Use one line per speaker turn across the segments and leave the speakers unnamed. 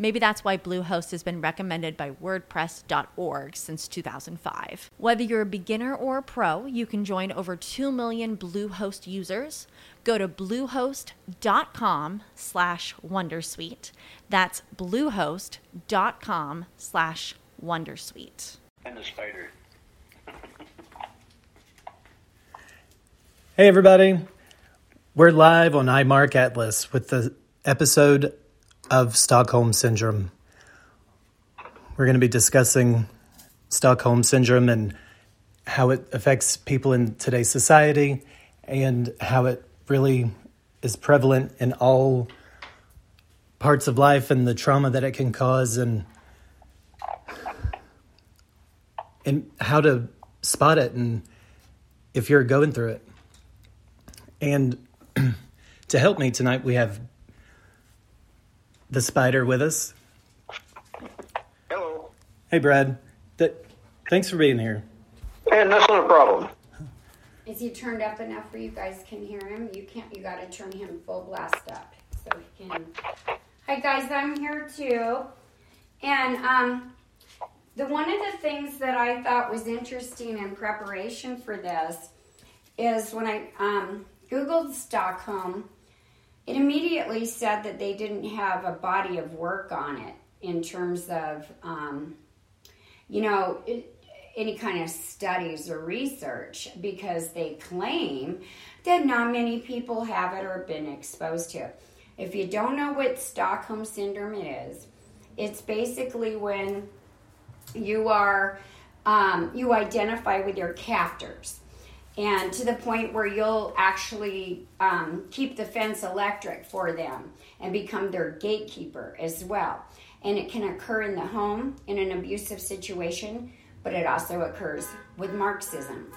Maybe that's why Bluehost has been recommended by WordPress.org since 2005. Whether you're a beginner or a pro, you can join over 2 million Bluehost users. Go to bluehost.com slash Wondersuite. That's bluehost.com slash Wondersuite.
And the spider.
Hey, everybody. We're live on iMark Atlas with the episode of Stockholm Syndrome. We're going to be discussing Stockholm Syndrome and how it affects people in today's society and how it really is prevalent in all parts of life and the trauma that it can cause and and how to spot it and if you're going through it. And to help me tonight we have the spider with us.
Hello.
Hey, Brad. Th- thanks for being here.
And that's not a problem.
Is he turned up enough where you guys can hear him? You can't. You got to turn him full blast up so he can. Hi guys, I'm here too, and um, the one of the things that I thought was interesting in preparation for this is when I um, googled Stockholm it immediately said that they didn't have a body of work on it in terms of, um, you know, it, any kind of studies or research because they claim that not many people have it or been exposed to. If you don't know what Stockholm Syndrome is, it's basically when you are um, you identify with your captors and to the point where you'll actually um, keep the fence electric for them and become their gatekeeper as well. And it can occur in the home in an abusive situation, but it also occurs with Marxism.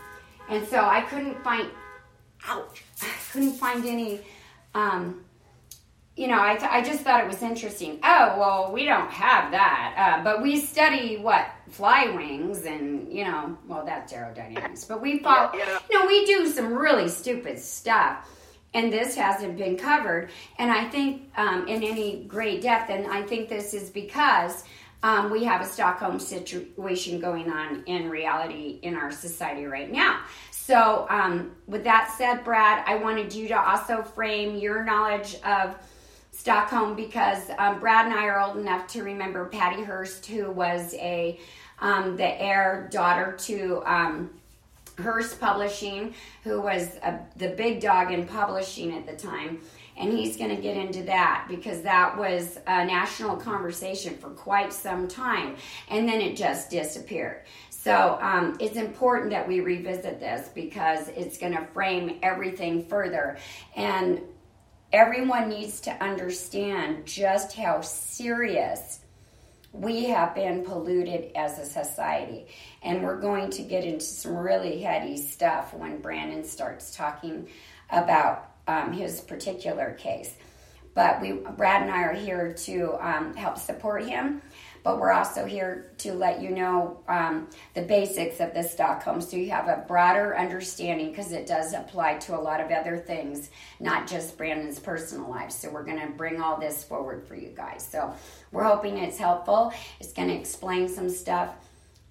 And so I couldn't find, ouch, I couldn't find any um, you know, I, th- I just thought it was interesting. Oh, well, we don't have that. Uh, but we study what? Fly wings and, you know, well, that's aerodynamics. But we follow, yeah, yeah. you know, we do some really stupid stuff. And this hasn't been covered. And I think um, in any great depth, and I think this is because um, we have a Stockholm situation going on in reality in our society right now. So, um, with that said, Brad, I wanted you to also frame your knowledge of Stockholm because um, Brad and I are old enough to remember Patty Hearst, who was a um, the heir daughter to um, Hearst Publishing, who was a, the big dog in publishing at the time. And he's going to get into that because that was a national conversation for quite some time. And then it just disappeared. So um, it's important that we revisit this because it's going to frame everything further. And everyone needs to understand just how serious we have been polluted as a society. And we're going to get into some really heady stuff when Brandon starts talking about um, his particular case. But we, Brad and I are here to um, help support him but we're also here to let you know um, the basics of the Stockholm so you have a broader understanding because it does apply to a lot of other things, not just Brandon's personal life. So we're going to bring all this forward for you guys. So we're hoping it's helpful. It's going to explain some stuff.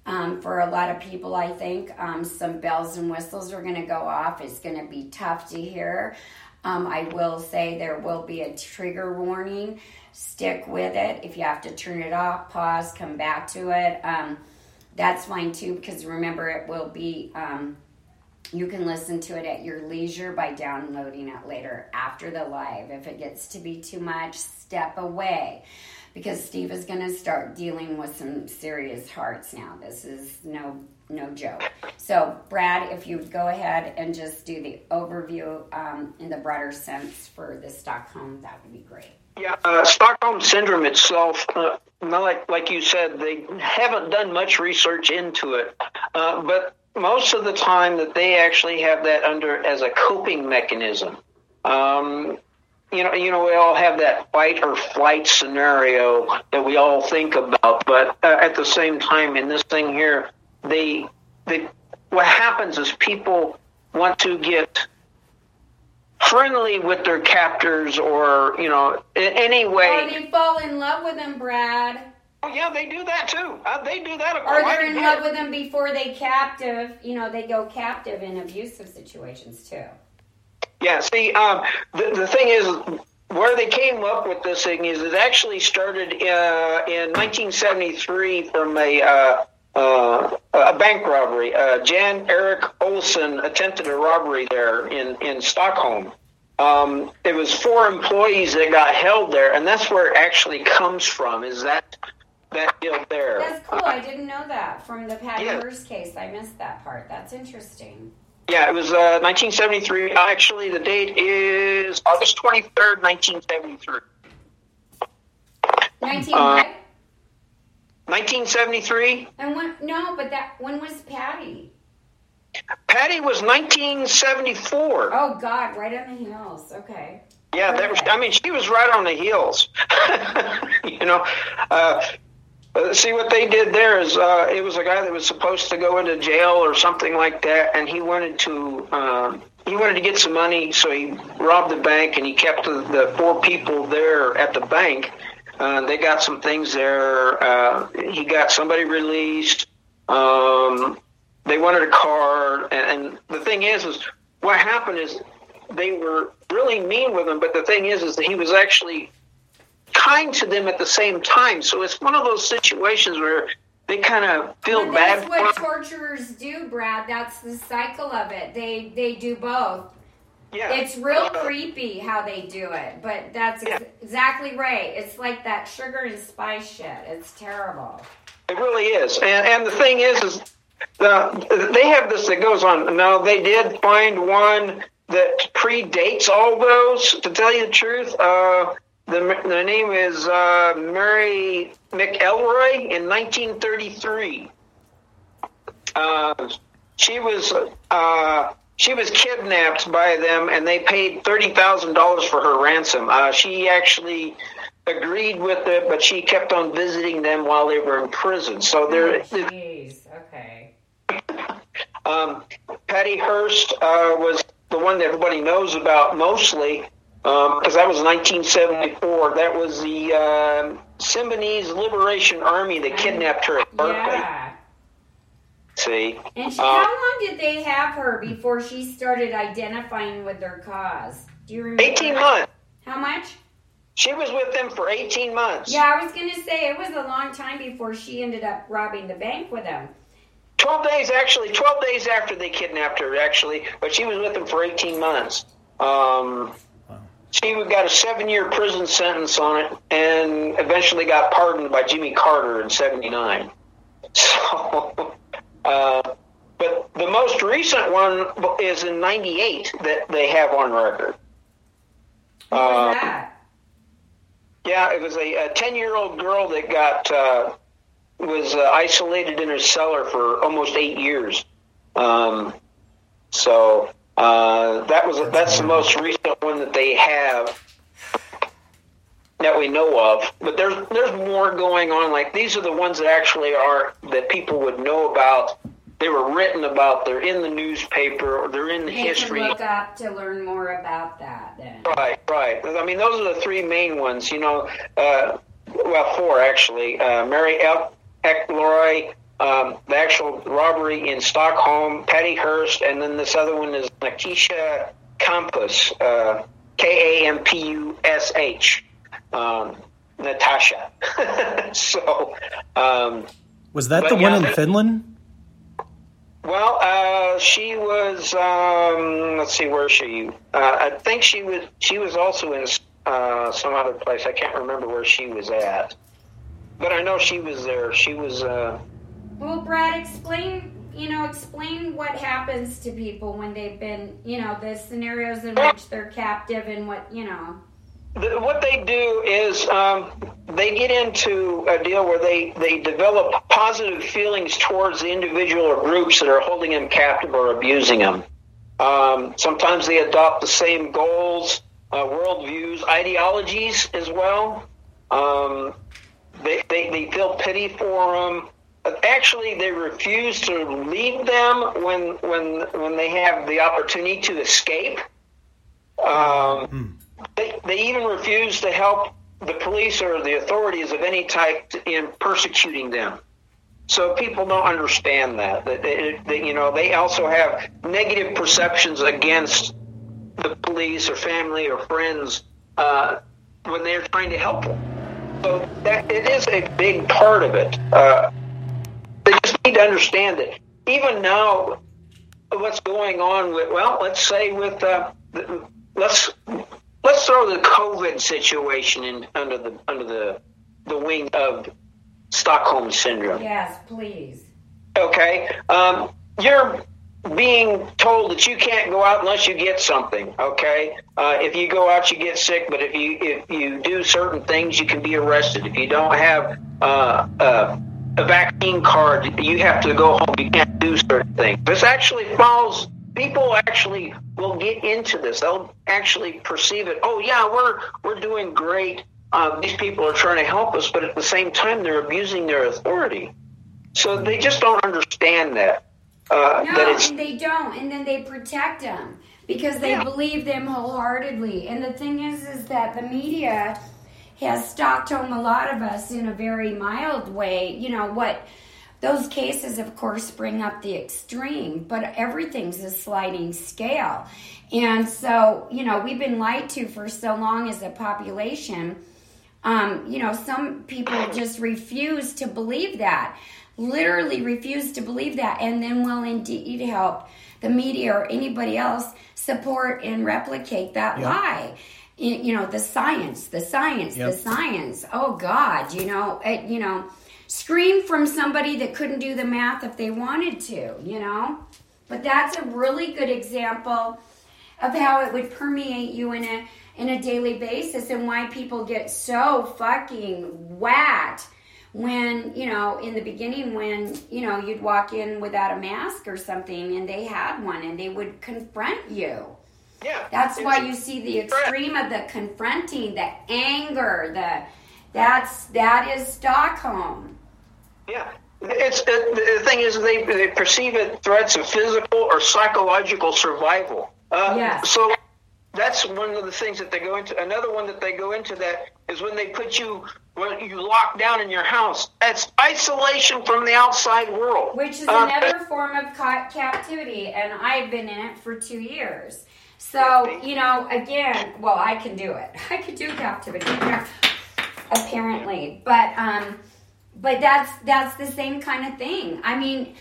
Um, for a lot of people, I think um, some bells and whistles are going to go off. It's going to be tough to hear. Um, I will say there will be a trigger warning stick with it. If you have to turn it off, pause, come back to it. Um, that's fine too, because remember, it will be um, you can listen to it at your leisure by downloading it later after the live. If it gets to be too much, step away because Steve is going to start dealing with some serious hearts now. This is no no joke. So, Brad, if you would go ahead and just do the overview um, in the broader sense for the Stockholm, that would be great.
Yeah, uh, Stockholm syndrome itself, uh, like like you said, they haven't done much research into it, uh, but most of the time that they actually have that under as a coping mechanism. Um, you know, you know, we all have that fight or flight scenario that we all think about, but uh, at the same time, in this thing here, they, they, what happens is people want to get friendly with their captors, or you know, in any way.
Or they fall in love with them, Brad.
Oh yeah, they do that too. Uh, they do that.
Or they're in love with them before they captive. You know, they go captive in abusive situations too.
Yeah. See, um, the the thing is, where they came up with this thing is it actually started uh, in 1973 from a. Uh, uh, a bank robbery. Uh, Jan Erik Olsson attempted a robbery there in, in Stockholm. Um, it was four employees that got held there, and that's where it actually comes from. Is that that deal there?
That's cool. I didn't know that from the Patty yeah. Hearst case. I missed that part. That's interesting.
Yeah, it was uh, 1973. Actually, the date is August 23rd, 1973. 19 uh, 1973.
And when? No, but that when was Patty?
Patty was 1974.
Oh God, right on the heels. Okay.
Yeah, that was, I mean, she was right on the heels. you know, uh, see what they did there is uh, it was a guy that was supposed to go into jail or something like that, and he wanted to uh, he wanted to get some money, so he robbed the bank and he kept the, the four people there at the bank uh, they got some things there. Uh, he got somebody released. Um, they wanted a car, and, and the thing is, is what happened is they were really mean with him. But the thing is, is that he was actually kind to them at the same time. So it's one of those situations where they kind of feel
but
bad.
That's what torturers do, Brad. That's the cycle of it. They they do both. Yeah. It's real creepy how they do it, but that's yeah. exactly right. It's like that sugar and spice shit. It's terrible.
It really is. And and the thing is is the, they have this that goes on. Now they did find one that predates all those. To tell you the truth, uh, the the name is uh, Mary McElroy in 1933. Uh, she was uh, she was kidnapped by them, and they paid thirty thousand dollars for her ransom. Uh, she actually agreed with it, but she kept on visiting them while they were in prison. So there.
Oh, jeez. Okay.
Um, Patty Hearst uh, was the one that everybody knows about mostly because um, that was 1974. That was the uh, Symbionese Liberation Army that kidnapped her at Berkeley.
Yeah.
See?
And she, uh, how long did they have her before she started identifying with their cause? Do you remember?
18 months.
How much?
She was with them for 18 months.
Yeah, I was going to say it was a long time before she ended up robbing the bank with them.
12 days, actually, 12 days after they kidnapped her, actually, but she was with them for 18 months. Um, She got a seven year prison sentence on it and eventually got pardoned by Jimmy Carter in 79. So. Uh, but the most recent one is in '98 that they have on record.
Uh.
Yeah, it was a 10 year old girl that got uh, was uh, isolated in her cellar for almost eight years. Um, so uh, that was that's the most recent one that they have that we know of. But there's there's more going on. Like these are the ones that actually are that people would know about. They were written about. They're in the newspaper or they're in the
they
history.
Can look up to learn more about that. Then.
Right, right. I mean, those are the three main ones. You know, uh, well, four actually. Uh, Mary F. Um, the actual robbery in Stockholm, Patty Hearst, and then this other one is Nakisha Kampusch, uh, K A M P U S H um, Natasha. so, um,
was that the one in Finland?
Well, uh, she was. Um, let's see, where she? Uh, I think she was. She was also in uh, some other place. I can't remember where she was at, but I know she was there. She was. Uh,
well, Brad, explain. You know, explain what happens to people when they've been. You know, the scenarios in which they're captive and what you know
the, what they do is um, they get into a deal where they, they develop positive feelings towards the individual or groups that are holding them captive or abusing them. Um, sometimes they adopt the same goals, uh, worldviews, ideologies as well. Um, they, they, they feel pity for them. Actually, they refuse to leave them when when when they have the opportunity to escape. Um, mm they, they even refuse to help the police or the authorities of any type in persecuting them. So people don't understand that. That, they, they, you know, they also have negative perceptions against the police or family or friends uh, when they're trying to help them. So that it is a big part of it. Uh, they just need to understand that even now, what's going on with well, let's say with uh, let's let's throw the COVID situation in under the under the the wing of Stockholm syndrome.
Yes, please.
Okay, um, you're being told that you can't go out unless you get something. Okay, uh, if you go out, you get sick. But if you if you do certain things, you can be arrested. If you don't have uh, uh, a vaccine card, you have to go home. You can't do certain things. This actually follows people actually will get into this. They'll actually perceive it. Oh yeah, we're we're doing great. Uh, these people are trying to help us, but at the same time, they're abusing their authority. So they just don't understand that.
Uh, no, that and they don't, and then they protect them because they yeah. believe them wholeheartedly. And the thing is, is that the media has Stockholm a lot of us in a very mild way. You know what? Those cases, of course, bring up the extreme, but everything's a sliding scale. And so, you know, we've been lied to for so long as a population. Um, you know, some people just refuse to believe that, literally refuse to believe that, and then will indeed help the media or anybody else support and replicate that yep. lie you know the science the science yep. the science oh god you know it, you know scream from somebody that couldn't do the math if they wanted to, you know? But that's a really good example of how it would permeate you in a in a daily basis and why people get so fucking whacked when, you know, in the beginning when, you know, you'd walk in without a mask or something and they had one and they would confront you.
Yeah.
That's why you see the extreme of the confronting, the anger, the that's that is Stockholm.
Yeah. It's the, the thing is they they perceive it threats of physical or psychological survival.
Uh, yes.
So that's one of the things that they go into. Another one that they go into that is when they put you when you lock down in your house. That's isolation from the outside world,
which is uh, another form of ca- captivity. And I've been in it for two years. So you know, again, well, I can do it. I could do captivity apparently, but um but that's that's the same kind of thing. I mean,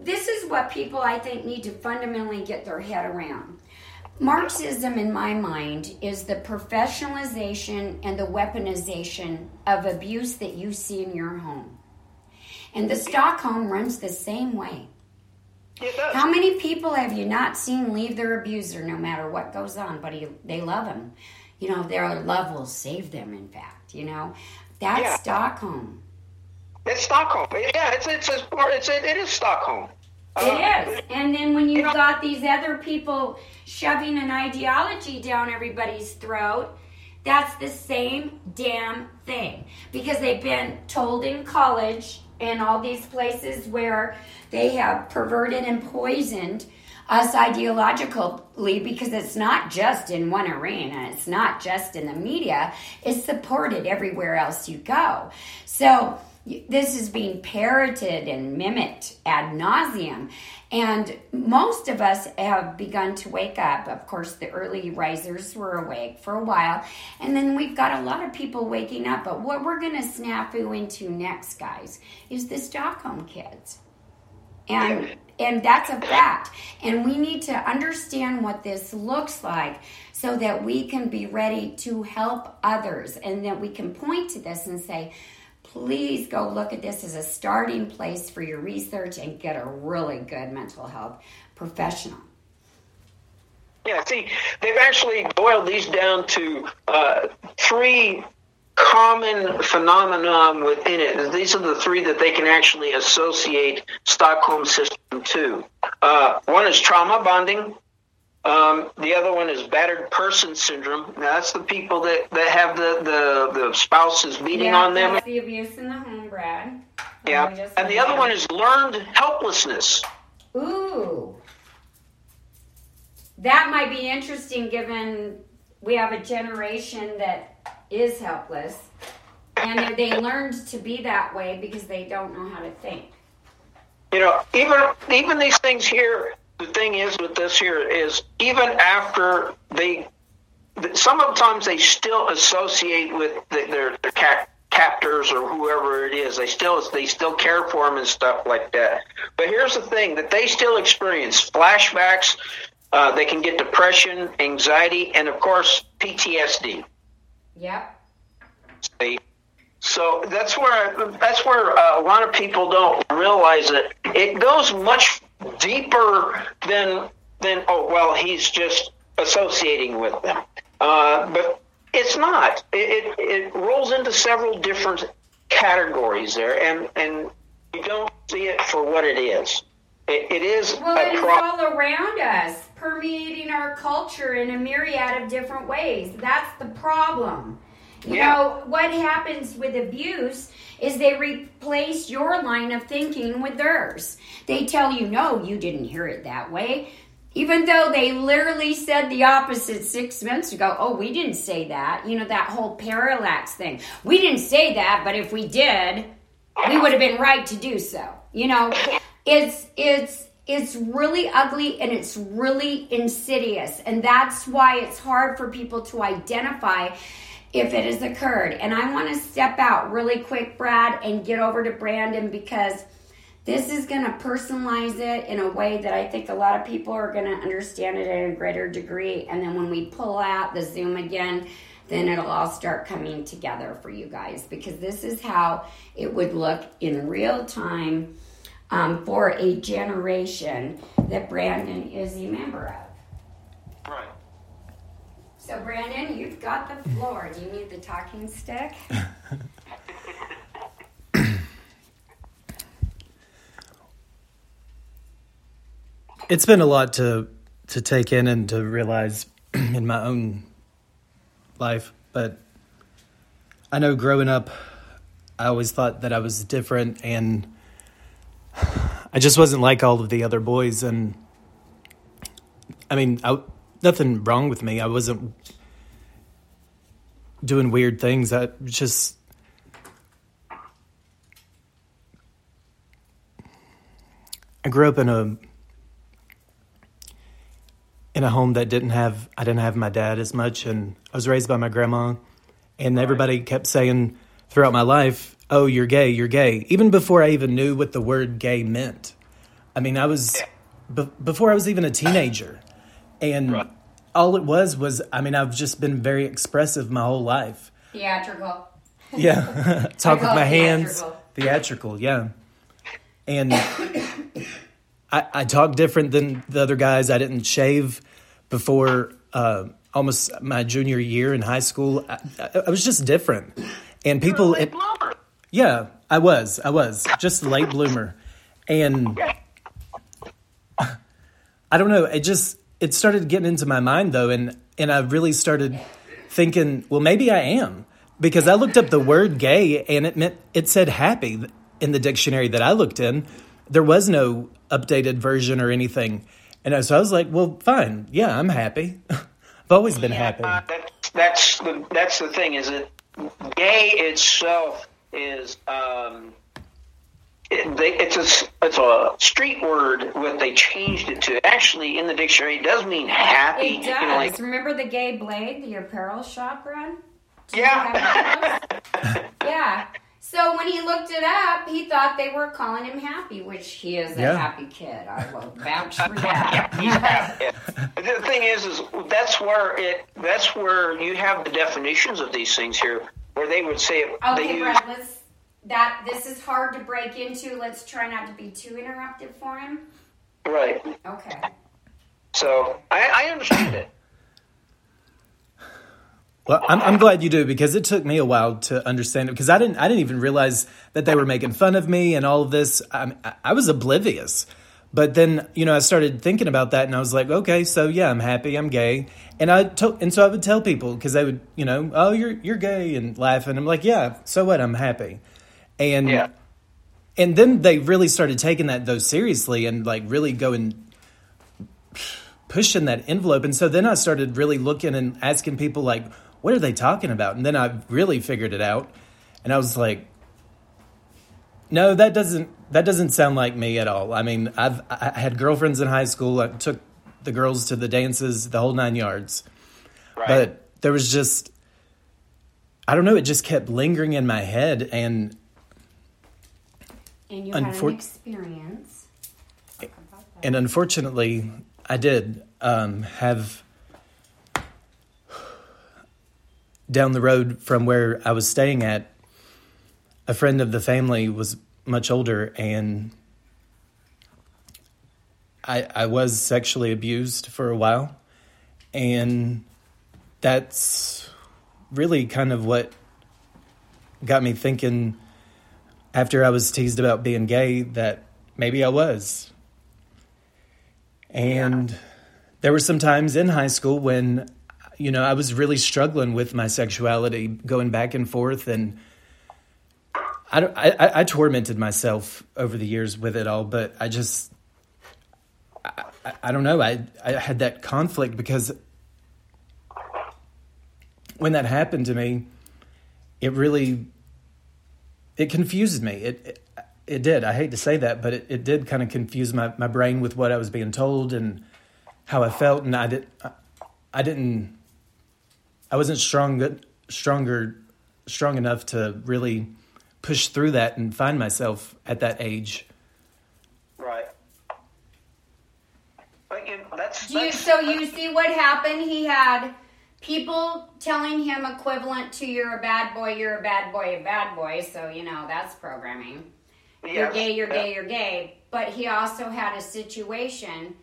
this is what people I think need to fundamentally get their head around. Marxism, in my mind, is the professionalization and the weaponization of abuse that you see in your home. And the Stockholm runs the same way. How many people have you not seen leave their abuser no matter what goes on, but he, they love him? You know, their love will save them, in fact, you know? That's yeah. Stockholm.
It's Stockholm. Yeah, it's it's it's, it's it, it is Stockholm.
Uh, it is. And then when you've you know, got these other people shoving an ideology down everybody's throat, that's the same damn thing. Because they've been told in college and all these places where they have perverted and poisoned us ideologically because it's not just in one arena, it's not just in the media, it's supported everywhere else you go. So this is being parroted and mimicked ad nauseum. And most of us have begun to wake up. Of course, the early risers were awake for a while. And then we've got a lot of people waking up. But what we're going to snafu into next, guys, is the Stockholm kids. And and that's a fact. And we need to understand what this looks like so that we can be ready to help others and that we can point to this and say, please go look at this as a starting place for your research and get a really good mental health professional.
Yeah, see, they've actually boiled these down to uh, three common phenomenon within it. These are the three that they can actually associate Stockholm system to. Uh, one is trauma bonding. Um, the other one is battered person syndrome. Now, that's the people that, that have the, the, the spouses beating
yeah,
on them.
The abuse in the home, Brad.
Yeah. And the other one is learned helplessness.
Ooh. That might be interesting given we have a generation that is helpless and they learned to be that way because they don't know how to think.
You know, even even these things here. The thing is with this here is even after they, sometimes they still associate with the, their their cap, captors or whoever it is. They still they still care for them and stuff like that. But here's the thing: that they still experience flashbacks. Uh, they can get depression, anxiety, and of course PTSD.
Yep.
See? So that's where that's where uh, a lot of people don't realize that it goes much deeper than than oh well he's just associating with them, uh, but it's not. It, it, it rolls into several different categories there, and and you don't see it for what it is. it, it is
Well,
a
it's
pro-
all around us, permeating our culture in a myriad of different ways. That's the problem. You
Yeah.
know, what happens with abuse is they replace your line of thinking with theirs. They tell you, no, you didn't hear it that way. Even though they literally said the opposite six months ago, oh, we didn't say that. You know, that whole parallax thing. We didn't say that, but if we did, we would have been right to do so. You know, it's it's it's really ugly and it's really insidious, and that's why it's hard for people to identify if it has occurred. And I want to step out really quick, Brad, and get over to Brandon because this is going to personalize it in a way that I think a lot of people are going to understand it at a greater degree. And then when we pull out the Zoom again, then it'll all start coming together for you guys because this is how it would look in real time um, for a generation that Brandon is a member of. So, Brandon, you've got the floor. Do you need the talking stick?
It's been a lot to to take in and to realize in my own life, but I know growing up, I always thought that I was different, and I just wasn't like all of the other boys. And I mean, I, nothing wrong with me. I wasn't doing weird things. I just I grew up in a in a home that didn't have I didn't have my dad as much and I was raised by my grandma and everybody kept saying throughout my life, "Oh, you're gay, you're gay." Even before I even knew what the word gay meant. I mean, I was be- before I was even a teenager. And
Right.
all it was was I mean, I've just been very expressive my whole life.
Theatrical.
Yeah. Talk with my hands.
theatrical.
Theatrical, yeah. And I, I talk different than the other guys. I didn't shave before uh, almost my junior year in high school. I, I, I was just different. And people,
Late
it, yeah, I was. I was just a late bloomer. And I don't know, it just it started getting into my mind though and and I really started thinking, well maybe I am because I looked up the word gay and it meant it said happy in the dictionary that I looked in. There was no updated version or anything. And so I was like, well, fine. Yeah, I'm happy. I've always been happy.
Uh, that's that's the that's the thing is that gay itself is um, it, they, it's a it's a street word. What they changed it to actually in the dictionary it does mean happy.
It does.
You know, like,
Remember the Gay Blade, the apparel shop run? Do
yeah.
yeah. So So when he looked it up, he thought they were calling him happy, which he is a
Yeah.
happy kid. I will vouch for that.
Yeah. The thing is, is that's where it. That's where you have the definitions of these things here, where they would say it. they
okay,
use,
Brad, let's that this is hard to break into. Let's try not to be too interruptive for him.
right.
Okay.
So I, I understand it.
Well, I'm, I'm glad you do because it took me a while to understand it because I didn't I didn't even realize that they were making fun of me and all of this. I, I was oblivious, but then you know I started thinking about that and I was like, okay, so yeah, I'm happy, I'm gay, and I to, and so I would tell people because they would you know, oh you're you're gay and laugh and I'm like, yeah, so what, I'm happy, and
Yeah.
and then they really started taking that though seriously and like really going pushing that envelope. And so then i started really looking and asking people like what are they talking about? And then i really figured it out. And i was like no that doesn't that doesn't sound like me at all. I mean i've i had girlfriends in high school. I took the girls to the dances the whole nine yards.
Right.
but there was just i don't know it just kept lingering in my head. And
And you had an experience. Talk about that.
and unfortunately, I did um, have down the road from where I was staying at. A friend of the family was much older, and I I was sexually abused for a while, and that's really kind of what got me thinking. After I was teased about being gay, that maybe I was. And there were some times in high school when, you know, I was really struggling with my sexuality, going back and forth, and I, I, I, tormented myself over the years with it all. But I just, I, I, I don't know. I, I had that conflict because when that happened to me, it really, it confused me. It, it it did. I hate to say that, but it, it did kind of confuse my, my brain with what I was being told and how I felt, and I did I, I didn't I wasn't strong stronger strong enough to really push through that and find myself at that age.
Right. But, you know, that's,
Do you, so you see what happened? He had people telling him equivalent to "you're a bad boy, you're a bad boy, a bad boy." So you know that's programming. You're gay, you're
yeah.
gay, you're gay. But he also had a situation,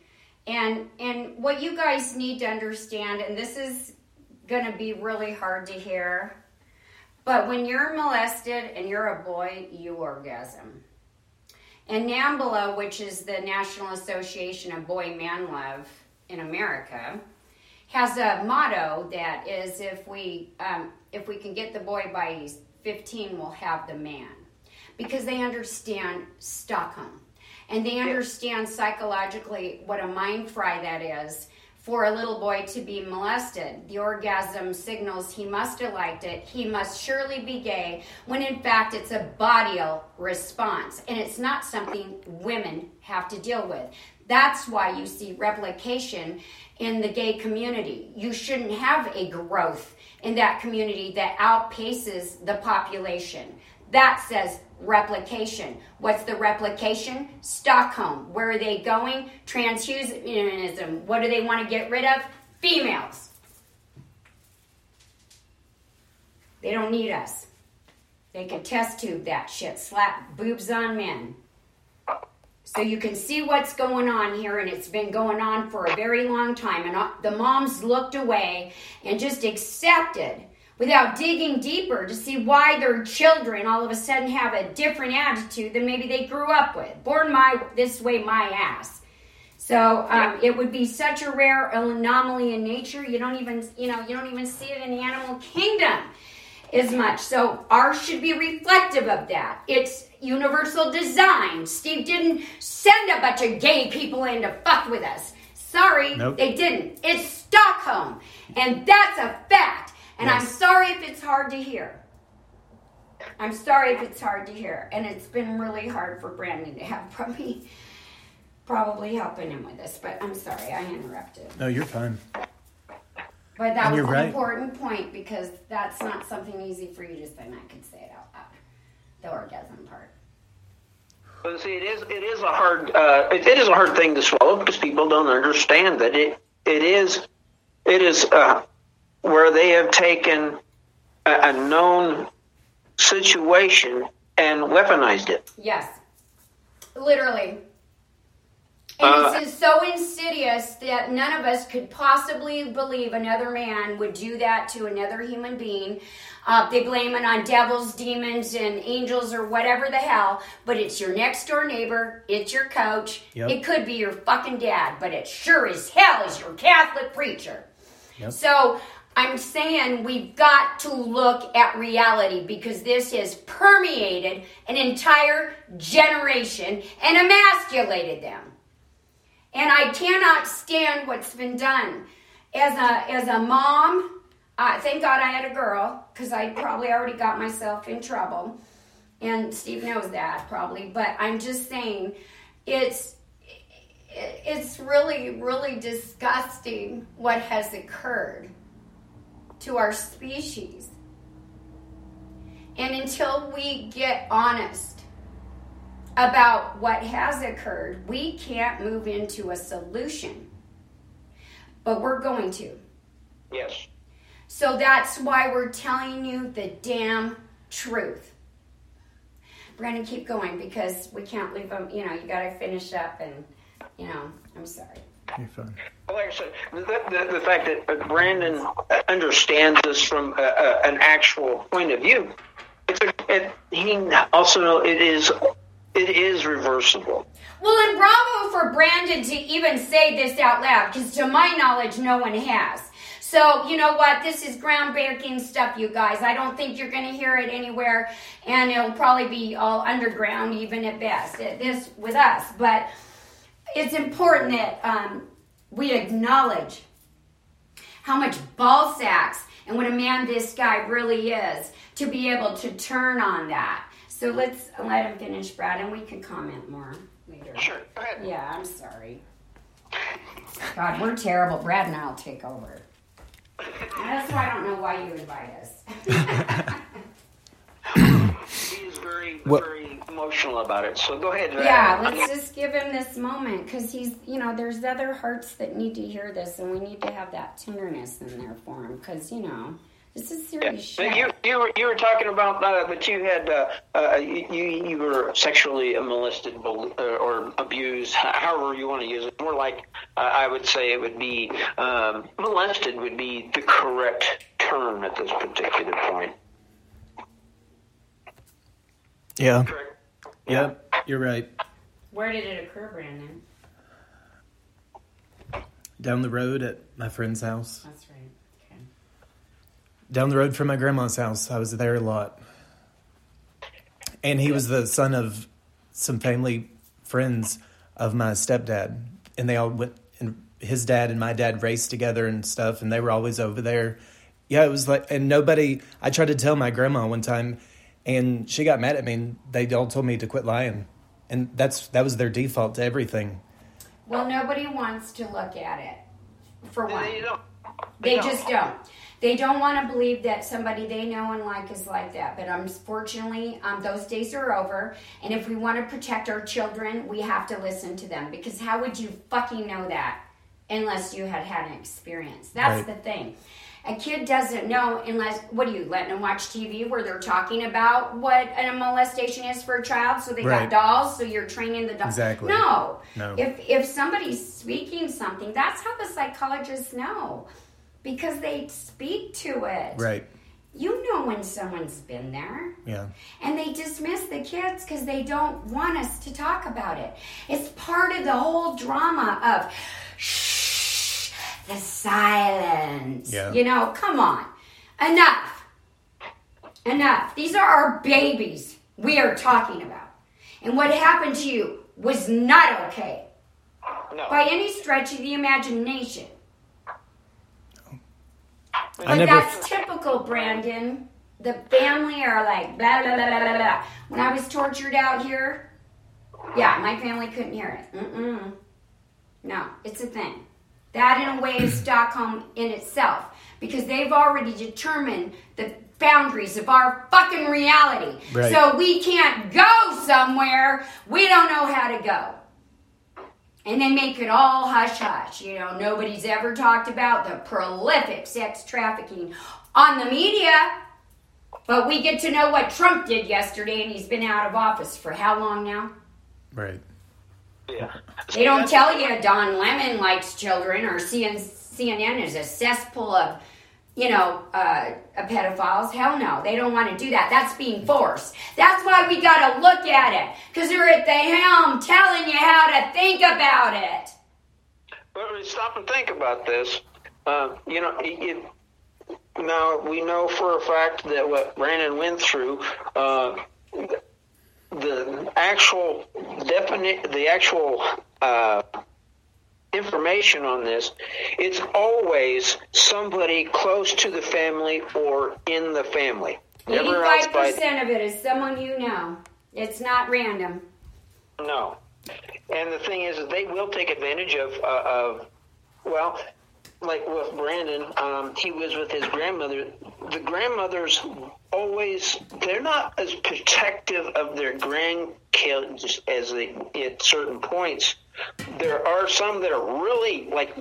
and and what you guys need to understand, and this is going to be really hard to hear, but when you're molested and you're a boy, you orgasm. And NAMBLA, which is the National Association of Boy Man Love in America, has a motto that is if we um, if we can get the boy by he's 15, we'll have the man, because they understand Stockholm, and they understand psychologically what a mind fry that is for a little boy to be molested. The orgasm signals he must have liked it. He must surely be gay, when in fact it's a bodyal response. And it's not something women have to deal with. That's why you see replication in the gay community. You shouldn't have a growth in that community that outpaces the population. That says replication. What's the replication? Stockholm. Where are they going? Transhumanism. What do they want to get rid of? Females. They don't need us. They can test tube that shit, slap boobs on men. So you can see what's going on here, and it's been going on for a very long time. And uh, the moms looked away and just accepted without digging deeper to see why their children all of a sudden have a different attitude than maybe they grew up with. Born my this way, my ass. So um, it would be such a rare anomaly in nature. You don't even, you know, you don't even see it in the animal kingdom as much. So ours should be reflective of that. It's universal design. Steve didn't send a bunch of gay people in to fuck with us. Sorry,
Nope.
they didn't. It's Stockholm, and that's a fact. And I'm sorry if it's hard to hear. I'm sorry if it's hard to hear, and it's been really hard for Brandon to have probably probably helping him with this. But I'm sorry, I interrupted.
No, you're fine.
But that
And
was an
right.
important point because that's not something easy for you to say, and I could say it out loud. Though
But see, it is it is a hard uh, it, it is a hard thing to swallow because people don't understand that it it is it is uh, where they have taken a, a known situation and weaponized it.
Yes. Literally. And
Uh,
this is so insidious that none of us could possibly believe another man would do that to another human being. Uh, they blame it on devils, demons, and angels or whatever the hell, but it's your next door neighbor, it's your coach,
Yep.
it could be your fucking dad, but it sure as hell is your Catholic preacher.
Yep.
So I'm saying we've got to look at reality because this has permeated an entire generation and emasculated them. And I cannot stand what's been done. As a as a mom, uh, thank God I had a girl because I probably already got myself in trouble, and Steve knows that probably. But I'm just saying, it's it's really really disgusting what has occurred to our species. And until we get honest about what has occurred, we can't move into a solution. But we're going to.
Yes.
So that's why we're telling you the damn truth. Brandon, keep going because we can't leave them. You know, you got to finish up, and you know, I'm sorry.
You're fine.
Like I said, the, the, the fact that uh, Brandon uh, understands this from a, a, an actual point of view, it's a, it, he also it is it is reversible.
Well, and bravo for Brandon to even say this out loud, because to my knowledge, no one has. So, you know what? This is groundbreaking stuff, you guys. I don't think you're going to hear it anywhere, and it'll probably be all underground, even at best. uh, This with us, but it's important that um, we acknowledge how much ball sacks and what a man this guy really is to be able to turn on that. So let's let him finish, Brad, and we can comment more later.
Sure. Go ahead.
Yeah, I'm sorry. God, we're terrible. Brad and I'll take over. That's why I don't know why you invite us.
he's very
What-
very emotional about it. So go ahead.
yeah,
uh,
let's just give him this moment because he's, you know, there's other hearts that need to hear this, and we need to have that tenderness in there for him because, you know, this is
Yeah.
serious shit.
You, you, were, you were talking about uh, that you had uh, uh, you, you you were sexually molested uh, or abused, however you want to use it. More like uh, I would say it would be um, molested would be the correct term at this particular point.
Yeah.
Correct.
Yep. You're right.
Where did it occur, Brandon?
Down the road at my friend's house.
That's right. Okay.
Down the road from my grandma's house. I was there a lot. And he was the son of some family friends of my stepdad. And they all went, and his dad and my dad raced together and stuff. And they were always over there. Yeah, it was like, and nobody, I tried to tell my grandma one time, and she got mad at me. And they all told me to quit lying. And that's, that was their default to everything.
Well, nobody wants to look at it, for one.
They don't.
They
don't.
just don't. They don't want to believe that somebody they know and like is like that. But unfortunately, um, those days are over. And if we want to protect our children, we have to listen to them. Because how would you fucking know that unless you had had an experience? That's
Right.
the thing. A kid doesn't know unless, what are you, letting them watch TV where they're talking about what a molestation is for a child? So they
Right.
got dolls, so you're training the doll.
Exactly.
No.
No.
If, if somebody's speaking something, that's how the psychologists know because they speak to it.
Right.
You know when someone's been there.
Yeah.
And they dismiss the kids because they don't want us to talk about it. It's part of the whole drama of shh, the silence.
Yeah.
You know, come on. Enough. Enough. These are our babies we are talking about. And what happened to you was not okay
No.
by any stretch of the imagination. But
I never.
that's typical, Brandon. The family are like blah blah blah blah blah. When I was tortured out here, yeah, my family couldn't hear it. Mm-mm. No, it's a thing. That in a way is Stockholm in itself because they've already determined the boundaries of our fucking reality.
Right.
So we can't go somewhere we don't know how to go. And they make it all hush hush. You know, nobody's ever talked about the prolific sex trafficking on the media. But we get to know what Trump did yesterday, and he's been out of office for how long now?
Right.
Yeah.
They don't tell you Don Lemon likes children or CNN is a cesspool of, you know, uh, pedophiles. Hell no, they don't want to do that. That's being forced. That's why we got to look at it because they're at the helm telling you how to think about it.
But we stop and think about this. Uh, you know, it, it, now we know for a fact that what Brandon went through, uh, the actual definite, the actual uh, information on this, it's always somebody close to the family or in the family. Never
Eighty-five
outside.
percent of it is someone you know. It's not random.
No. And the thing is, they will take advantage of, uh, of well, like with Brandon, um, he was with his grandmother. The grandmothers always, they're not as protective of their grandkids as they at certain points. There are some that are really, like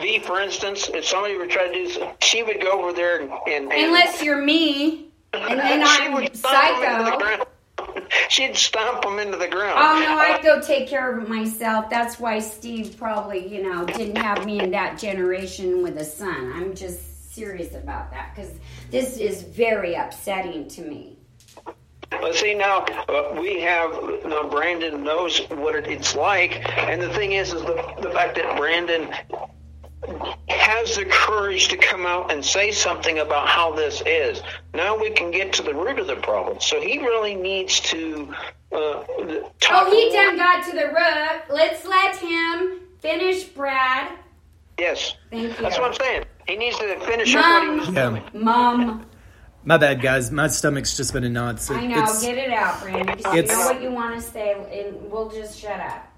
V, for instance, if somebody were trying to do, this, she would go over there and. and,
Unless you're me, and then I'm
would stomp 'em into the
psycho.
She'd stomp them into the ground.
Oh no, I'd go take care of it myself. That's why Steve probably, you know, didn't have me in that generation with a son. I'm just serious about that because this is very upsetting to me.
But see now uh, we have now Brandon knows what it, it's like, and the thing is, is the the fact that Brandon has the courage to come out and say something about how this is. Now we can get to the root of the problem. So he really needs to uh, talk.
Oh, he
more-
done got to the root. Let's let him finish, Brad.
Yes,
Thank you.
that's what I'm saying. He needs to finish up what he was doing.
Mom,
My bad, guys. My stomach's just been in knots. It-
I know.
It's,
Get it out, Brandon. Because you know what you want to say, and we'll just shut up.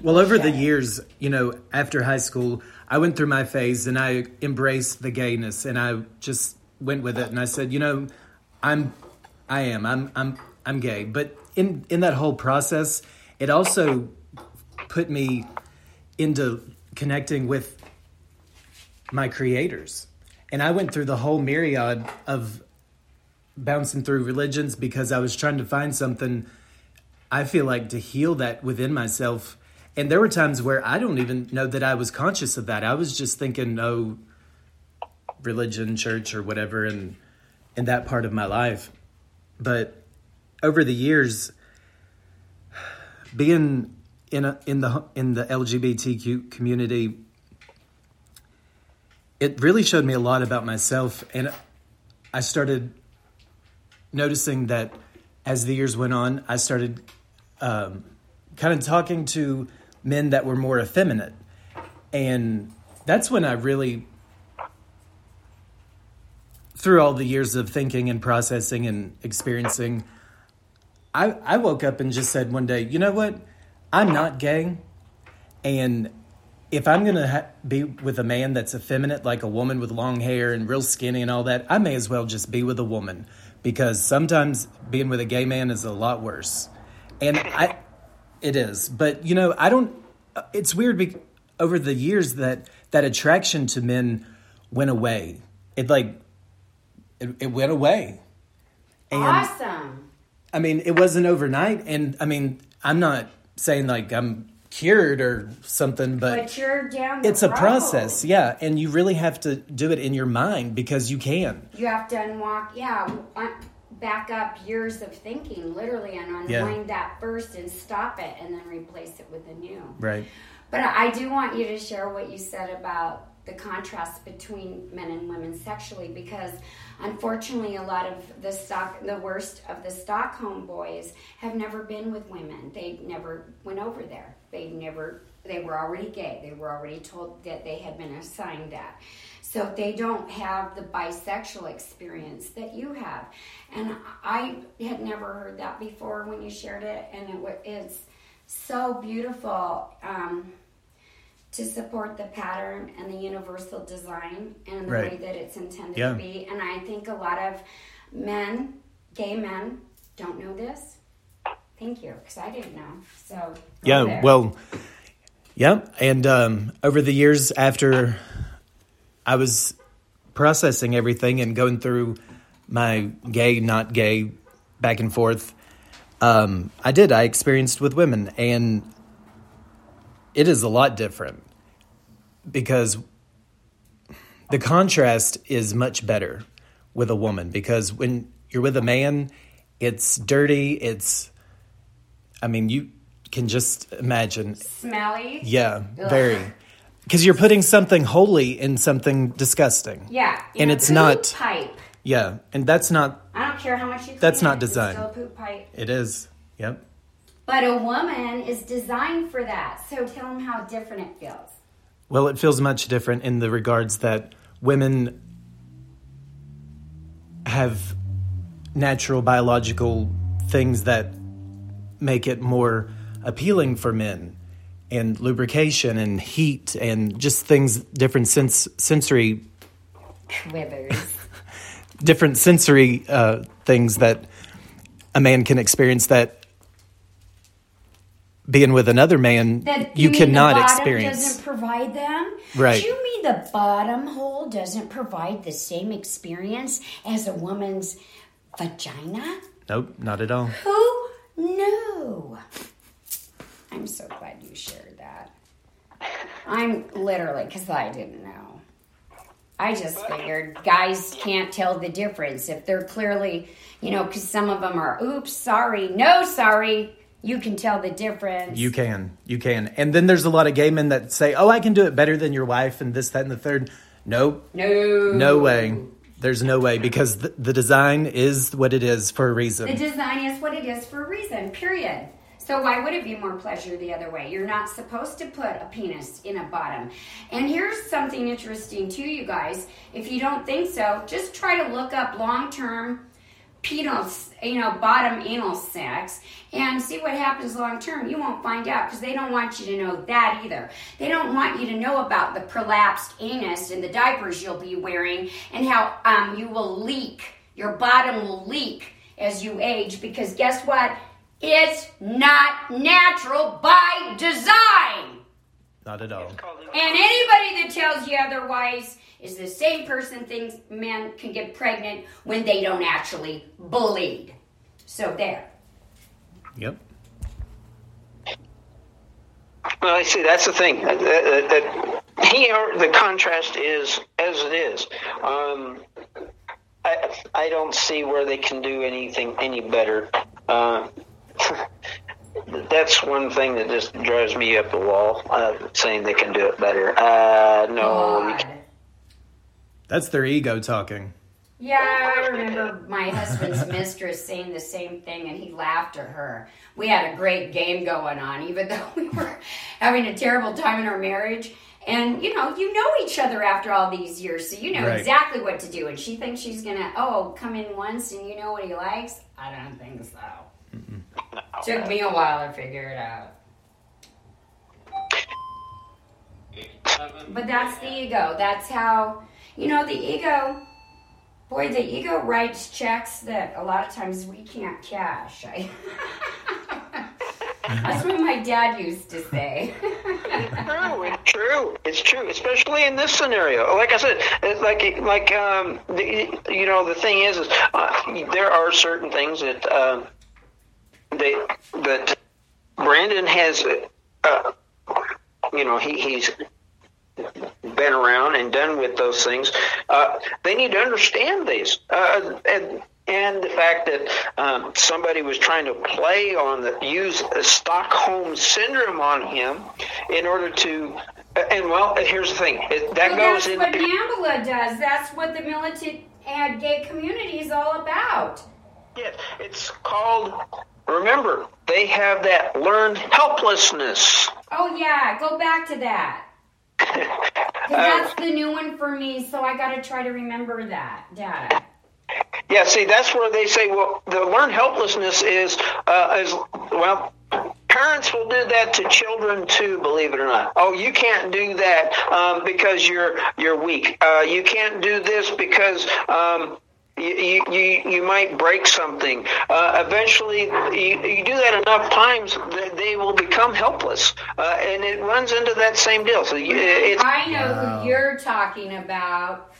well, over the
Okay.
years, you know, after high school, I went through my phase and I embraced the gayness and I just went with it and I said, you know, I'm, I am, I'm, I'm, I'm gay. But in in that whole process, it also put me into connecting with my creators. And I went through the whole myriad of bouncing through religions because I was trying to find something I feel like to heal that within myself. And there were times where I don't even know that I was conscious of that. I was just thinking, oh, religion, church, or whatever, and in that part of my life. But over the years, being in a, in the in the LGBTQ community, it really showed me a lot about myself, and I started noticing that as the years went on, I started um, kind of talking to men that were more effeminate, and that's when I really, through all the years of thinking and processing and experiencing, I, I woke up and just said one day, you know what? I'm not gay. And if I'm going to ha- be with a man that's effeminate, like a woman with long hair and real skinny and all that, I may as well just be with a woman because sometimes being with a gay man is a lot worse. And I, it is. But, you know, I don't, it's weird be, over the years that that attraction to men went away. It like, it, it went away. And,
awesome.
I mean, it wasn't overnight, and I mean, I'm not saying like I'm cured or something, but,
But you're down
it's a process, yeah, and you really have to do it in your mind because you can.
You have to unwalk, yeah, back up years of thinking, literally, and
Yeah.
unwind that first and stop it, and then replace it with a new.
Right.
But I do want you to share what you said about the contrast between men and women sexually, because unfortunately, a lot of the stock, the worst of the Stockholm boys, have never been with women. They never went over there. They never. They were already gay. They were already told that they had been assigned that. So they don't have the bisexual experience that you have. And I had never heard that before when you shared it, and it it's so beautiful. Um, to support the pattern and the universal design and the
Right.
way that it's intended
Yeah.
to be. And I think a lot of men, gay men, don't know this. Thank you, because I didn't know. So
Yeah,
there.
well, yeah. And um, over the years after I was processing everything and going through my gay, not gay, back and forth, um, I did. I experienced with women, and it is a lot different because the contrast is much better with a woman because when you're with a man, it's dirty, it's I mean, you can just imagine.
smelly.
Yeah,
Ugh.
very. Because you're putting something holy in something disgusting.
Yeah,
And it's
poop
not-
pipe.
Yeah, and that's not.
I don't care how much you.
That's not
it, it's. Still a poop pipe.
It is. Yep.
But a woman is designed for that. So tell them how different it feels.
Well, it feels much different in the regards that women have natural biological things that make it more appealing for men and lubrication and heat and just things different sens- sensory
Quivers.
different sensory uh, things that a man can experience that being with another man
That
you,
mean
cannot
the bottom
experience
Doesn't provide them.
Right.
Do you mean the bottom hole doesn't provide the same experience as a woman's vagina?
nope not at all
Who knew? I'm so glad you shared that. I'm literally because I didn't know. I just figured guys can't tell the difference if they're clearly, you know, because some of them are, oops, sorry, no, sorry. You can tell the difference.
You can. You can. And then there's a lot of gay men that say, oh, I can do it better than your wife and this, that, and the third. Nope.
no,
No way. There's no way because the, the design is what it is for a reason.
The design is what it is for a reason, period. So why would it be more pleasure the other way? You're not supposed to put a penis in a bottom. And here's something interesting too, you guys. If you don't think so, just try to look up long-term penal, you know, bottom anal sex and see what happens long term. You won't find out because they don't want you to know that either. They don't want you to know about the prolapsed anus and the diapers you'll be wearing and how um, you will leak. Your bottom will leak as you age because guess what? It's not natural by design.
Not at all.
And anybody that tells you otherwise is the same person thinks men can get pregnant when they don't actually bleed. So there.
Yep.
Well, I see. That's the thing. That, that, that here, the contrast is as it is. Um, I, I don't see where they can do anything any better. Uh, that's one thing that just drives me up the wall. Uh, saying they can do it better. Uh, no, you
God.
can't.
That's their ego talking.
Yeah, I remember my husband's mistress saying the same thing, and he laughed at her. We had a great game going on, even though we were having a terrible time in our marriage. And you know, you know each other after all these years, so you know
Right.
exactly what to do. And she thinks she's gonna, oh, come in once and you know what he likes. I don't think so. Took me a while to figure it out. But that's the ego. That's how, you know, the ego, boy, the ego writes checks that a lot of times we can't cash. I, that's what my dad used to say.
true. It's true. It's true, especially in this scenario. Like I said, it's like like um, the, you know, the thing is, is uh, there are certain things that um, they that Brandon has. Uh, you know, he, he's been around and done with those things. Uh, they need to understand these. Uh, and and the fact that um, somebody was trying to play on the use a Stockholm syndrome on him in order to, and well, here's the thing it, that
well,
goes
that's
in.
what NAMBLA does. That's what the militant and gay community is all about.
Yes, it's called. Remember, they have that learned helplessness.
Oh yeah, go back to that. that's the new one for me, so I got to try to remember that data.
Yeah, see, that's where they say, well, the learned helplessness is, uh, is well, parents will do that to children too. Believe it or not. Oh, you can't do that um, because you're you're weak. Uh, you can't do this because. Um, you, you, you might break something. Uh, eventually, you, you do that enough times, that they will become helpless, uh, and it runs into that same deal. So you, it's,
I know wow. who you're talking about.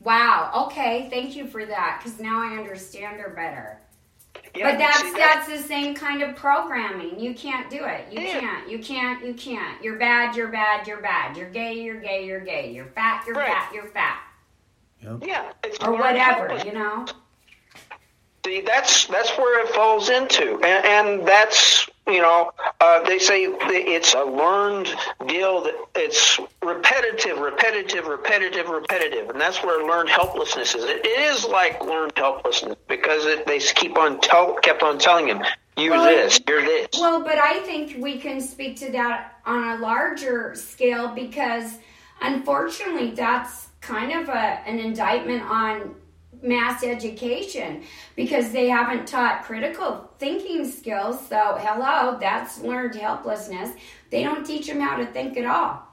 Wow. Okay. Thank you for that, because now I understand her better. Yeah, but that's that? that's the same kind of programming. You can't do it. You yeah. can't. You can't. You can't. You're bad. You're bad. You're bad. You're gay. You're gay. You're gay. You're fat. You're right. fat. You're fat.
Yep. Yeah,
or whatever, you know.
See, that's that's where it falls into, and, and that's you know uh, they say it's a learned deal that it's repetitive, repetitive, repetitive, repetitive, and that's where learned helplessness is. it, it is like learned helplessness because it, they keep on tell kept on telling him you're well, this, you're this.
Well, but I think we can speak to that on a larger scale because unfortunately that's kind of a, an indictment on mass education because they haven't taught critical thinking skills. So, hello, that's learned helplessness. They don't teach them how to think at all.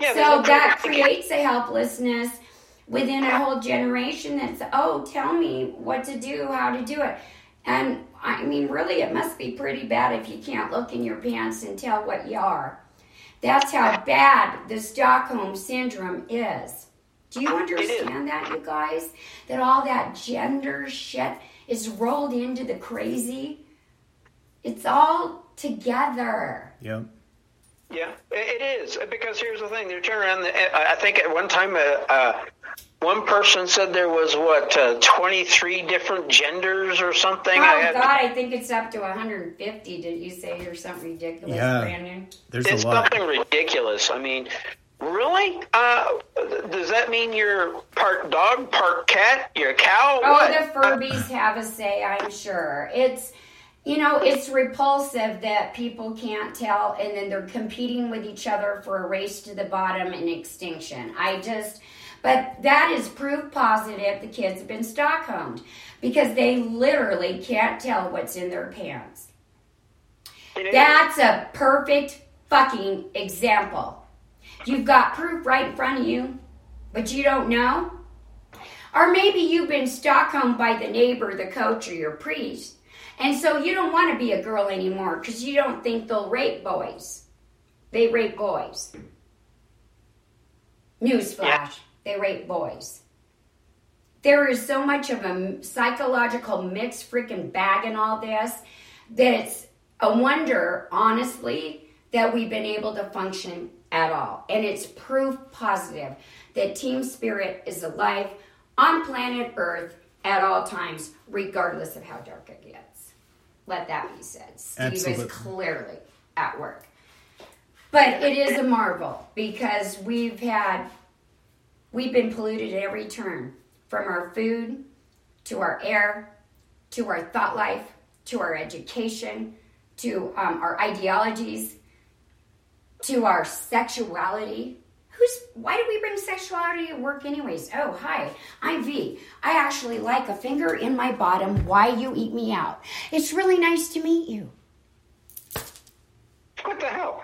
Yeah, so that creates a helplessness within a whole generation that's, oh, tell me what to do, how to do it. And I mean, really, it must be pretty bad if you can't look in your pants and tell what you are. That's how bad the Stockholm Syndrome is. Do you understand that, you guys? That all that gender shit is rolled into the crazy? It's all together.
Yeah.
Yeah, it is because here's the thing: they turn around. I think at one time, uh, uh, one person said there was what uh, 23 different genders or something.
Oh I God, I think it's up to 150. Did you say or something ridiculous, yeah, Brandon?
There's
it's
a lot.
something ridiculous. I mean, Really? Uh, does that mean you're part dog, part cat? You're a cow?
Oh, what? the Furbies have a say, I'm sure. It's, you know, it's repulsive that people can't tell and then they're competing with each other for a race to the bottom and extinction. I just, but that is proof positive the kids have been Stockholmed because they literally can't tell what's in their pants. That's a perfect fucking example You've got proof right in front of you, but you don't know? Or maybe you've been Stockholm by the neighbor, the coach, or your priest, and so you don't want to be a girl anymore because you don't think they'll rape boys. They rape boys. Newsflash, yeah. they rape boys. There is so much of a psychological mixed freaking bag in all this that it's a wonder, honestly, that we've been able to function at all. And it's proof positive that team spirit is alive on planet Earth at all times, regardless of how dark it gets. Let that be said. Steve Absolutely. is clearly at work. But it is a marvel because we've had, we've been polluted at every turn from our food to our air to our thought life to our education to um, our ideologies to our sexuality. Who's why do we bring sexuality to work anyways? Oh, hi. I'm V. I actually like a finger in my bottom why you eat me out. It's really nice to meet you.
What the hell?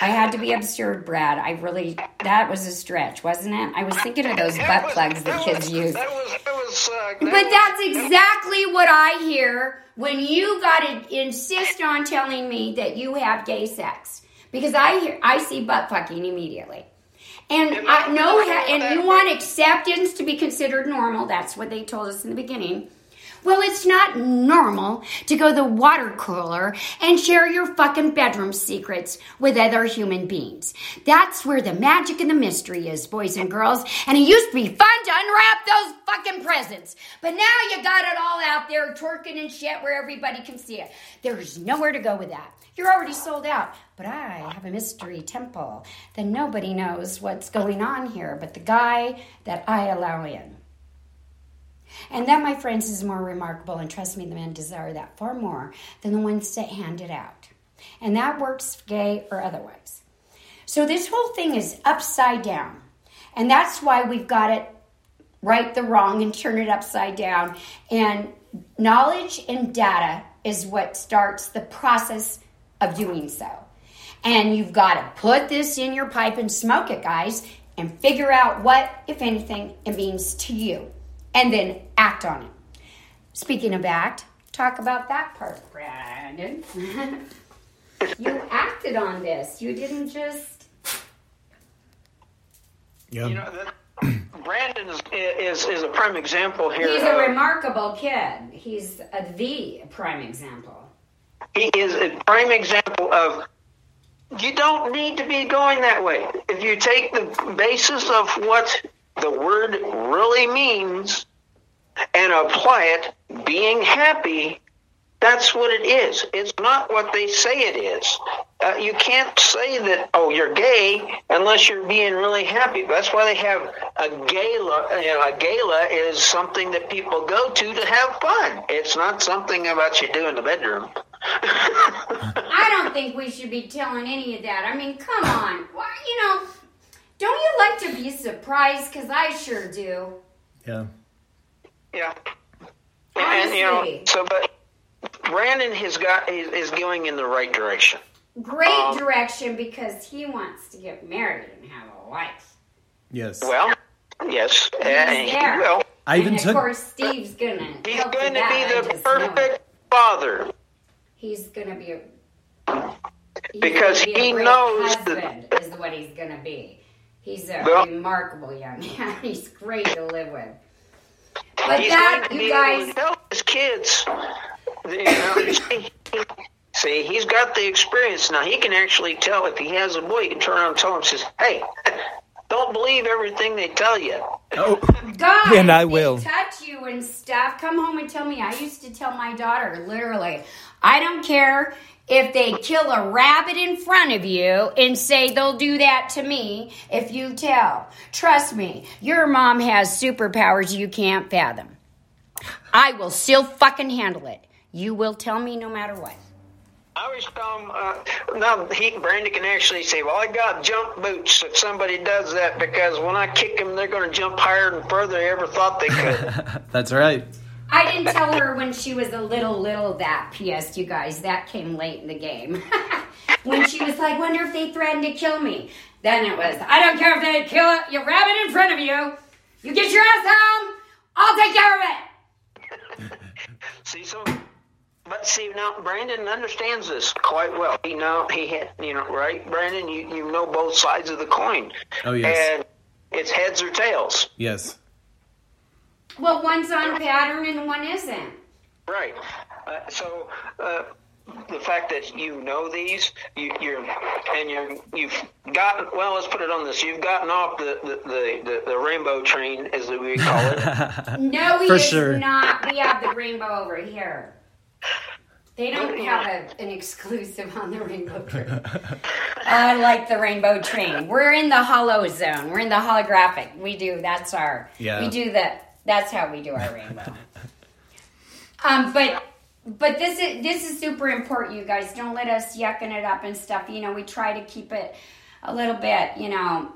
I had to be absurd, Brad. I really that was a stretch, wasn't it? I was thinking of those butt plugs that, that kids was, use.
That was, that was, uh,
but was, that's exactly what I hear when you got to insist on telling me that you have gay sex because I hear, I see butt fucking immediately. And I know, and you want acceptance to be considered normal. That's what they told us in the beginning. Well, it's not normal to go the water cooler and share your fucking bedroom secrets with other human beings. That's where the magic and the mystery is, boys and girls. And it used to be fun to unwrap those fucking presents. But now you got it all out there twerking and shit where everybody can see it. There's nowhere to go with that. You're already sold out. But I have a mystery temple that nobody knows what's going on here but the guy that I allow in. And that, my friends, is more remarkable, and trust me, the men desire that far more than the ones that hand it out. And that works gay or otherwise. So this whole thing is upside down. And that's why we've got it right the wrong and turn it upside down. And knowledge and data is what starts the process of doing so. And you've got to put this in your pipe and smoke it, guys, and figure out what, if anything, it means to you. And then act on it. Speaking of act, talk about that part, Brandon. you acted on this. You didn't just.
Yeah.
You know, that, Brandon is, is is a prime example here.
He's a
of-
remarkable kid. He's a, the prime example.
he is a prime example of you don't need to be going that way. If you take the basis of what the word really means and apply it, being happy, that's what it is. It's not what they say it is. Uh, you can't say that, oh, you're gay unless you're being really happy. That's why they have a gala. You know, a gala is something that people go to to have fun. It's not something about you do in the bedroom.
I don't think we should be telling any of that. I mean, come on. Why, you know, don't you like to be surprised? Because I sure do.
Yeah.
Yeah. And you know,
Honestly.
so but Brandon has got is, is going in the right direction.
Great
Um,
direction because he wants to get married and have a wife.
Yes.
Well, yes, and he
there.
will.
I even
and of
took.
course, Steve's gonna.
He's going to be the
just know it.
perfect father.
He's gonna be. A, he's
Because
gonna be a
he
great
knows that-
husband is what he's gonna be. He's a
Well-
remarkable young man. He's great to live with. But
He's
that,
going to
you
be able
guys,
to tell his kids. You know, see, see, he's got the experience now. He can actually tell if he has a boy. He can turn around and tell him, says, "Hey, don't believe everything they tell you."
Oh,
guys,
And I
they
will.
touch you and stuff. Come home and tell me. I used to tell my daughter, literally, I don't care if they kill a rabbit in front of you and say they'll do that to me if you tell. Trust me, your mom has superpowers you can't fathom. I will still fucking handle it. You will tell me no matter what.
I always tell him, uh, now he, Brandon can actually say, well, I got jump boots if somebody does that because when I kick them, they're going to jump higher and further than they ever thought they could.
that's right.
I didn't tell her when she was a little little that. P.S. You guys, that came late in the game. when she was like, "Wonder if they threatened to kill me." Then it was, "I don't care if they kill it, your rabbit in front of you. You get your ass home. I'll take care of it."
see, so, but see, now Brandon understands this quite well. He know, he had, you know, right? Brandon, you, you know both sides of the coin.
Oh, yes.
And it's heads or tails.
Yes.
Well, one's on pattern and one isn't.
Right. Uh, so uh, the fact that you know these, you, you're and you're you've gotten well. Let's put it on this. You've gotten off the the, the, the, the rainbow train, as we call it.
No, he
For sure.
not. We have the rainbow over here. They don't have a, an exclusive on the rainbow train. I like the rainbow train. We're in the hollow zone. We're in the holographic. We do. That's our.
Yeah.
We do the. That's how we do our rainbow. um, but but this is this is super important, you guys. Don't let us yucking it up and stuff. You know, we try to keep it a little bit, you know,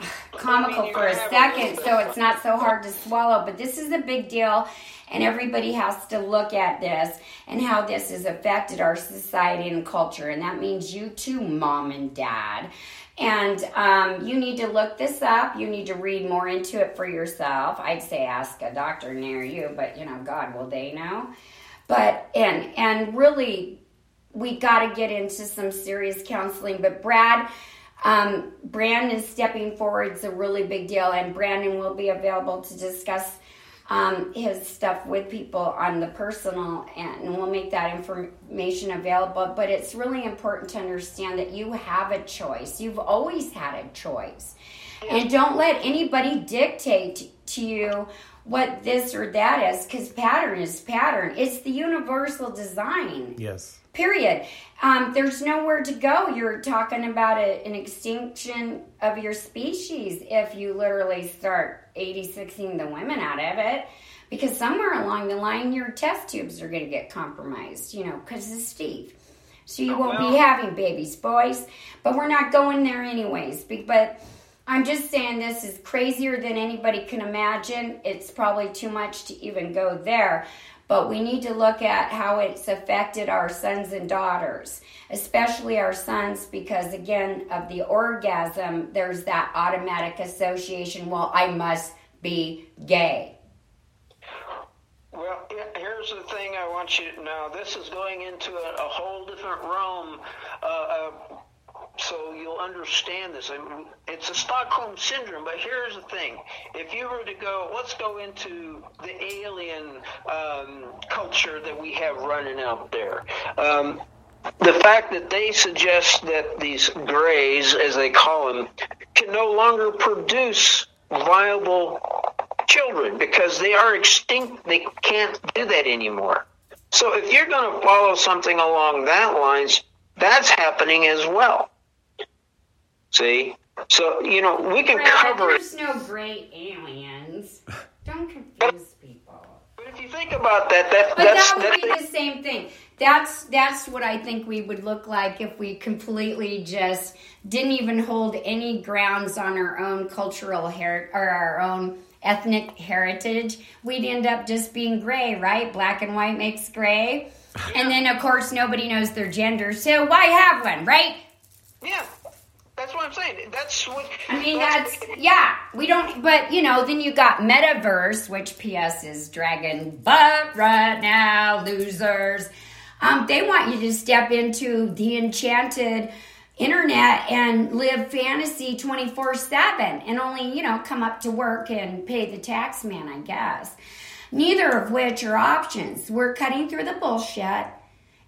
comical for a second so it's not so hard to swallow. But this is a big deal, and everybody has to look at this and how this has affected our society and culture. And that means you too, mom and dad. And um, you need to look this up. You need to read more into it for yourself. I'd say ask a doctor near you, but you know, God, will they know? But and and really, we got to get into some serious counseling. But Brad, um, Brandon stepping forward is a really big deal, and Brandon will be available to discuss um, his stuff with people on the personal, end, and we'll make that information available. But it's really important to understand that you have a choice. You've always had a choice, and don't let anybody dictate to you what this or that is, because pattern is pattern. It's the universal design
Yes.
period. Um, there's nowhere to go. You're talking about a, an extinction of your species if you literally start 86ing the women out of it. Because somewhere along the line, your test tubes are going to get compromised, you know, because of Steve. So you oh, won't be having babies, boys. But we're not going there anyways. But I'm just saying this is crazier than anybody can imagine. It's probably too much to even go there. But we need to look at how it's affected our sons and daughters, especially our sons, because again, of the orgasm, there's that automatic association well, I must be gay.
Well, here's the thing I want you to know. This is going into a, a whole different realm. Uh, so you'll understand this. I mean, it's a Stockholm syndrome, but here's the thing: if you were to go, let's go into the alien um, culture that we have running out there. Um, the fact that they suggest that these grays, as they call them, can no longer produce viable children because they are extinct. They can't do that anymore. So if you're going to follow something along that lines, that's happening as well. See? So, you know, we can
Brad,
cover
There's no gray aliens. Don't confuse people.
But if you think about that, that
But
that's
that would be the same thing. That's that's what I think we would look like if we completely just didn't even hold any grounds on our own cultural her- or our own ethnic heritage. We'd end up just being gray, right? Black and white makes gray. And then of course nobody knows their gender. So why have one, right?
yeah. That's what I'm saying. That's what
I mean, that's yeah. We don't, but you know, then you got metaverse, which PS is dragging butt right now, losers. Um, they want you to step into the enchanted internet and live fantasy 24 7 and only, you know, come up to work and pay the tax man, I guess. Neither of which are options. We're cutting through the bullshit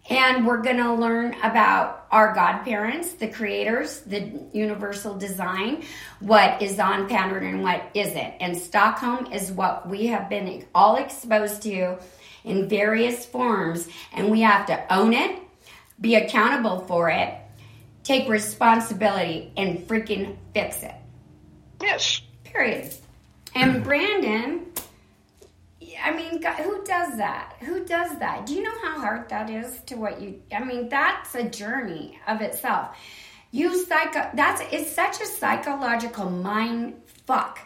and we're going to learn about our godparents, the creators, the universal design, what is on pattern and what isn't. And Stockholm is what we have been all exposed to in various forms, and we have to own it, be accountable for it, take responsibility, and freaking fix it.
yes.
Period. And Brandon, I mean, God, who does that? Who does that? Do you know how hard that is to what you? I mean, that's a journey of itself. You psycho. That's it's such a psychological mind fuck.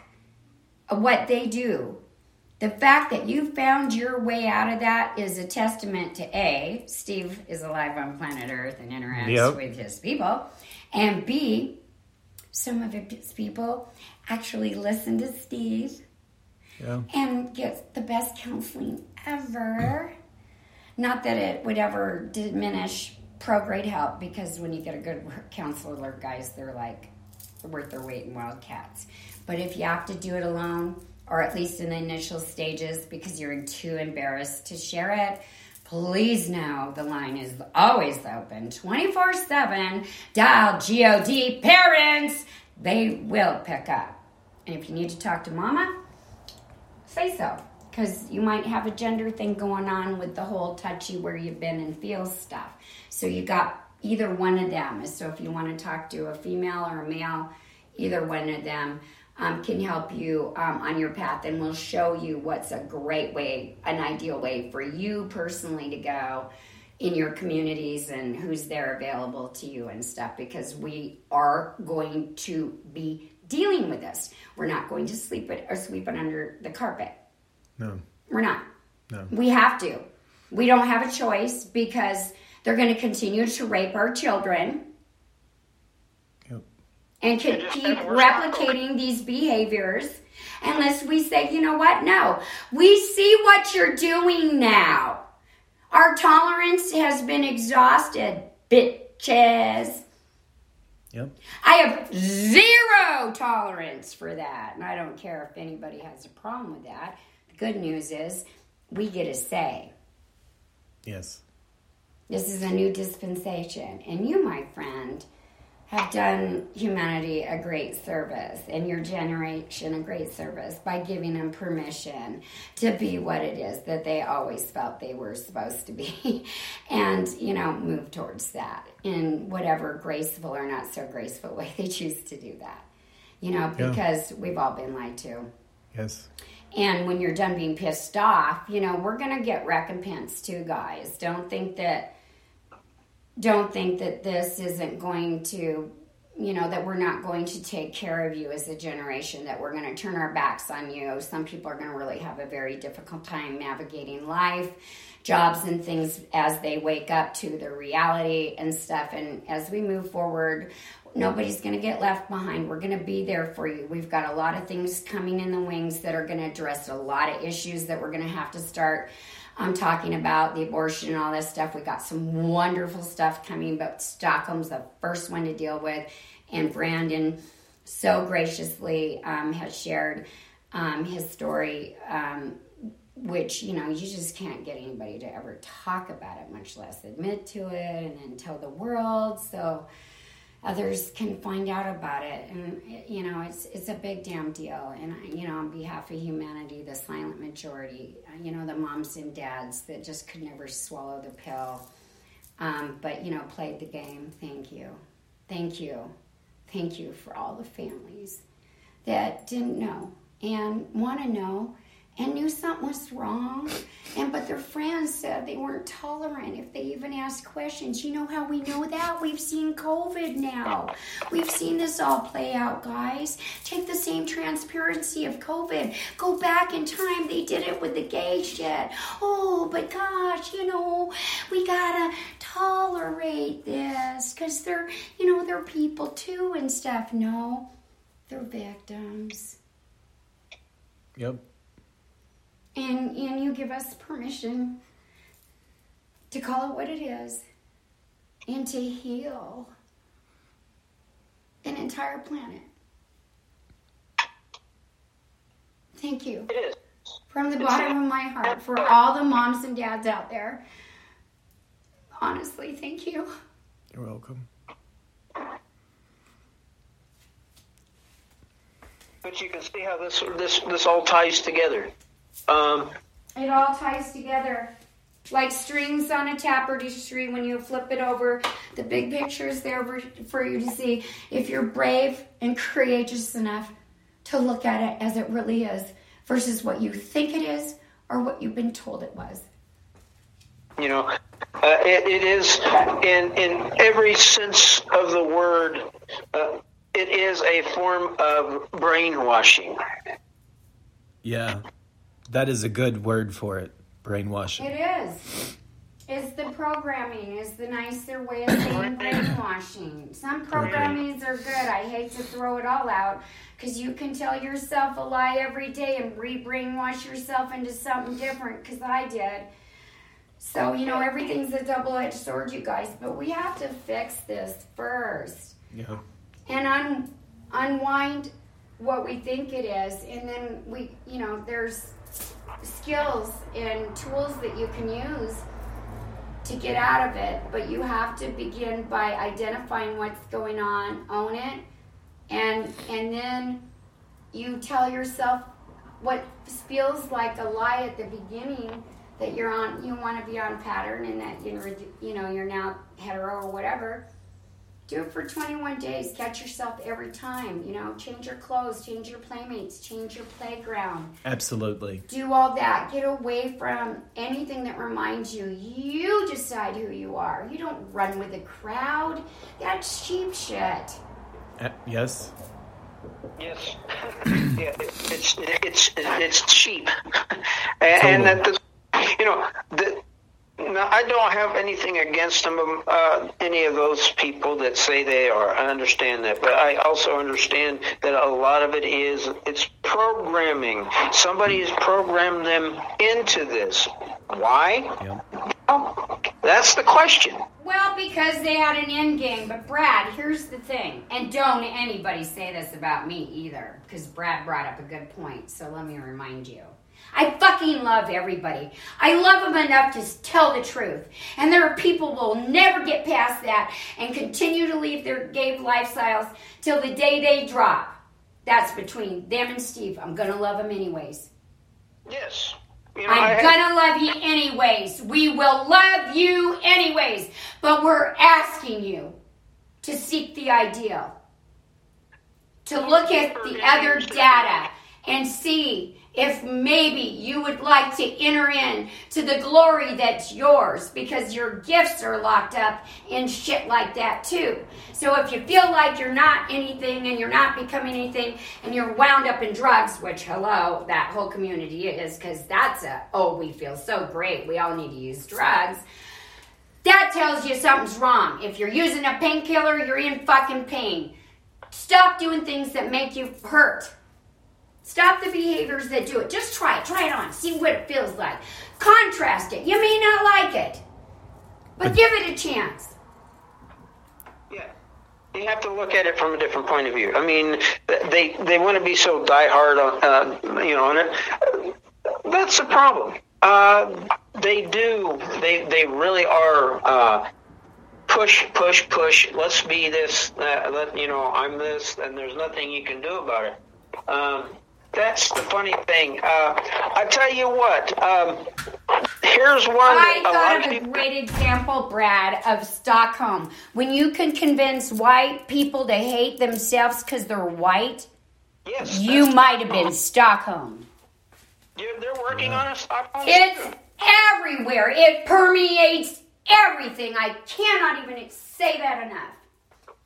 Uh, what they do. The fact that you found your way out of that is a testament to A, Steve is alive on planet Earth and interacts
Yep.
with his people, and B, some of his people actually listen to Steve
Yeah.
and get the best counseling ever. Not that it would ever diminish pro grade help because when you get a good counselor, guys, they're like worth their weight in wildcats. But if you have to do it alone, or at least in the initial stages because you're too embarrassed to share it, please know the line is always open 24 7. Dial GOD parents, they will pick up. And if you need to talk to mama, say so because you might have a gender thing going on with the whole touchy where you've been and feels stuff. So you got either one of them. So if you want to talk to a female or a male either one of them um, can help you um, on your path and will show you what's a great way an ideal way for you personally to go in your communities and who's there available to you and stuff because we are going to be dealing with this. We're not going to sleep it or sweep it under the carpet.
No.
We're not.
No.
We have to. We don't have a choice because they're going to continue to rape our children
Yep.
and can keep
have more stock.
replicating these behaviors unless we say, you know what? No. We see what you're doing now. Our tolerance has been exhausted, bitches.
Yep.
I have zero tolerance for that. And I don't care if anybody has a problem with that. The good news is we get a say.
Yes.
This is a new dispensation. And you, my friend, have done humanity a great service and your generation a great service by giving them permission to be what it is that they always felt they were supposed to be and you know move towards that in whatever graceful or not so graceful way they choose to do that you know
Yeah.
because we've all been lied to
Yes.
and when you're done being pissed off, you know, we're going to get recompense too, guys. Don't think that don't think that this isn't going to you know that we're not going to take care of you as a generation that we're going to turn our backs on you. Some people are going to really have a very difficult time navigating life jobs and things as they wake up to the reality and stuff. And as we move forward nobody's going to get left behind. We're going to be there for you. We've got a lot of things coming in the wings that are going to address a lot of issues that we're going to have to start I'm talking about the abortion and all this stuff. We got some wonderful stuff coming, but Stockholm's the first one to deal with. And Brandon so graciously um, has shared um, his story, um, which, you know, you just can't get anybody to ever talk about it, much less admit to it and then tell the world. So, others can find out about it. And you know it's it's a big damn deal. And you know on behalf of humanity the silent majority you know the moms and dads that just could never swallow the pill. Um, but you know played the game. Thank you. Thank you. Thank you for all the families that didn't know and want to know and knew something was wrong. And but their friends said they weren't tolerant if they even asked questions. You know how we know that? We've seen COVID now. We've seen this all play out, guys. Take the same transparency of COVID. Go back in time. They did it with the gay shit. Oh, but gosh, you know, we gotta tolerate this because they're, you know, they're people too and stuff. No, they're victims.
Yep
and and you give us permission to call it what it is and to heal an entire planet. Thank you. From the bottom of my heart for all the moms and dads out there. Honestly, thank you.
You're welcome.
But you can see how this this this all ties together. Um,
it all ties together like strings on a tapestry when you flip it over. The big picture is there for, for you to see if you're brave and courageous enough to look at it as it really is versus what you think it is or what you've been told it was.
You know, uh, it, it is in in every sense of the word. Uh, it is a form of brainwashing.
Yeah, that is a good word for it. Brainwashing.
It It's Is the programming is the nicer way of saying brainwashing. Some programmings are good. I hate to throw it all out because you can tell yourself a lie every day and re-brainwash yourself into something different. Because I did. So you know everything's a double-edged sword, you guys. But we have to fix this first.
Yeah.
And un- unwind what we think it is, and then we, you know, there's skills and tools that you can use to get out of it, but you have to begin by identifying what's going on, own it, and and then you tell yourself what feels like a lie at the beginning that you're on you want to be on pattern and that you're you know you're now hetero or whatever do it for 21 days. Catch yourself every time. You know, change your clothes, change your playmates, change your playground.
Absolutely.
Do all that. Get away from anything that reminds you. You decide who you are. You don't run with the crowd. That's cheap shit.
Uh, yes.
Yes. yeah, it's it's it's cheap, and, totally. that the, you know the no, I don't have anything against them, uh, any of those people that say they are. I understand that, but I also understand that a lot of it is it's programming. Somebody has programmed them into this. Why? Yep. Well, that's the question.
Well, because they had an end game. But Brad, here's the thing, and don't anybody say this about me either, because Brad brought up a good point. So let me remind you. I fucking love everybody. I love them enough to tell the truth. And there are people who will never get past that and continue to leave their gay lifestyles till the day they drop. That's between them and Steve. I'm going to love them anyways.
Yes.
You know, I'm gonna love you anyways. We will love you anyways. But we're asking you to seek the ideal, to look at the other data and see if maybe you would like to enter in to the glory that's yours because your gifts are locked up in shit like that too. So if you feel like you're not anything and you're not becoming anything and you're wound up in drugs, which hello, that whole community is because that's a oh we feel so great, we all need to use drugs. That tells you something's wrong. If you're using a painkiller, you're in fucking pain. Stop doing things that make you hurt. Stop the behaviors that do it. Just try it. Try it on. See what it feels like. Contrast it. You may not like it, but give it a chance.
Yeah. You have to look at it from a different point of view. I mean, they they want to be so diehard on, uh, you know, on it. That's the problem. Uh, they do. They they really are. Uh, push, push, push. Let's be this. Uh, let you know I'm this, and there's nothing you can do about it. Um, that's the funny thing. Uh, I tell you what. Um, here's one.
I
that a lot
thought
of
of a
people-
great example, Brad, of Stockholm. When you can convince white people to hate themselves because they're white,
Yes,
you might have been Stockholm.
They're, they're working on a Stockholm
It's
syndrome.
everywhere. It permeates everything. I cannot even say that enough.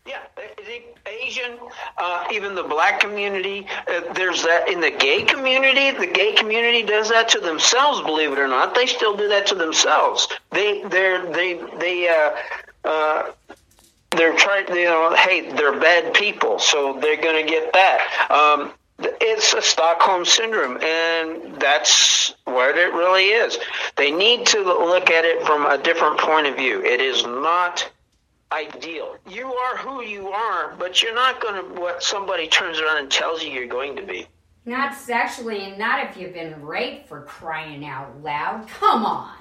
Yeah, the- Asian, uh, even the black community. Uh, there's that in the gay community. The gay community does that to themselves. Believe it or not, they still do that to themselves. They, they're, they, they, uh, uh, they're trying. You know, hey, they're bad people, so they're going to get that. Um, it's a Stockholm syndrome, and that's what it really is. They need to look at it from a different point of view. It is not ideal. You are who you are, but you're not going to what somebody turns around and tells you you're going to be.
Not sexually, and not if you've been raped for crying out loud. Come on.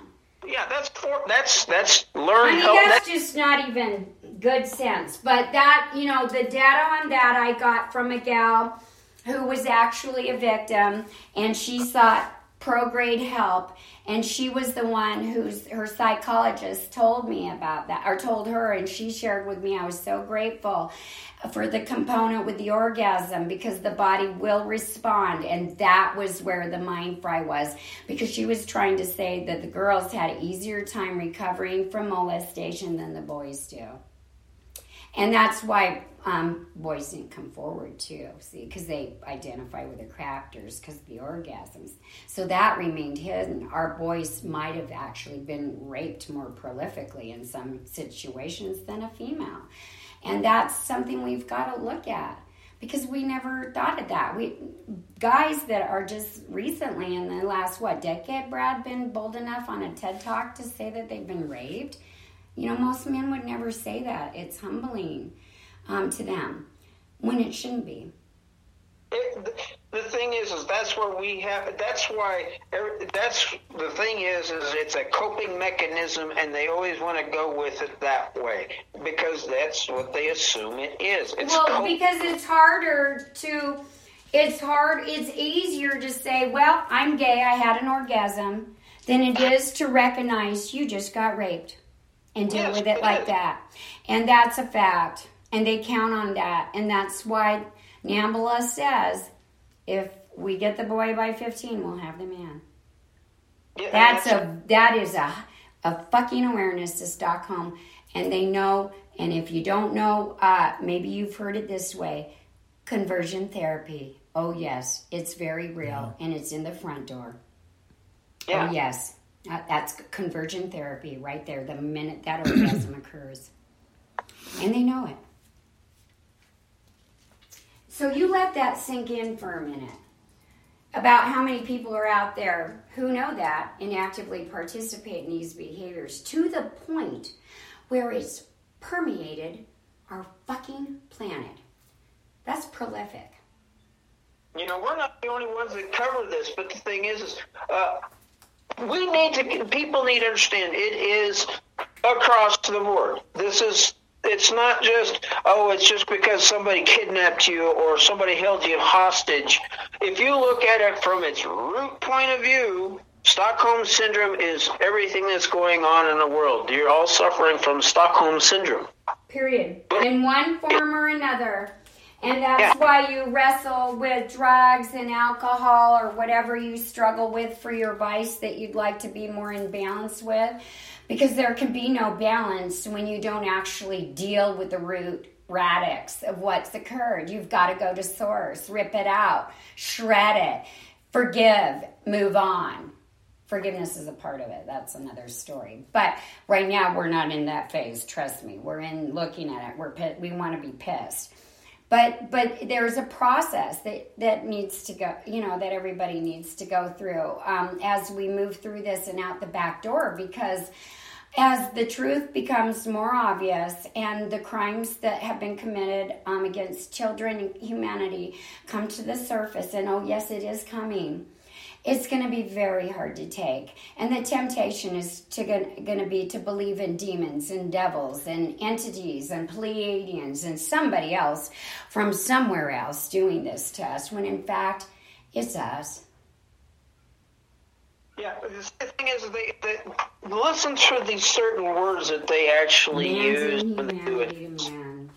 Yeah, that's for that's that's
I
learn
mean,
help.
that's
That,
just not even good sense. But that, you know, the data on that I got from a gal who was actually a victim, and she sought pro-grade help, and she was the one who's her psychologist told me about that, or told her, and she shared with me. I was so grateful for the component with the orgasm because the body will respond, and that was where the mind fry was because she was trying to say that the girls had easier time recovering from molestation than the boys do. And that's why um, boys didn't come forward too, see, because they identify with the crafters because of the orgasms. So that remained hidden. Our boys might have actually been raped more prolifically in some situations than a female. And that's something we've got to look at because we never thought of that. We guys that are just recently in the last what decade, Brad, been bold enough on a TED talk to say that they've been raped. You know, most men would never say that. It's humbling um, to them when it shouldn't be.
it, the thing is, is that's where we have. That's why. That's the thing is, is it's a coping mechanism, and they always want to go with it that way because that's what they assume it is. It's
well, because it's harder to. It's hard. It's easier to say, "Well, I'm gay. I had an orgasm," than it is to recognize you just got raped and deal
Yes,
with it
it
like that. And that's a fact. And they count on that. And that's why NAMBLA says, if we get the boy by 15, we'll have the man.
Yeah,
That's a that is a a fucking awareness to Stockholm, and they know. And if you don't know, uh, maybe you've heard it this way: conversion therapy. Oh yes, it's very real, and it's in the front door.
yeah.
Oh yes, Uh, that's conversion therapy right there. The minute that orgasm occurs, and they know it. So you let that sink in for a minute about how many people are out there who know that and actively participate in these behaviors to the point where it's permeated our fucking planet. That's prolific.
You know, we're not the only ones that cover this, but the thing is, is uh, we need to. People need to understand it is across the board. This is. It's not just oh, it's just because somebody kidnapped you or somebody held you hostage. If you look at it from its root point of view, Stockholm syndrome is everything that's going on in the world. You're all suffering from Stockholm syndrome.
Period. In one form or another. And that's
Yeah.
why you wrestle with drugs and alcohol or whatever you struggle with for your vice that you'd like to be more in balance with. Because there can be no balance when you don't actually deal with the root radix of what's occurred. You've got to go to source, rip it out, shred it, forgive, move on. Forgiveness is a part of it. That's another story. But right now, we're not in that phase. Trust me. We're in looking at it. We're we want to be pissed. But but there's a process that that needs to go. You know that everybody needs to go through um, as we move through this and out the back door because as the truth becomes more obvious and the crimes that have been committed um, against children and humanity come to the surface, and oh, yes, it is coming, it's going to be very hard to take. And the temptation is to going to be to believe in demons and devils and entities and Pleiadians and somebody else from somewhere else doing this to us, when in fact, it's us.
Yeah, the thing is, they, they listen to these certain words that they actually use
Man's
when they do it.
man.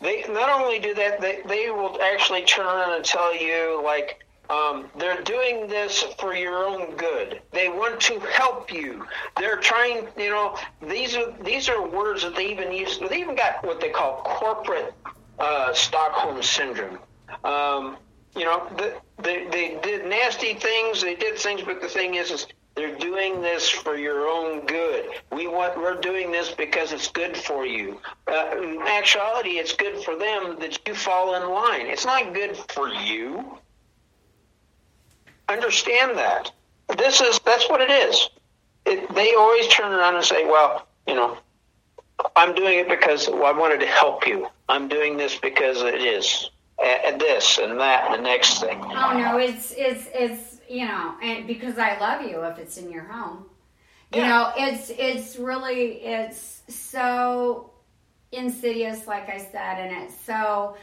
They not only do that, they they will actually turn around and tell you like um, they're doing this for your own good. They want to help you. They're trying. You know, these are these are words that they even use. They even got what they call corporate uh, Stockholm syndrome. Um, you know, the, they they did nasty things. They did things, but the thing is, is they're doing this for your own good. We want we're doing this because it's good for you. Uh, in actuality, it's good for them that you fall in line. It's not good for you. Understand that. This is that's what it is. It, they always turn around and say, "Well, you know, I'm doing it because I wanted to help you. I'm doing this because it is and this and that and the next thing."
Oh no, it's it's it's you know, and because I love you if it's in your home. You
Yeah.
know, it's it's really it's so insidious like I said and it's so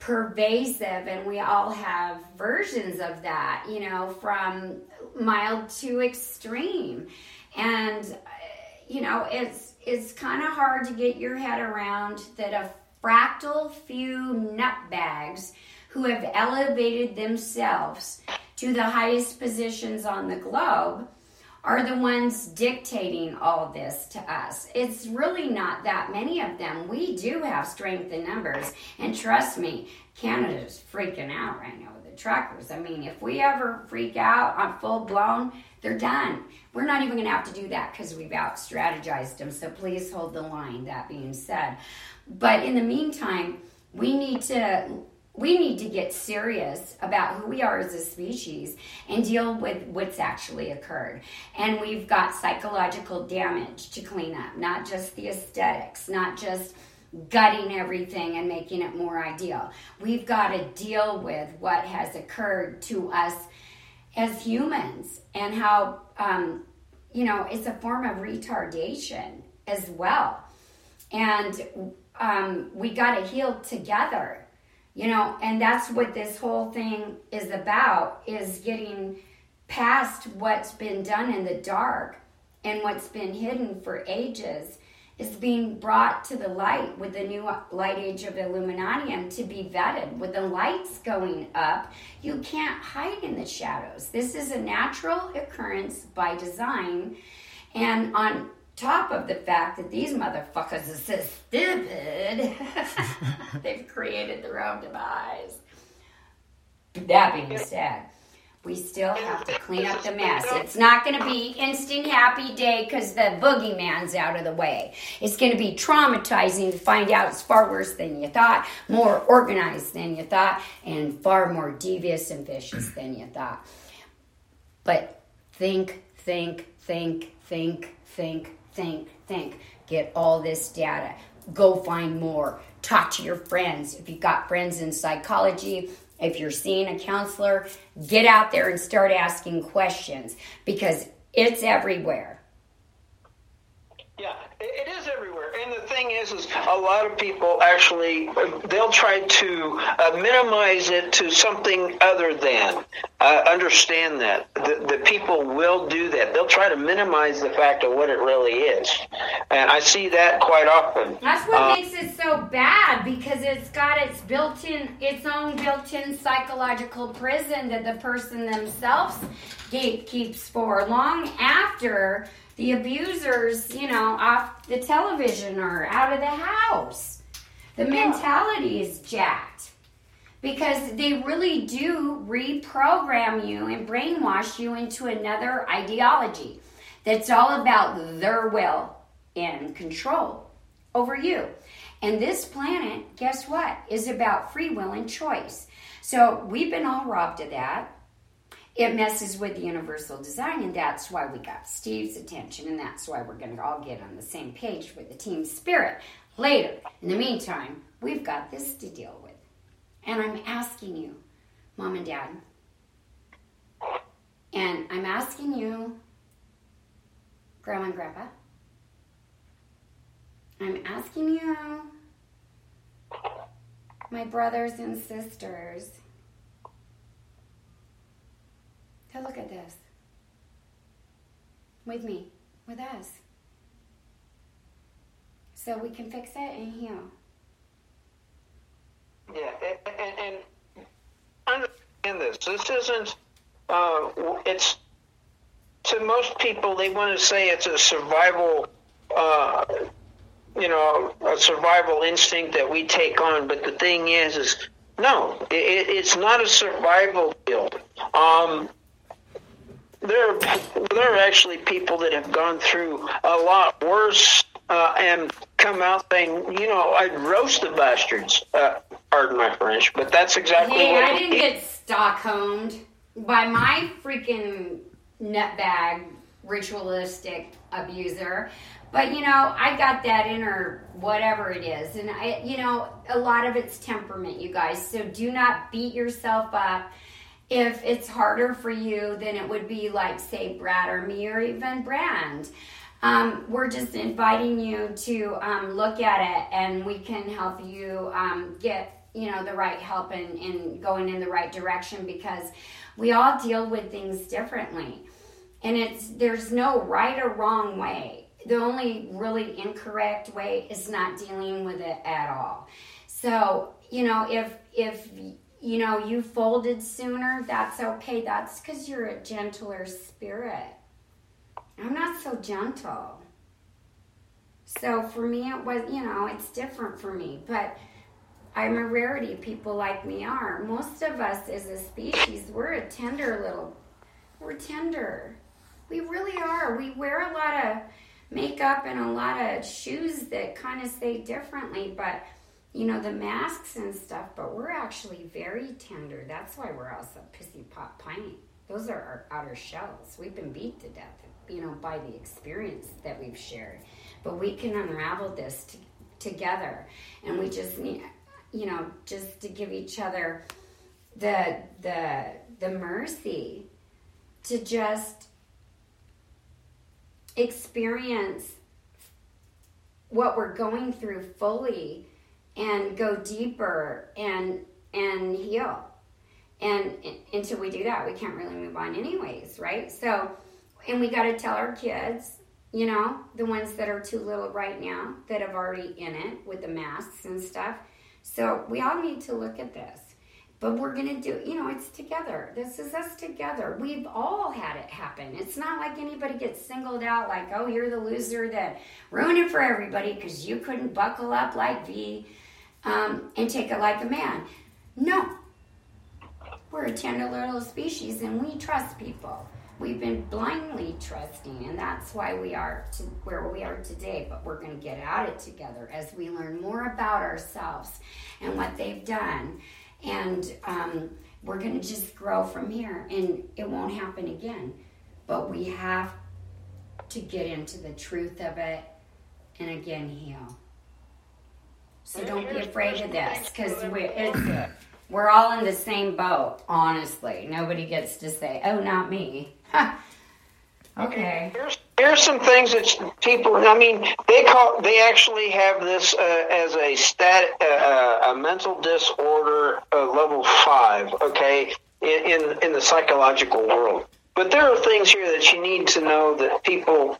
pervasive and we all have versions of that, you know, from mild to extreme. And you know, it's it's kind of hard to get your head around that a fractal few nutbags who have elevated themselves to the highest positions on the globe are the ones dictating all this to us. It's really not that many of them. We do have strength in numbers. And trust me, Canada's freaking out right now with the truckers. I mean, if we ever freak out on full blown, they're done. We're not even going to have to do that because we've out strategized them. So please hold the line, that being said. But in the meantime, we need to we need to get serious about who we are as a species and deal with what's actually occurred. And we've got psychological damage to clean up, not just the aesthetics, not just gutting everything and making it more ideal. We've got to deal with what has occurred to us as humans and how, um, you know, it's a form of retardation as well. And um, we got to heal together you know and that's what this whole thing is about is getting past what's been done in the dark and what's been hidden for ages. Is being brought to the light with the new light age of illuminatium to be vetted. With the lights going up you can't hide in the shadows. This is a natural occurrence by design. And on top of the fact that these motherfuckers are so stupid, they've created their own demise. That being said, we still have to clean up the mess. It's not going to be instant happy day because the boogeyman's out of the way. It's going to be traumatizing to find out it's far worse than you thought, more organized than you thought, and far more devious and vicious than you thought. But think, think, think, think, think, think, think. Get all this data. Go find more. Talk to your friends. If you've got friends in psychology, if you're seeing a counselor, get out there and start asking questions because it's everywhere.
Yeah, it, is everywhere. everywhere. And the thing is, is a lot of people actually they'll try to uh, minimize it to something other than. Uh, understand that the, the people will do that. They'll try to minimize the fact of what it really is, and I see that quite often.
That's what uh, makes it so bad because it's got its built-in, its own built-in psychological prison that the person themselves gatekeeps for long after the abusers, you know, off the television or out of the house. The mentality is jacked because they really do reprogram you and brainwash you into another ideology that's all about their will and control over you. And this planet, guess what, is about free will and choice. So we've been all robbed of that it messes with the universal design, and that's why we got Steve's attention, and that's why we're going to all get on the same page with the team spirit later. In the meantime, we've got this to deal with. And I'm asking you, mom and dad, and I'm asking you, grandma and grandpa, I'm asking you, my brothers and sisters, to look at this with me, with us. So we can fix it and heal.
Yeah, and, and, understand this. This isn't, uh, it's, to most people, they want to say it's a survival, uh, you know, a survival instinct that we take on. But the thing is, is no, it, it's not a survival field. Um, there there are actually people that have gone through a lot worse uh, and come out saying, you know, I'd roast the bastards. Uh, pardon my French, but that's exactly
hey,
what
I didn't get Stockholmed by my freaking nutbag ritualistic abuser. But you know, I got that inner whatever it is, and I, you know, a lot of it's temperament, you guys. So do not beat yourself up if it's harder for you than it would be like say Brad or me or even Brand. Um, we're just inviting you to um, look at it and we can help you um, get you know the right help and, and going in the right direction because we all deal with things differently. And it's there's no right or wrong way. The only really incorrect way is not dealing with it at all. So you know if if you know, you folded sooner, that's okay. That's because you're a gentler spirit. I'm not so gentle. So for me, it was, you know, it's different for me. But I'm a rarity. People like me are. Most of us as a species, we're a tender little, we're tender. We really are. We wear a lot of makeup and a lot of shoes that kind of say differently, but you know, the masks and stuff, but we're actually very tender. That's why we're also pissy pot piney. Those are our outer shells. We've been beat to death, you know, by the experience that we've shared. But we can unravel this t- together, and we just need, you know, just to give each other the the the mercy to just experience what we're going through fully and go deeper and and heal. And until we do that, we can't really move on anyways, right? So, and we got to tell our kids, you know, the ones that are too little right now that have already in it with the masks and stuff. So, we all need to look at this. But we're going to do, you know, it's together. This is us together. We've all had it happen. It's not like anybody gets singled out like, oh, you're the loser that ruined it for everybody because you couldn't buckle up like V um, and take it like a man. No. We're a tender little species and we trust people. We've been blindly trusting, and that's why we are to where we are today. But we're going to get at it together as we learn more about ourselves and what they've done. And um, we're going to just grow from here, and it won't happen again. But we have to get into the truth of it and again heal. So don't be afraid of this because we're, we're all in the same boat, honestly. Nobody gets to say, oh, not me. Okay.
Here's, here's some things that people. I mean, they call. They actually have this uh, as a stat, uh, uh, a mental disorder uh, level five. Okay, in, in in the psychological world. But there are things here that you need to know that people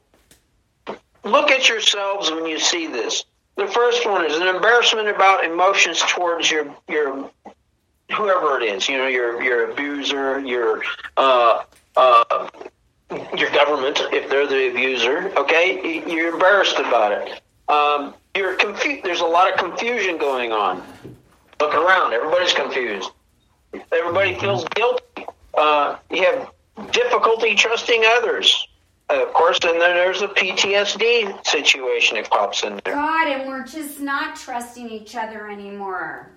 look at yourselves when you see this. The first one is an embarrassment about emotions towards your your whoever it is. You know, your your abuser, your uh, uh, your government, if they're the abuser. Okay, you're embarrassed about it. Um, you're confused. There's a lot of confusion going on. Look around. Everybody's confused. Everybody feels guilty. Uh, you have difficulty trusting others. Of course, and then there's a PTSD situation that pops in there.
God, and we're just not trusting each other anymore.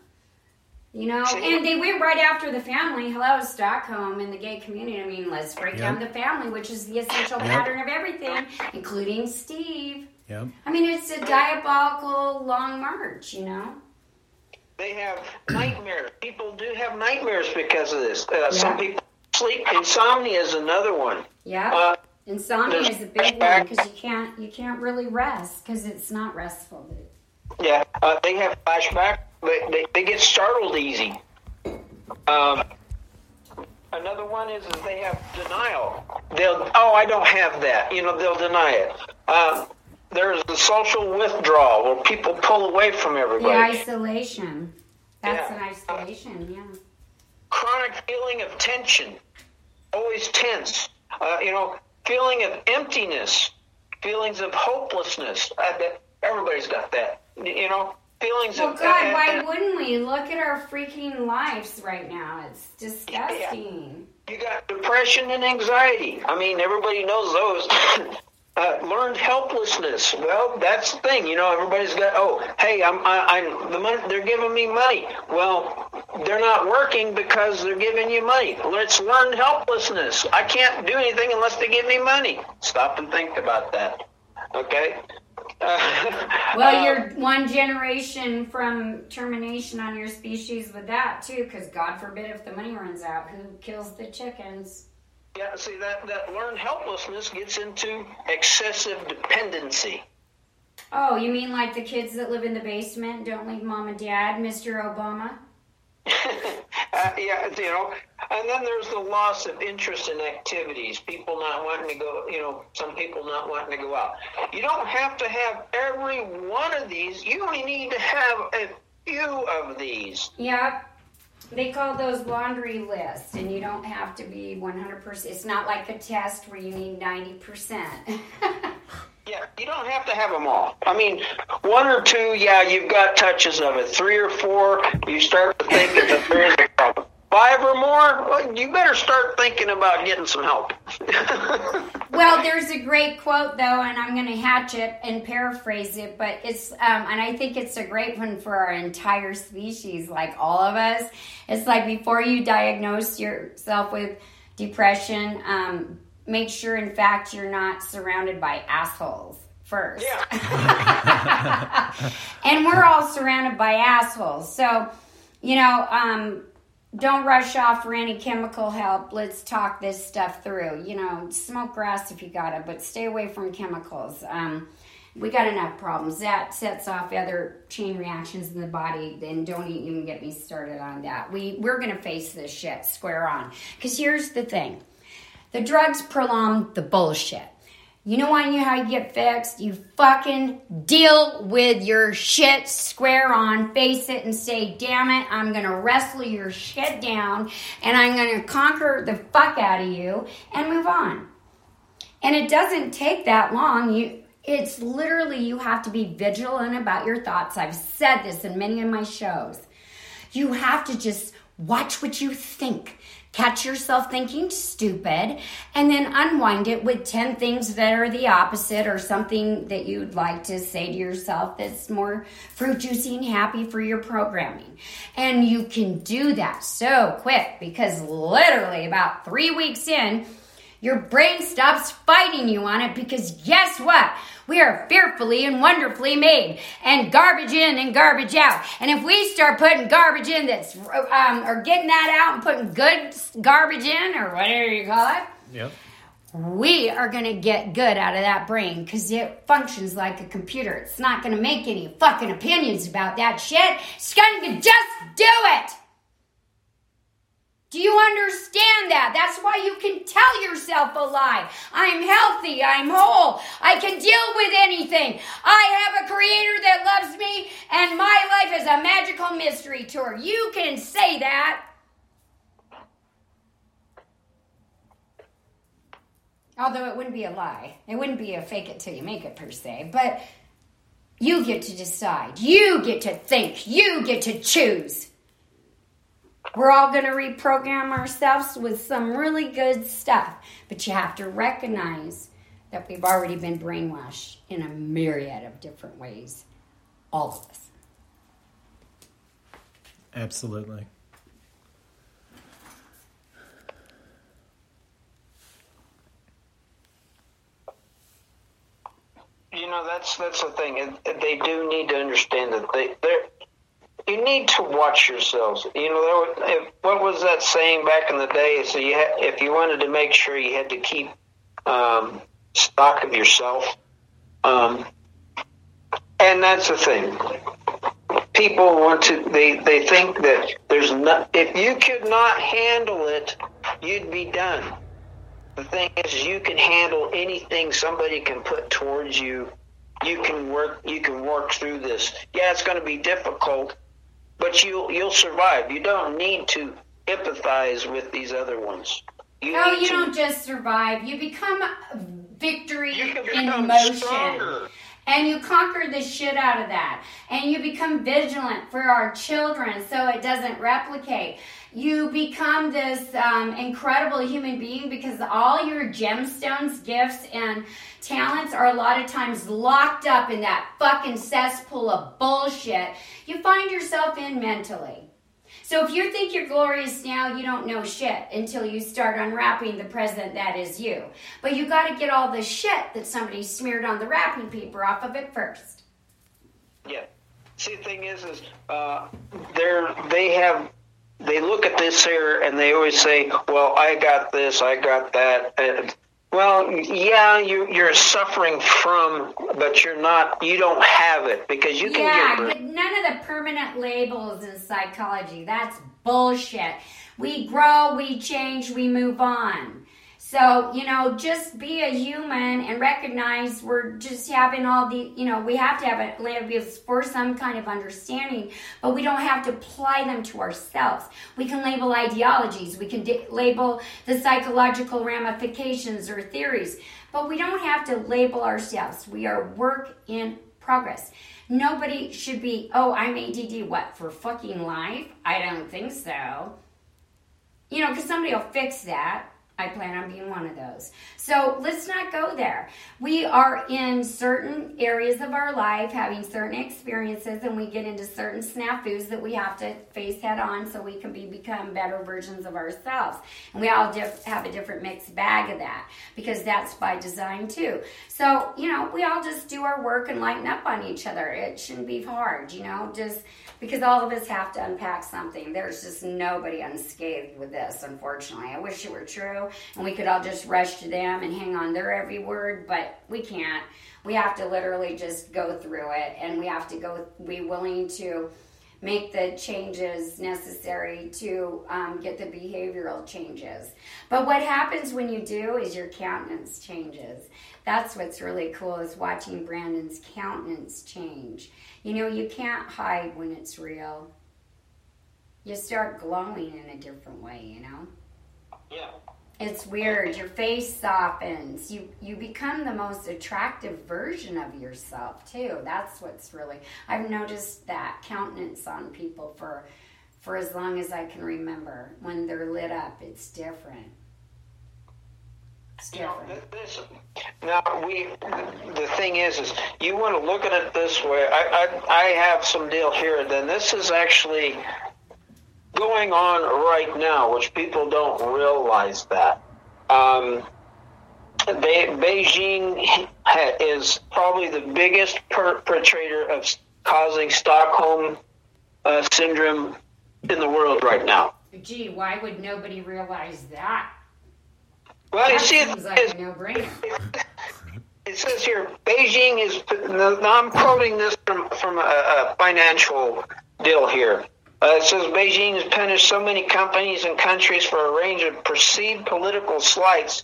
You know,
See?
and they went right after the family. Hello, Stockholm and the gay community. I mean, let's break down the family, which is the essential pattern of everything, including Steve.
Yep.
I mean, it's a diabolical long march, you know?
They have nightmares. People do have nightmares because of this. Uh, Some people sleep. Insomnia is another one.
Yeah.
Uh,
Insomnia is a big one because you can't you can't really rest because it's not restful.
Yeah, uh, they have flashback. They, they, they get startled easy. Um, another one is, is they have denial. They'll, oh, I don't have that. You know, they'll deny it. Uh, there's the social withdrawal where people pull away from everybody.
The isolation. That's
Yeah.
an isolation, yeah.
Chronic feeling of tension, always tense. Uh, you know, feeling of emptiness, feelings of hopelessness. Uh, that, everybody's got that. You know, feelings
Well,
of.
God,
uh,
why
uh,
wouldn't we? Look at our freaking lives right now. It's disgusting.
You got depression and anxiety. I mean, everybody knows those. uh, learned helplessness. Well, that's the thing. You know, everybody's got. Oh, hey, I'm. I, I'm. The money. They're giving me money. Well, they're not working because they're giving you money. Let's learn helplessness. I can't do anything unless they give me money. Stop and think about that. Okay. Uh,
Well,
uh,
you're one generation from termination on your species with that too, because God forbid if the money runs out, who kills the chickens?
Yeah, see that that learned helplessness gets into excessive dependency.
Oh, you mean like the kids that live in the basement don't leave mom and dad, Mr. Obama?
uh, yeah, you know, and then there's the loss of interest in activities. People not wanting to go, you know, some people not wanting to go out. You don't have to have every one of these. You only need to have a few of these.
Yep. They call those laundry lists, and you don't have to be 100%. It's not like a test where you need 90%.
Yeah, you don't have to have them all. I mean, one or two, yeah, you've got touches of it. Three or four, you start to think that there is a problem. Five or more, you better start thinking about getting some help.
Well, there's a great quote though, and I'm going to hatch it and paraphrase it, but it's, um, and I think it's a great one for our entire species, like all of us. It's like before you diagnose yourself with depression, um, make sure, in fact, you're not surrounded by assholes first.
yeah.
and we're all surrounded by assholes. So, you know, um, don't rush off for any chemical help. Let's talk this stuff through. You know, smoke grass if you got it, but stay away from chemicals. Um, we got enough problems. That sets off other chain reactions in the body, Then don't even get me started on that. We we're gonna face this shit square on. Cause here's the thing: the drugs prolong the bullshit. You know why you how you get fixed? You fucking deal with your shit square on, face it, and say, damn it, I'm gonna wrestle your shit down and I'm gonna conquer the fuck out of you and move on. And it doesn't take that long. You it's literally you have to be vigilant about your thoughts. I've said this in many of my shows. You have to just watch what you think. Catch yourself thinking stupid and then unwind it with 10 things that are the opposite or something that you'd like to say to yourself that's more fruit juicy and happy for your programming. And you can do that so quick because literally about three weeks in, your brain stops fighting you on it because guess what? We are fearfully and wonderfully made, and garbage in and garbage out. And if we start putting garbage in that's, um, or getting that out and putting good garbage in, or whatever you call it,
Yep.
we are going to get good out of that brain because it functions like a computer. It's not going to make any fucking opinions about that shit. It's going to just do it. Do you understand that? That's why you can tell yourself a lie. I'm healthy. I'm whole. I can deal with anything. I have a creator that loves me, and my life is a magical mystery tour. You can say that. Although it wouldn't be a lie, it wouldn't be a fake it till you make it per se, but you get to decide. You get to think. You get to choose. We're all going to reprogram ourselves with some really good stuff, but you have to recognize that we've already been brainwashed in a myriad of different ways. All of us.
Absolutely.
You know, that's that's the thing. They do need to understand that they they you need to watch yourselves. You know, there was, what was that saying back in the day? So you had, if you wanted to make sure you had to keep um, stock of yourself, um, and that's the thing. People want to. They they think that there's not. If you could not handle it, you'd be done. The thing is, you can handle anything somebody can put towards you. You can work. You can work through this. Yeah, it's going to be difficult, but you you'll survive. You don't need to empathize with these other ones.
You no, you to, don't just survive. You become victory
you
in motion.
Stronger.
And you conquer the shit out of that. And you become vigilant for our children so it doesn't replicate. You become this um, incredible human being because all your gemstones, gifts, and talents are a lot of times locked up in that fucking cesspool of bullshit you find yourself in mentally. So if you think you're glorious now, you don't know shit until you start unwrapping the present that is you. But you got to get all the shit that somebody smeared on the wrapping paper off of it first.
Yeah. See, the thing is, is uh, they're they have they look at this here and they always say, "Well, I got this, I got that." And well, yeah, you, you're suffering from, but you're not. You don't have it because you can
yeah,
get.
Yeah, none of the permanent labels in psychology. That's bullshit. We grow, we change, we move on. So, you know, just be a human and recognize we're just having all the, you know, we have to have labels for some kind of understanding, but we don't have to apply them to ourselves. We can label ideologies, we can di- label the psychological ramifications or theories, but we don't have to label ourselves. We are work in progress. Nobody should be, oh, I'm ADD, what, for fucking life? I don't think so. You know, because somebody will fix that I plan on being one of those. So let's not go there. We are in certain areas of our life having certain experiences, and we get into certain snafus that we have to face head on so we can be become better versions of ourselves. And we all diff- have a different mixed bag of that because that's by design too. So, you know, we all just do our work and lighten up on each other. It shouldn't be hard, you know, just because all of us have to unpack something. There's just nobody unscathed with this, unfortunately. I wish it were true and we could all just rush to them and hang on their every word, but we can't. We have to literally just go through it and we have to go be willing to make the changes necessary to um, get the behavioral changes. But what happens when you do is your countenance changes. That's what's really cool is watching Brandon's countenance change. You know, you can't hide when it's real. You start glowing in a different way, you know?
Yeah.
It's weird. Your face softens. You you become the most attractive version of yourself too. That's what's really I've noticed that countenance on people for for as long as I can remember. When they're lit up, it's different.
You know, this, now we. The thing is, is you want to look at it this way. I, I, I have some deal here. Then this is actually going on right now, which people don't realize that. Um, they, Beijing is probably the biggest perpetrator of causing Stockholm uh, syndrome in the world right now.
Gee, why would nobody realize that?
Well, you see,
seems
it,
like no-brainer.
it says here Beijing is. Now I'm quoting this from from a, a financial deal here. Uh, it says Beijing has punished so many companies and countries for a range of perceived political slights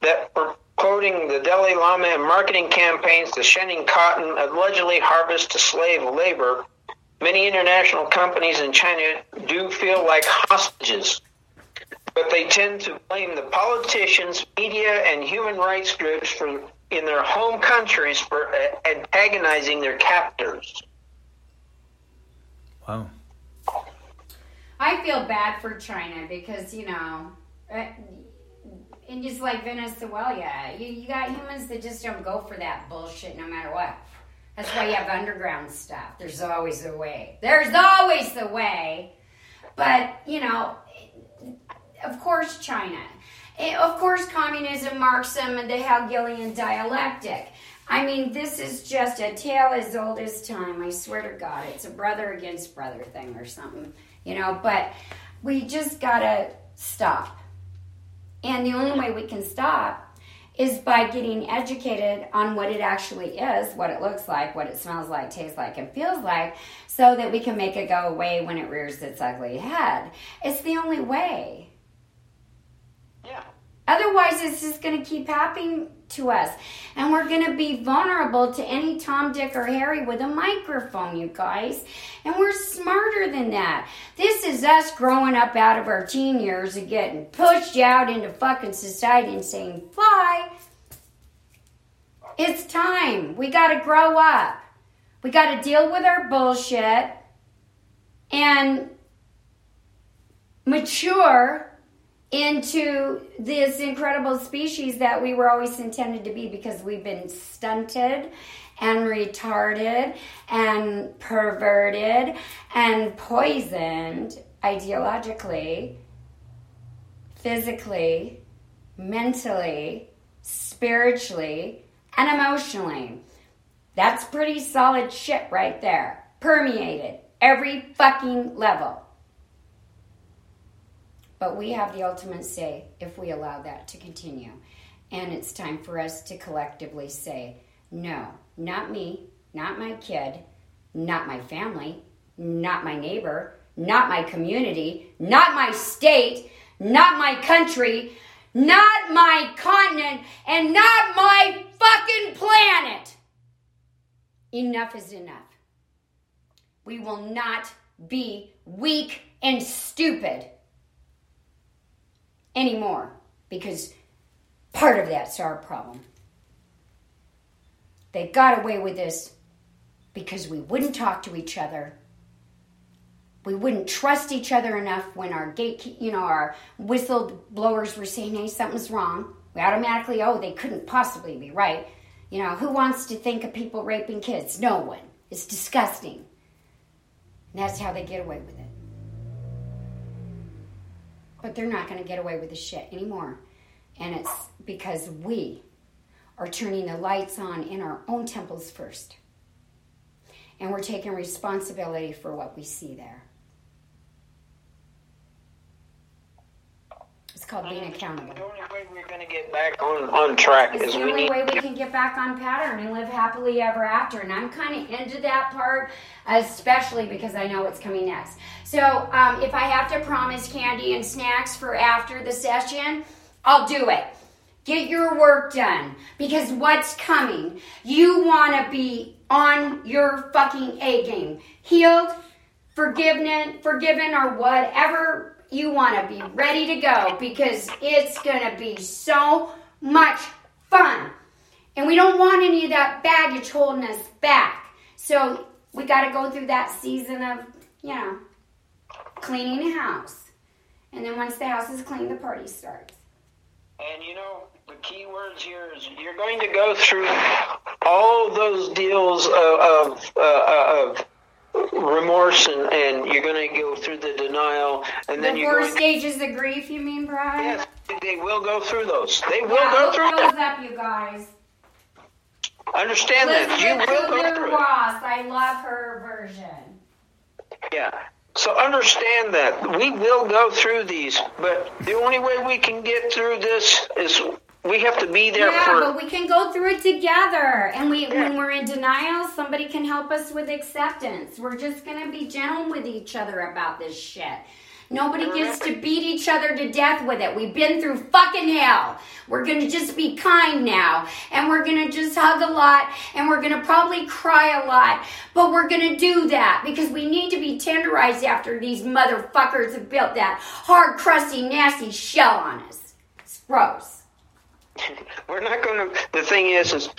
that were quoting the Dalai Lama in marketing campaigns to sending cotton, allegedly harvest to slave labor. Many international companies in China do feel like hostages, but they tend to blame the politicians, media, and human rights groups for in their home countries for antagonizing their captors.
Wow.
I feel bad for China because you know, uh, and just like Venezuela, you, you got humans that just don't go for that bullshit no matter what. That's why you have underground stuff. There's always a way. There's always a way. But you know, of course, China. Eh, Of course, communism, Marxism, and the Hegelian dialectic. I mean, this is just a tale as old as time. I swear to God, it's a brother against brother thing or something, you know. But we just gotta stop. And the only way we can stop is by getting educated on what it actually is, what it looks like, what it smells like, tastes like, and feels like, so that we can make it go away when it rears its ugly head. It's the only way.
Yeah.
Otherwise, it's just going to keep happening to us. And we're going to be vulnerable to any Tom, Dick, or Harry with a microphone, you guys. And we're smarter than that. This is us growing up out of our teen years and getting pushed out into fucking society and saying, fly. It's time. We got to grow up. We got to deal with our bullshit and mature into this incredible species that we were always intended to be because we've been stunted and retarded and perverted and poisoned ideologically, physically, mentally, spiritually, and emotionally. That's pretty solid shit right there. Permeated every fucking level. But we have the ultimate say if we allow that to continue. And it's time for us to collectively say, no, not me, not my kid, not my family, not my neighbor, not my community, not my state, not my country, not my continent, and not my fucking planet. Enough is enough. We will not be weak and stupid anymore because part of that's our problem. They got away with this because we wouldn't talk to each other. We wouldn't trust each other enough when our gate, you know, our whistleblowers were saying, "Hey, something's wrong." We automatically, "Oh, they couldn't possibly be right." You know, who wants to think of people raping kids? No one. It's disgusting. And that's how they get away with it. But they're not going to get away with the shit anymore. And it's because we are turning the lights on in our own temples first. And we're taking responsibility for what we see there. It's called being accountable.
The only way we're going to get back on, on track
It's
is
the
we
only
need
way we can get back on pattern and live happily ever after. And I'm kind of into that part, especially because I know what's coming next. So um, if I have to promise candy and snacks for after the session, I'll do it. Get your work done because what's coming? You want to be on your fucking A game, healed, forgiven, forgiven, or whatever you want to be ready to go because it's gonna be so much fun. And we don't want any of that baggage holding us back. So we got to go through that season of, you know, cleaning the house. And then once the house is clean, the party starts.
And you know, the key words here is you're going to go through all those deals of, of, uh, of remorse and, and you're going to go through the denial and then you're
four stages of grief, you mean, Brian?
yes, they will go through those. They will
Yeah,
go through
those up, you guys.
Understand that. You will go through.
Ross, I love her version.
Yeah. So understand that we will go through these, but the only way we can get through this is we have to be there
yeah,
for.
but we can go through it together. And we, when we're in denial, somebody can help us with acceptance. We're just gonna be gentle with each other about this shit. Nobody mm-hmm. gets to beat each other to death with it. We've been through fucking hell. We're gonna just be kind now. And we're gonna just hug a lot. And we're gonna probably cry a lot. But we're gonna do that because we need to be tenderized after these motherfuckers have built that hard, crusty, nasty shell on us. It's gross.
We're not going to. The thing is, is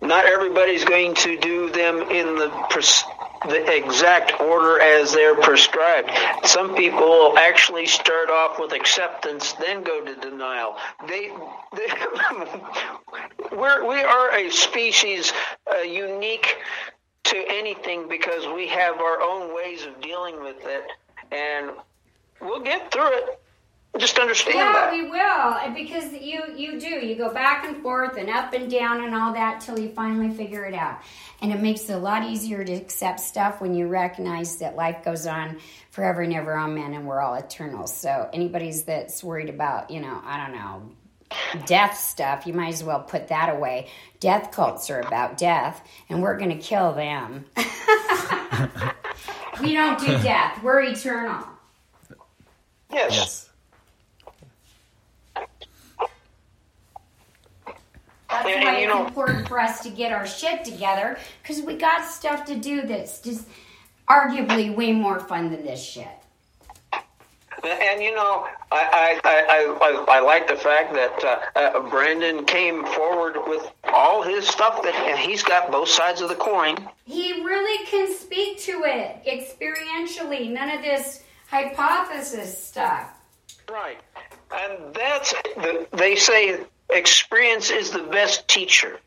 not everybody's going to do them in the pres- the exact order as they're prescribed. Some people will actually start off with acceptance, then go to denial. They, they we're we are a species uh, unique to anything because we have our own ways of dealing with it, and we'll get through it. Just understand
Yeah,
that.
we will because you you do you go back and forth and up and down and all that till you finally figure it out, and it makes it a lot easier to accept stuff when you recognize that life goes on forever and ever, amen, and we're all eternal. So anybody's that's worried about you know I don't know death stuff, you might as well put that away. Death cults are about death, and we're going to kill them. we don't do death; we're eternal.
yes.
Yes.
That's
And-
why
and,
it's
know-
important for us to get our shit together because we got stuff to do that's just arguably way more fun than this shit.
And you know, I I, I, I, I like the fact that uh, uh, Brandon came forward with all his stuff that and he's got both sides of the coin.
He really can speak to it experientially. None of this hypothesis stuff.
Right. And that's the, they say experience is the best teacher.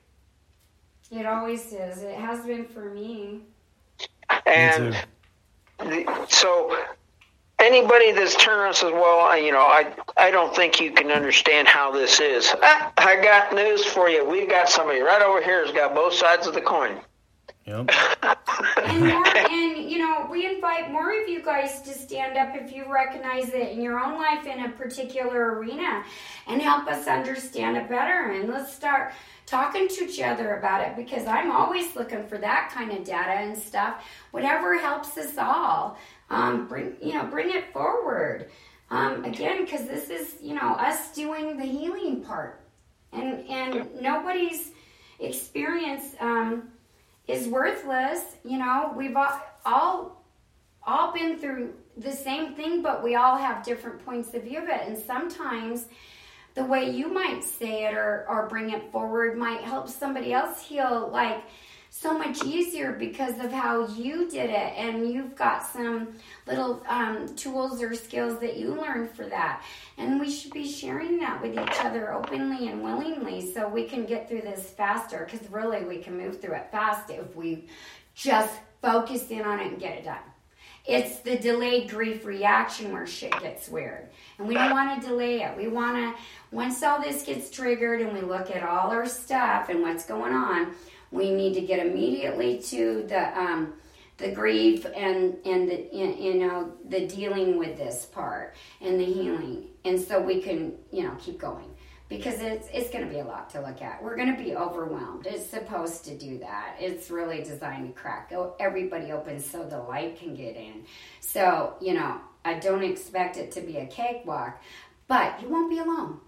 It always is. It has been for me.
And
Me
the, so anybody that's turned around and says, "Well, I, you know, I I don't think you can understand how this is." Ah, I got news for you. We've got somebody right over here who's got both sides of the coin.
Yep.
And more, and you know, we invite more of you guys to stand up if you recognize it in your own life in a particular arena, and help us understand it better. And let's start talking to each other about it because I'm always looking for that kind of data and stuff. Whatever helps us all, um, bring you know, bring it forward. Um, again, because this is you know us doing the healing part, and and nobody's experience. Um, is worthless. You know, we've all, all all been through the same thing, but we all have different points of view of it. And sometimes the way you might say it or, or bring it forward might help somebody else heal like so much easier because of how you did it and you've got some little um, tools or skills that you learned for that and we should be sharing that with each other openly and willingly so we can get through this faster because really we can move through it fast if we just focus in on it and get it done it's the delayed grief reaction where shit gets weird. And we don't want to delay it. We want to, once all this gets triggered and we look at all our stuff and what's going on, we need to get immediately to the, um, the grief and, and the, you know, the dealing with this part and the healing. And so we can, you know, keep going because it's it's going to be a lot to look at. We're going to be overwhelmed. It's supposed to do that. It's really designed to crack everybody open so the light can get in. So you know, I don't expect it to be a cakewalk, but you won't be alone.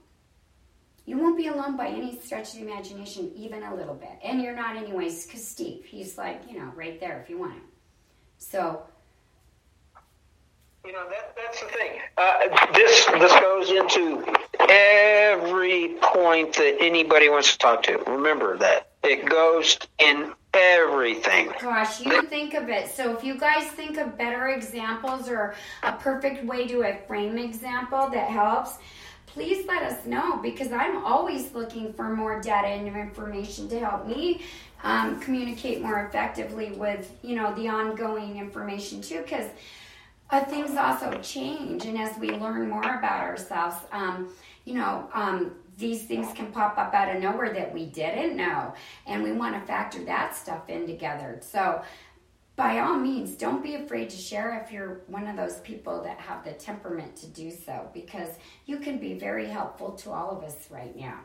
You won't be alone by any stretch of the imagination, even a little bit. And you're not, anyways, because Steve, he's like, you know, right there if you want him. So
You know that that's the thing. Uh, this this goes into every point that anybody wants to talk to. Remember that it goes in everything.
Gosh, you think of it. So if you guys think of better examples or a perfect way to a frame example that helps, please let us know because I'm always looking for more data and information to help me um, communicate more effectively with you know the ongoing information too. Because uh, things also change, and as we learn more about ourselves, um, you know, um, these things can pop up out of nowhere that we didn't know, and we want to factor that stuff in together. So, by all means, don't be afraid to share if you're one of those people that have the temperament to do so, because you can be very helpful to all of us right now.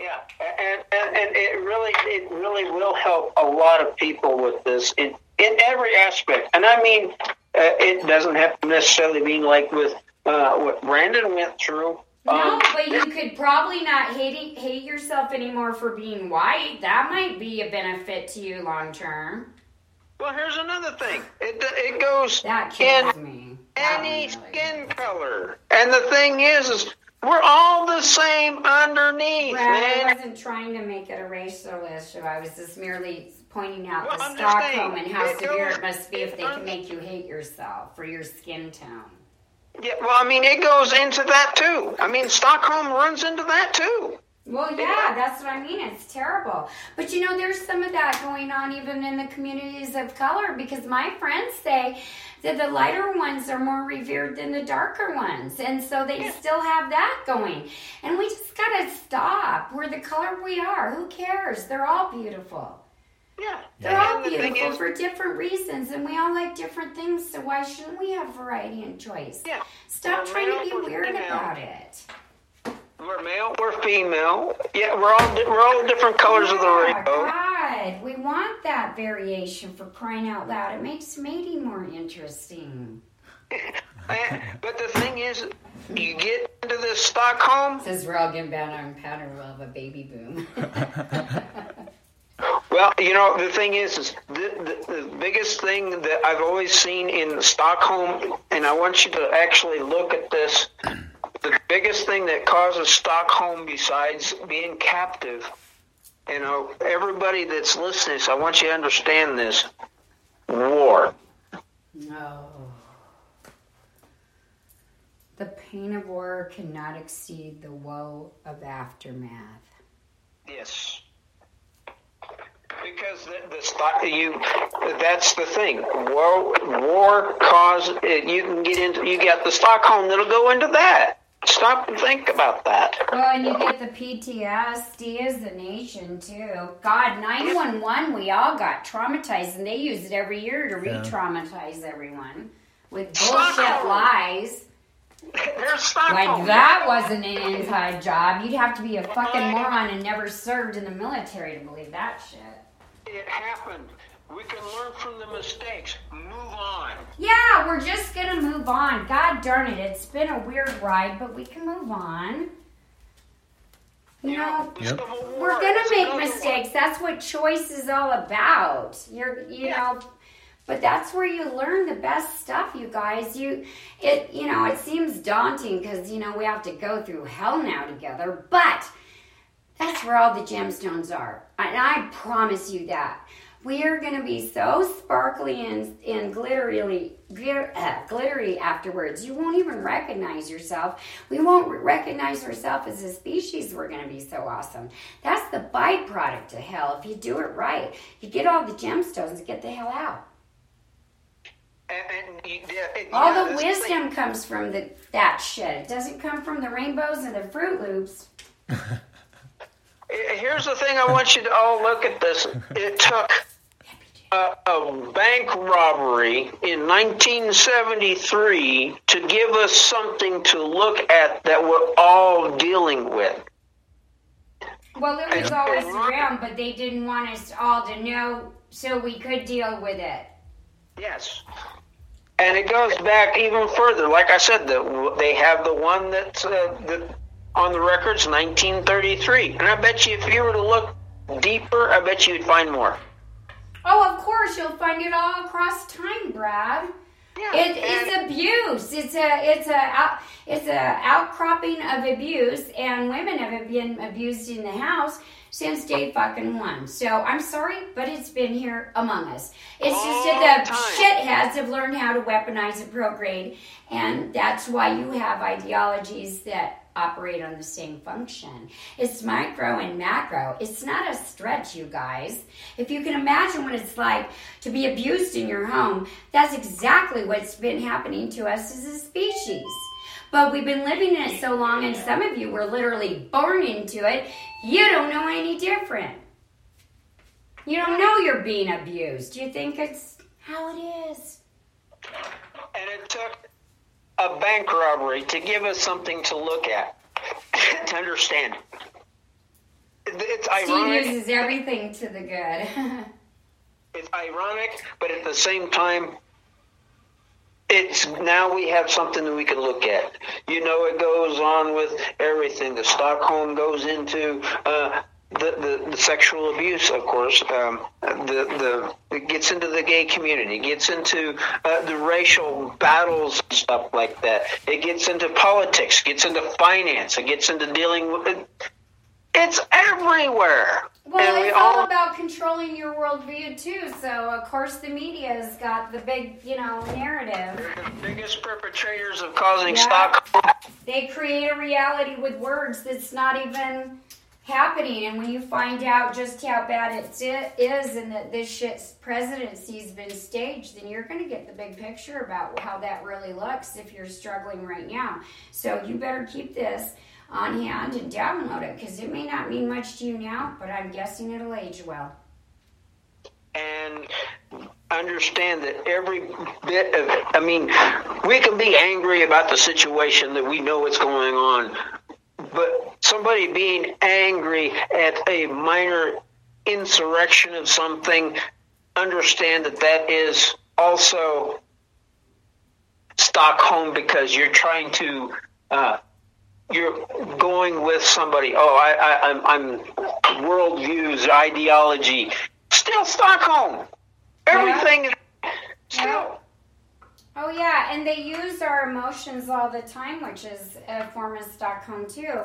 Yeah, and, and, and it really it really will help a lot of people with this in in every aspect. And I mean, uh, it doesn't have to necessarily mean like with uh, what Brandon went through.
No,
Um,
but you could probably not hate hate yourself anymore for being white. That might be a benefit to you long term.
Well, here's another thing. It it goes in
me.
Any skin color, and the thing is, is we're all the same underneath,
Brad, I wasn't trying to make it a racial issue. I was just merely pointing out
Well,
the Stockholm and how
it
severe
goes-
it must be if they can make you hate yourself for your skin tone.
Yeah, well, I mean, it goes into that too. I mean, Stockholm runs into that too.
Well, yeah, that's what I mean. It's terrible. But you know, there's some of that going on even in the communities of color because my friends say that the lighter ones are more revered than the darker ones. And so they still have that going. And we just got to stop. We're the color we are. Who cares? They're all beautiful.
Yeah,
They're all
and the
beautiful for different reasons, and we all like different things. So why shouldn't we have variety and choice?
Yeah.
Stop
Well,
trying to be weird about it.
We're male, we're female. Yeah, we're all we're all different colors of the rainbow.
God, we want that variation for crying out loud. It makes mating more interesting.
But the thing is, you get into this Stockholm.
Says we're all getting better and better of a baby boom.
Well, you know, the thing is, is the, the, the biggest thing that I've always seen in Stockholm, and I want you to actually look at this. The biggest thing that causes Stockholm, besides being captive, you know, everybody that's listening, so I want you to understand this: war.
no. The pain of war cannot exceed the woe of aftermath.
Yes. Because the, the stock you that's the thing. War war cause you can get into you got the Stockholm that'll go into that. Stop and think about that.
Well, and you get the PTSD as a nation too. God, nine one one, we all got traumatized, and they use it every year to
Yeah.
re-traumatize everyone with bullshit
Stockholm.
lies.
There's Stockholm.
Like that wasn't an inside job. You'd have to be a fucking moron and never served in the military to believe that shit.
It happened. We can learn from the mistakes. Move on.
Yeah, we're just gonna move on. God darn it, it's been a weird ride, but we can move on. You know,
Yep.
We're gonna
is
make
another one.
mistakes. That's what choice is all about. You're, you
Yeah.
know, but that's where you learn the best stuff, you guys. You, it, you know, it seems daunting because you know we have to go through hell now together, but that's where all the gemstones are, and I promise you that. We are going to be so sparkly and, and glittery, glir- uh, glittery afterwards. You won't even recognize yourself. We won't recognize ourselves as a species. We're going to be so awesome. That's the byproduct of hell. If you do it right, you get all the gemstones, get the hell out.
And, and you, yeah, it-
All
yeah,
the wisdom
thing.
comes from the, that shit. It doesn't come from the rainbows and the Fruit Loops.
Here's the thing. I want you to all look at this. It took a, a bank robbery in 1973 to give us something to look at that we're all dealing with.
Well, it was always around, but they didn't want us all to know so we could deal with it.
Yes. And it goes back even further. Like I said, the, they have the one that's uh, that on the records 1933. And I bet you if you were to look deeper, I bet you'd find more.
Oh, of course, you'll find it all across time, Brad.
Yeah.
It is abuse. It's a it's a out, it's a outcropping of abuse, and women have been abused in the house since day fucking one. So I'm sorry, but it's been here among us. It's just that
the
the
time.
shitheads have learned how to weaponize and procreate, and that's why you have ideologies that operate on the same function. It's micro and macro. It's not a stretch, you guys. If you can imagine what it's like to be abused in your home, that's exactly what's been happening to us as a species. But we've been living in it so long, and some of you were literally born into it, you don't know any different. You don't know you're being abused. You think it's how it is.
And it took a bank robbery to give us something to look at, to understand. It's
Steve
ironic.
uses everything to the good.
It's ironic, but at the same time, it's now we have something that we can look at. You know, it goes on with everything. The Stockholm goes into uh, the, the the sexual abuse, of course. Um, the the it gets into the gay community. Gets into uh, the racial battles and stuff like that. It gets into politics. Gets into finance. It gets into dealing with. It. It's everywhere.
Well,
And we
it's all
all-
about controlling your worldview too. So, of course, the media's got the big, you know, narrative.
the biggest perpetrators of causing
Yeah.
Stockholm
They create a reality with words that's not even happening. And when you find out just how bad it is and that this shit's presidency's been staged, then you're going to get the big picture about how that really looks if you're struggling right now. So you better keep this on hand and download it because it may not mean much to you now, but I'm guessing it'll age well.
and understand that every bit of I mean, we can be angry about the situation that we know what's going on, but somebody being angry at a minor insurrection of something, understand that that is also Stockholm because you're trying to. Uh, you're going with somebody. Oh, I, I, I'm, I'm worldviews, ideology. Still Stockholm. Everything is still.
Oh yeah, and they use our emotions all the time, which is a form of Stockholm too,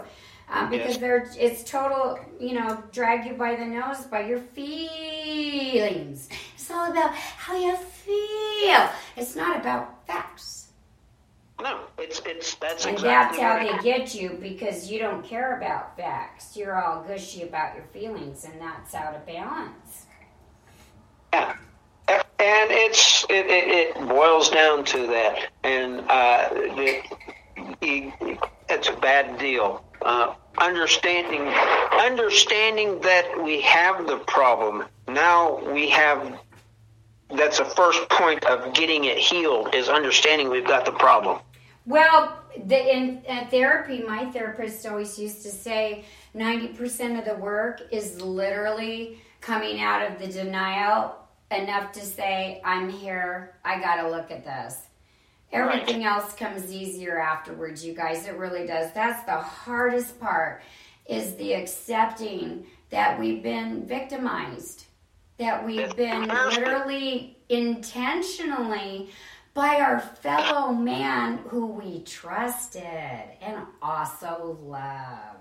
um, because
Yes.
they're it's total, you know, drag you by the nose by your feelings. It's all about how you feel. It's not about facts,
No, it's it's that's
and
exactly
that's how they get you because you don't care about facts. You're all gushy about your feelings, and that's out of balance.
Yeah. And it's it, it, it boils down to that, and uh, it, it, it's a bad deal. Uh, understanding understanding that we have the problem now, we have. That's the first point of getting it healed is understanding we've got the problem.
Well, the, in uh, therapy, my therapist always used to say 90% of the work is literally coming out of the denial enough to say, I'm here, I gotta look at this. Everything else comes easier afterwards, you guys. It really does. That's the hardest part is the accepting that we've been victimized, that we've been literally intentionally by our fellow man who we trusted and also loved.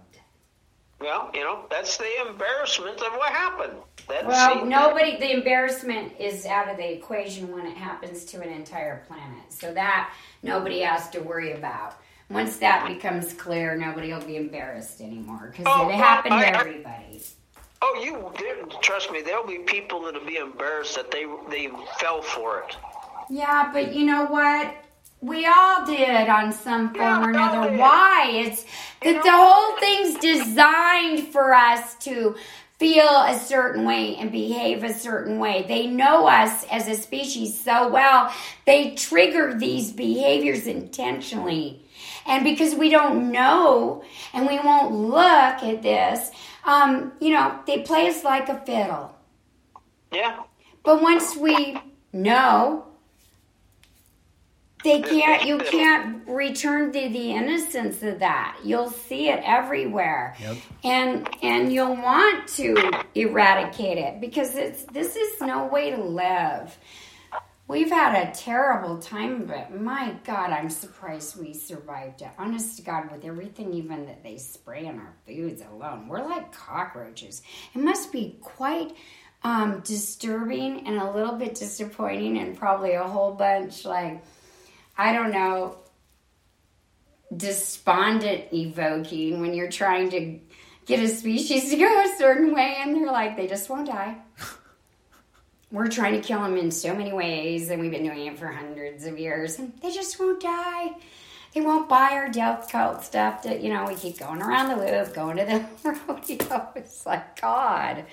Well, you know that's the embarrassment of what happened. That's
Well, nobody, the embarrassment is out of the equation when it happens to an entire planet. So that nobody has to worry about. Once that becomes clear, nobody will be embarrassed anymore because
Oh,
it happened
I-
to everybody.
Oh, you didn't trust me. There'll be people that'll be embarrassed that they they fell for it.
Yeah, but you know what? We all did on some form or another. Why? It's that the whole thing's designed for us to feel a certain way and behave a certain way. They know us as a species so well, they trigger these behaviors intentionally. And because we don't know and we won't look at this, um, you know, they play us like a fiddle.
Yeah.
But once we know, they can't. You can't return to the innocence of that. You'll see it everywhere,
Yep.
and and you'll want to eradicate it because it's this is no way to live. We've had a terrible time, but my God, I'm surprised we survived it. Honest to God, with everything even that they spray in our foods alone, we're like cockroaches. It must be quite um, disturbing and a little bit disappointing, and probably a whole bunch like I don't know, despondent evoking when you're trying to get a species to go a certain way, and they're like, they just won't die we're trying to kill them in so many ways, and we've been doing it for hundreds of years, and they just won't die. They won't buy our death cult stuff. That you know, we keep going around the loop, going to the rodeo. It's like God.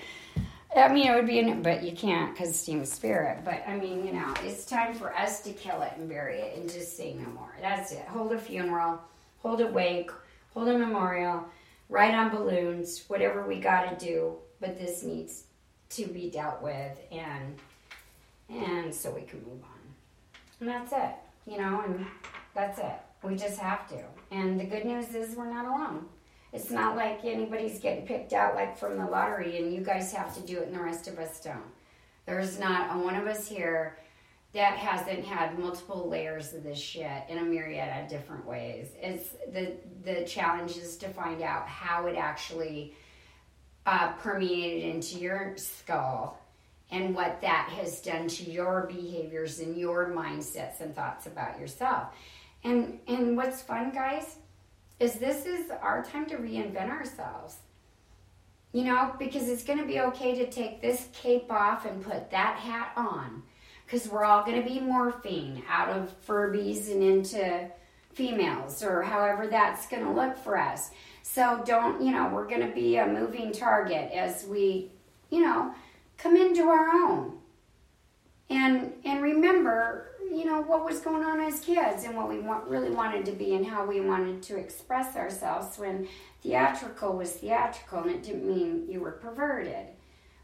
I mean, it would be, an, but you can't because it's team spirit. But I mean, you know, it's time for us to kill it and bury it and just say no more. That's it. Hold a funeral, hold a wake, hold a memorial, write on balloons, whatever we got to do. But this needs to be dealt with, and and so we can move on. And that's it, you know, and that's it. We just have to. And the good news is we're not alone. It's not like anybody's getting picked out like from the lottery and you guys have to do it and the rest of us don't. There's not a one of us here that hasn't had multiple layers of this shit in a myriad of different ways. It's the the challenge is to find out how it actually uh, permeated into your skull and what that has done to your behaviors and your mindsets and thoughts about yourself. And and what's fun, guys, is this is our time to reinvent ourselves. You know, because it's going to be okay to take this cape off and put that hat on. Because we're all going to be morphing out of Furbies and into females or however that's going to look for us. So don't, you know, we're going to be a moving target as we, you know, come into our own. And and remember you know what was going on as kids and what we want, really wanted to be and how we wanted to express ourselves when theatrical was theatrical and it didn't mean you were perverted.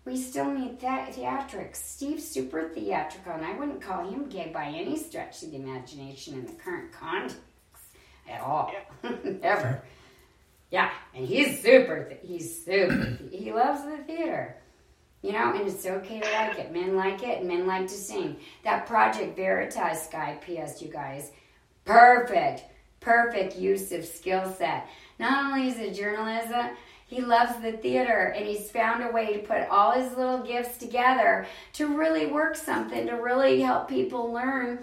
We still need that theatrics steve's super theatrical and i wouldn't call him gay by any stretch of the imagination in the current context at all. Ever yeah and he's super he's super he loves the theater you know, and it's okay to like it. Men like it, and men like to sing. That Project Veritas guy, P.S., you guys, perfect, perfect use of skill set. Not only is it journalism, he loves the theater, and he's found a way to put all his little gifts together to really work something, to really help people learn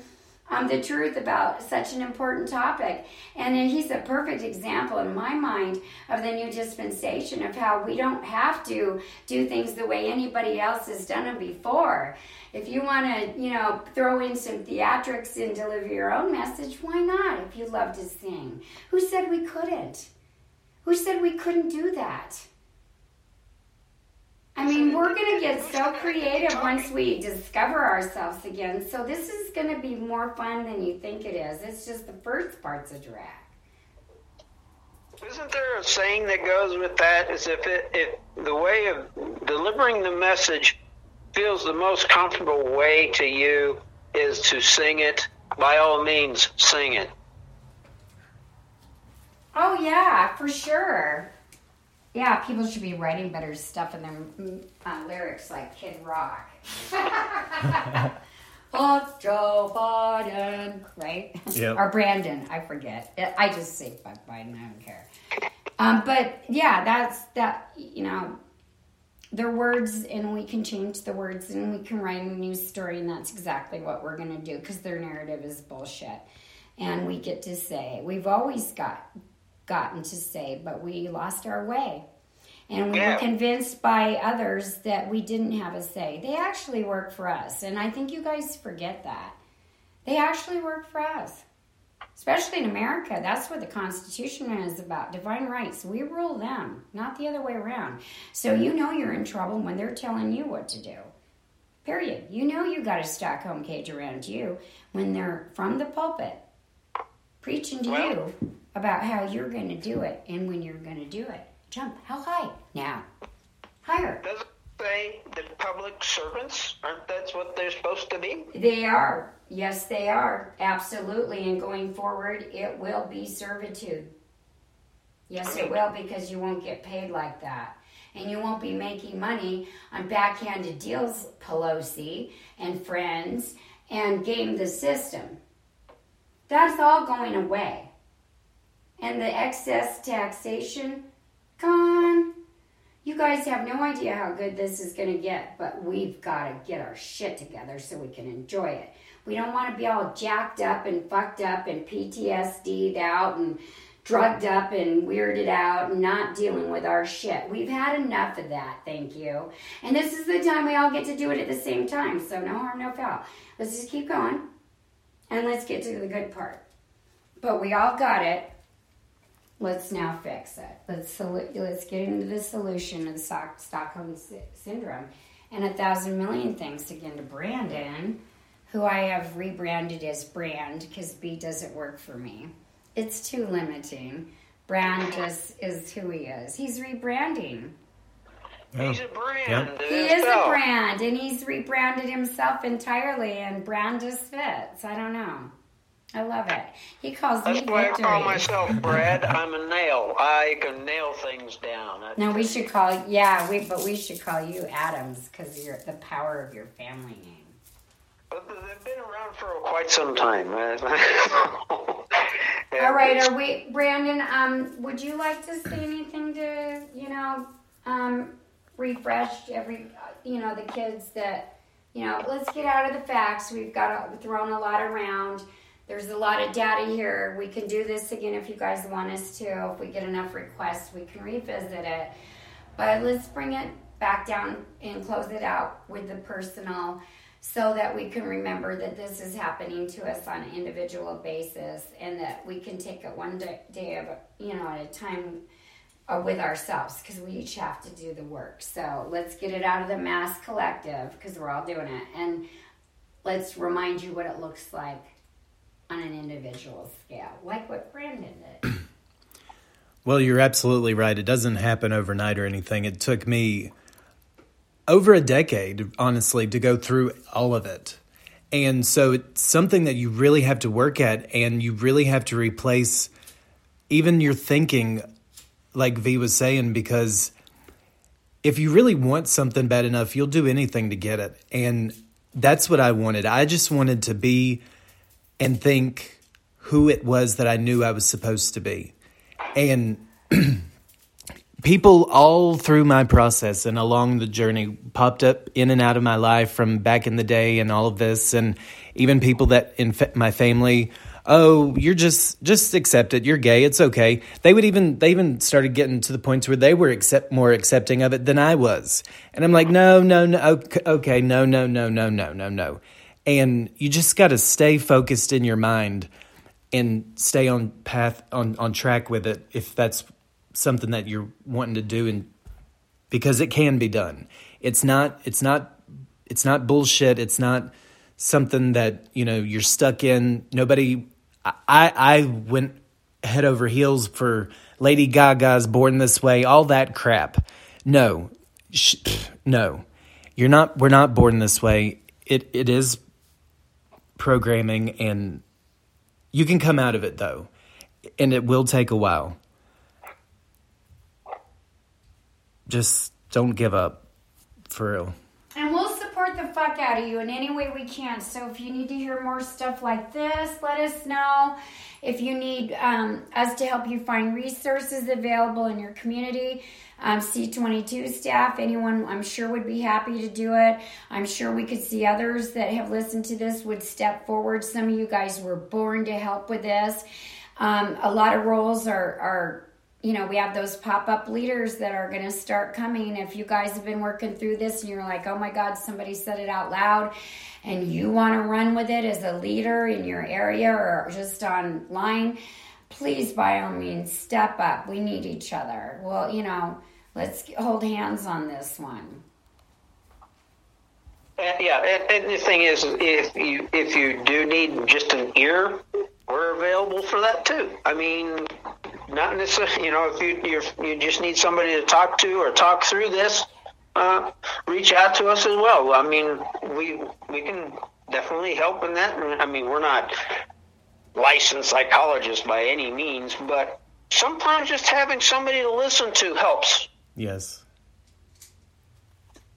um, the truth about such an important topic. And he's a perfect example in my mind of the new dispensation of how we don't have to do things the way anybody else has done them before. If you want to, you know, throw in some theatrics and deliver your own message, why not? If you love to sing, who said we couldn't? Who said we couldn't do that? I mean, we're going to get so creative once we discover ourselves again. So this is going to be more fun than you think it is. It's just the first part's a drag.
Isn't there a saying that goes with that? Is if it, if the way of delivering the message feels the most comfortable way to you is to sing it, by all means, sing it.
Oh yeah, for sure. Yeah, people should be writing better stuff in their mm, uh, lyrics like Kid Rock. Fuck Joe Biden, right?
Yep.
or Brandon, I forget. I just say fuck Biden, I don't care. Um, but yeah, that's that, you know, they're words and we can change the words and we can write a new story and that's exactly what we're going to do because their narrative is bullshit. And we get to say, we've always got gotten to say, but we lost our way. And we
Yeah.
were convinced by others that we didn't have a say. They actually work for us. And I think you guys forget that. They actually work for us. Especially in America. That's what the Constitution is about divine rights. We rule them, not the other way around. So you know you're in trouble when they're telling you what to do. Period. You know you got a Stockholm cage around you when they're from the pulpit preaching to
Well-
you about how you're going to do it and when you're going to do it. Jump. How high? Now. Higher.
Does it say that public servants aren't that's what they're supposed to be?
They are. Yes, they are. Absolutely. And going forward, it will be servitude. Yes, it will because you won't get paid like that. And you won't be making money on backhanded deals, Pelosi and friends, and game the system. That's all going away. And the excess taxation, gone. You guys have no idea how good this is going to get, but we've got to get our shit together so we can enjoy it. We don't want to be all jacked up and fucked up and PTSD'd out and drugged up and weirded out and not dealing with our shit. We've had enough of that, thank you. And this is the time we all get to do it at the same time, so no harm, no foul. Let's just keep going and let's get to the good part. But we all got it. Let's now fix it. Let's let's get into the solution of Stockholm syndrome. And a thousand million thanks again to Brandon, who I have rebranded as Brand because B doesn't work for me. It's too limiting. Brand just is who he is. He's rebranding.
He's a brand.
Yeah.
He is a brand, and he's rebranded himself entirely, and brand just fits. I don't know. I love it. He calls
That's
me
why
Victory.
I call myself Brad. I'm a nail. I can nail things down. I-
No, we should call yeah, we but we should call you Adams because you're the power of your family name.
But they've been around for quite some time.
All right, are we, Brandon? Um, would you like to say anything to you know, um, refresh every, uh, you know, the kids that, you know, let's get out of the facts. We've got a, thrown a lot around. There's a lot of data here. We can do this again if you guys want us to. If we get enough requests, we can revisit it. But let's bring it back down and close it out with the personal so that we can remember that this is happening to us on an individual basis and that we can take it one day, day of you know at a time uh, with ourselves because we each have to do the work so let's get it out of the mass collective because we're all doing it and let's remind you what it looks like on an individual scale like what brandon did
Well, you're absolutely right. It doesn't happen overnight or anything. It took me over a decade, honestly, to go through all of it. And so it's something that you really have to work at, and you really have to replace even your thinking, like V was saying, because if you really want something bad enough, you'll do anything to get it. And that's what I wanted. I just wanted to be and think who it was that I knew I was supposed to be. And people all through my process and along the journey popped up in and out of my life from back in the day and all of this and even people that in my family oh you're just just accept it. You're gay. It's okay. They would even they even started getting to the points where they were accept more accepting of it than i was. And i'm like no no no okay, no no no no no no no. And you just got to stay focused in your mind and stay on path on on track with it if that's something that you're wanting to do and because it can be done. It's not it's not it's not bullshit. It's not something that you know you're stuck in. Nobody i i went head over heels for lady gaga's born this way all that crap. No. Sh- no. You're not we're not born this way. It it is programming and you can come out of it though. And it will take a while. Just don't give up. For real
the fuck out of you in any way we can. So if you need to hear more stuff like this, let us know. If you need um, us to help you find resources available in your community, um, C22 staff, anyone I'm sure would be happy to do it. I'm sure we could see others that have listened to this would step forward. Some of you guys were born to help with this. Um, a lot of roles are, are you know, we have those pop up leaders that are going to start coming. If you guys have been working through this and you're like, oh my God, somebody said it out loud, and you want to run with it as a leader in your area or just online, please, by all means, step up. We need each other. Well, you know, let's hold hands on this one.
Yeah, and the thing is, if you if you do need just an ear, we're available for that too. I mean, not necessarily. You know, if you you're, you just need somebody to talk to or talk through this, uh, reach out to us as well. I mean, we we can definitely help in that. I mean, we're not licensed psychologists by any means, but sometimes just having somebody to listen to helps.
yes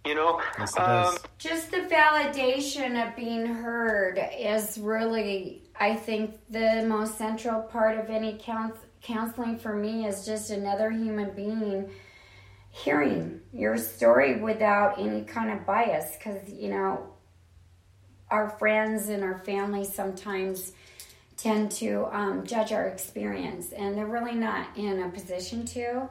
You know,
yes
Um,
Just the validation of being heard is really, I think, the most central part of any couns- counseling for me is just another human being hearing your story without any kind of bias. Because, you know, our friends and our family sometimes tend to um, judge our experience, and they're really not in a position to.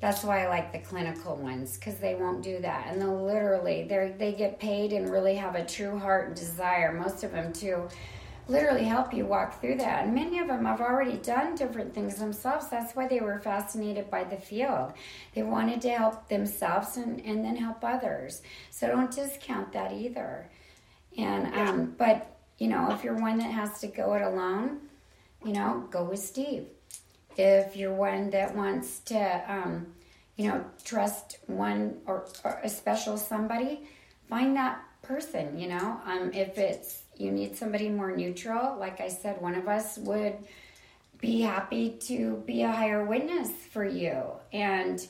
That's why I like the clinical ones because they won't do that, and they'll literally they they get paid and really have a true heart and desire. Most of them to literally help you walk through that. And many of them have already done different things themselves. That's why they were fascinated by the field. They wanted to help themselves and, and then help others. So don't discount that either. And um, but you know, if you're one that has to go it alone, you know, go with Steve. If you're one that wants to um, you know, trust one or, or a special somebody, find that person, you know. Um, if it's you need somebody more neutral, like I said, one of us would be happy to be a higher witness for you and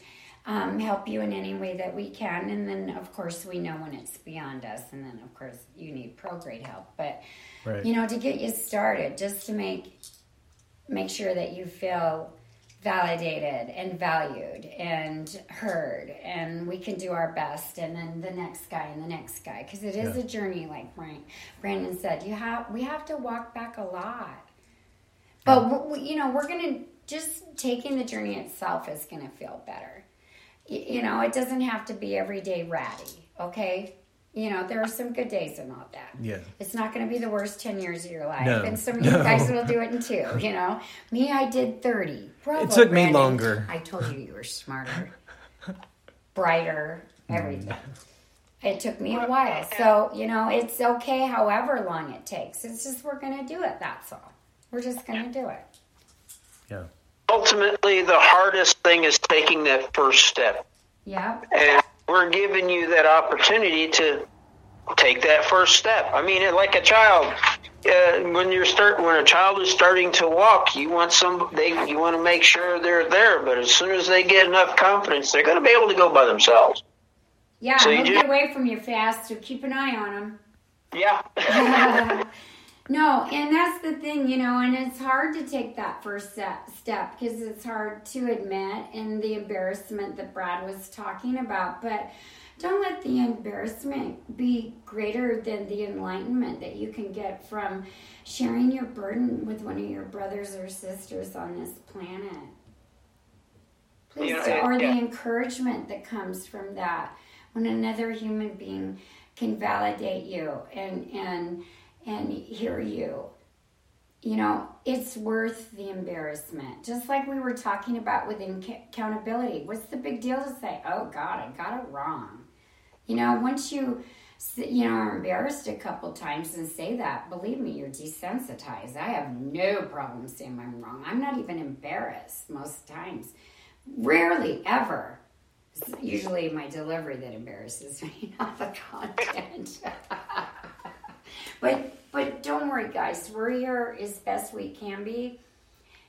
um, help you in any way that we can. And then, of course, we know when it's beyond us. And then, of course, you need prograde help. But right. you know, to get you started, just to make make sure that you feel validated and valued and heard and we can do our best and then the next guy and the next guy because it is yeah. a journey like Brian, brandon said. You have we have to walk back a lot. But we, you know we're gonna just taking the journey itself is gonna feel better. You know it doesn't have to be every day ratty okay you know, there are some good days and all that.
Yeah.
It's not going to be the worst 10 years of your life.
No.
And some of you no. guys will do it in two, you know. Me, I did 30.
Bravo, it took Brandon. me longer.
I told you you were smarter, brighter, everything. Mm. It took me a while. So, you know, it's okay however long it takes. It's just we're going to do it. That's all. We're just going to do it.
Yeah.
Ultimately, the hardest thing is taking that first step.
Yeah.
And we're giving you that opportunity to take that first step. I mean, like a child, uh, when you're start when a child is starting to walk, you want some they you want to make sure they're there. But as soon as they get enough confidence, they're going to be able to go by themselves.
Yeah, so just, get away from you fast. So keep an eye on them.
Yeah.
No, and that's the thing, you know, and it's hard to take that first step because it's hard to admit and the embarrassment that Brad was talking about. But don't let the embarrassment be greater than the enlightenment that you can get from sharing your burden with one of your brothers or sisters on this planet. Please, yeah, or yeah. the encouragement that comes from that when another human being can validate you and and and hear you. You know, it's worth the embarrassment. Just like we were talking about with accountability. What's the big deal to say, oh God, I got it wrong? You know, once you you know, are embarrassed a couple times and say that, believe me, you're desensitized. I have no problem saying I'm wrong. I'm not even embarrassed most times. Rarely ever. It's usually my delivery that embarrasses me, not the content. but but don't worry, guys. We're here as best we can be,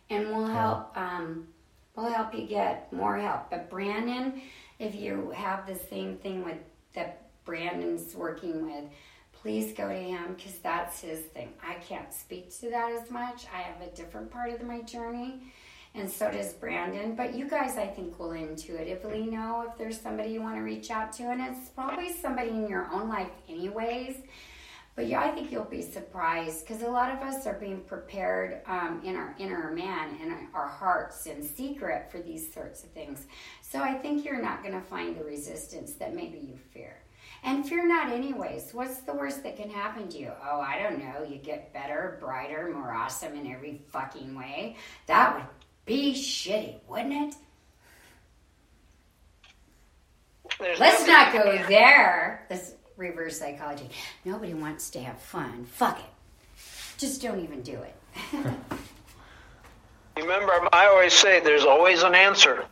and we'll help. Um, we'll help you get more help. But Brandon, if you have the same thing with that Brandon's working with, please go to him because that's his thing. I can't speak to that as much. I have a different part of my journey, and so does Brandon. But you guys, I think, will intuitively know if there's somebody you want to reach out to, and it's probably somebody in your own life, anyways but yeah, I think you'll be surprised because a lot of us are being prepared um, in our inner man and our hearts in secret for these sorts of things. So I think you're not going to find the resistance that maybe you fear. And fear not, anyways. What's the worst that can happen to you? Oh, I don't know. You get better, brighter, more awesome in every fucking way. That would be shitty, wouldn't it? There's Let's not go there. Let's reverse psychology. Nobody wants to have fun. Fuck it. Just don't even do it.
Remember, I always say there's always an answer.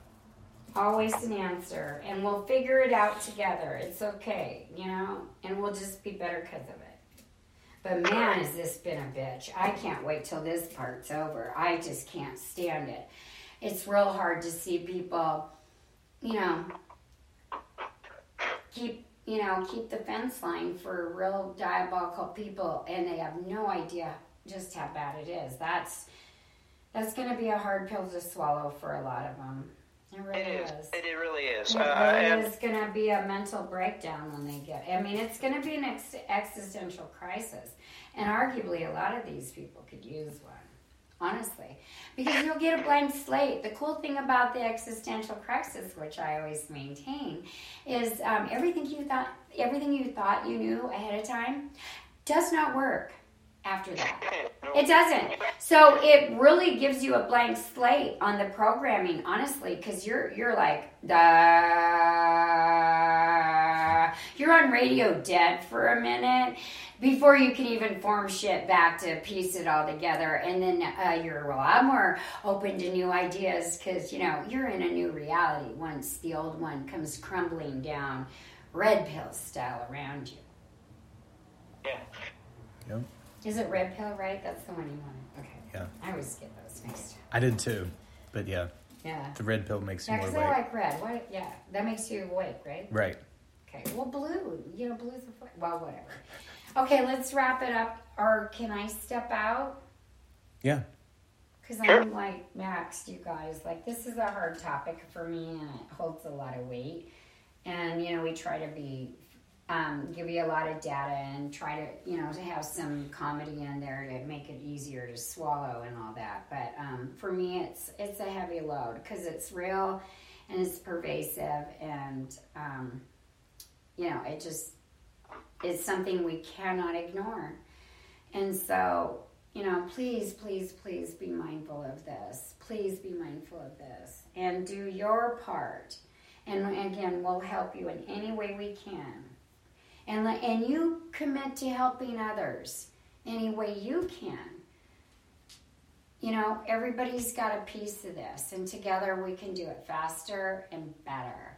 Always an answer. And we'll figure it out together. It's okay, you know? And we'll just be better because of it. But man, has this been a bitch. I can't wait till this part's over. I just can't stand it. It's real hard to see people, you know, keep you know, keep the fence line for real diabolical people, and they have no idea just how bad it is. That's that's going to be a hard pill to swallow for a lot of them. It really
it is.
is.
It, it really is.
It uh, is going to be a mental breakdown when they get. I mean, it's going to be an ex- existential crisis, and arguably, a lot of these people could use one honestly, because you'll get a blank slate. The cool thing about the existential crisis, which I always maintain, is um, everything you thought everything you thought you knew ahead of time does not work. after that. It doesn't. So it really gives you a blank slate on the programming, honestly, because you're you're like the you're on radio dead for a minute before you can even form shit back to piece it all together, and then uh, you're a lot more open to new ideas because you know you're in a new reality once the old one comes crumbling down, red pill style around you.
Yeah.
Yep.
Is it red pill, right? That's the one you wanted. Okay.
Yeah.
I always get those mixed. up.
I did too, but yeah,
Yeah.
the red pill makes you
Yeah,
more
because I
awake.
like red. What? Yeah, that makes you awake, right?
Right.
Okay. Well, blue. You know, blue's the fl- well, whatever. Okay, let's wrap it up. Or can I step out?
Yeah.
Because I'm like maxed, you guys. Like this is a hard topic for me, and it holds a lot of weight. And you know, we try to be, um, give you a lot of data, and try to, you know, to have some comedy in there to make it easier to swallow and all that. But um, for me, it's it's a heavy load because it's real, and it's pervasive, and um, you know, it just is something we cannot ignore. And so, you know, please, please, please be mindful of this. Please be mindful of this and do your part. And again, we'll help you in any way we can. And, and you commit to helping others any way you can. You know, everybody's got a piece of this, and together we can do it faster and better.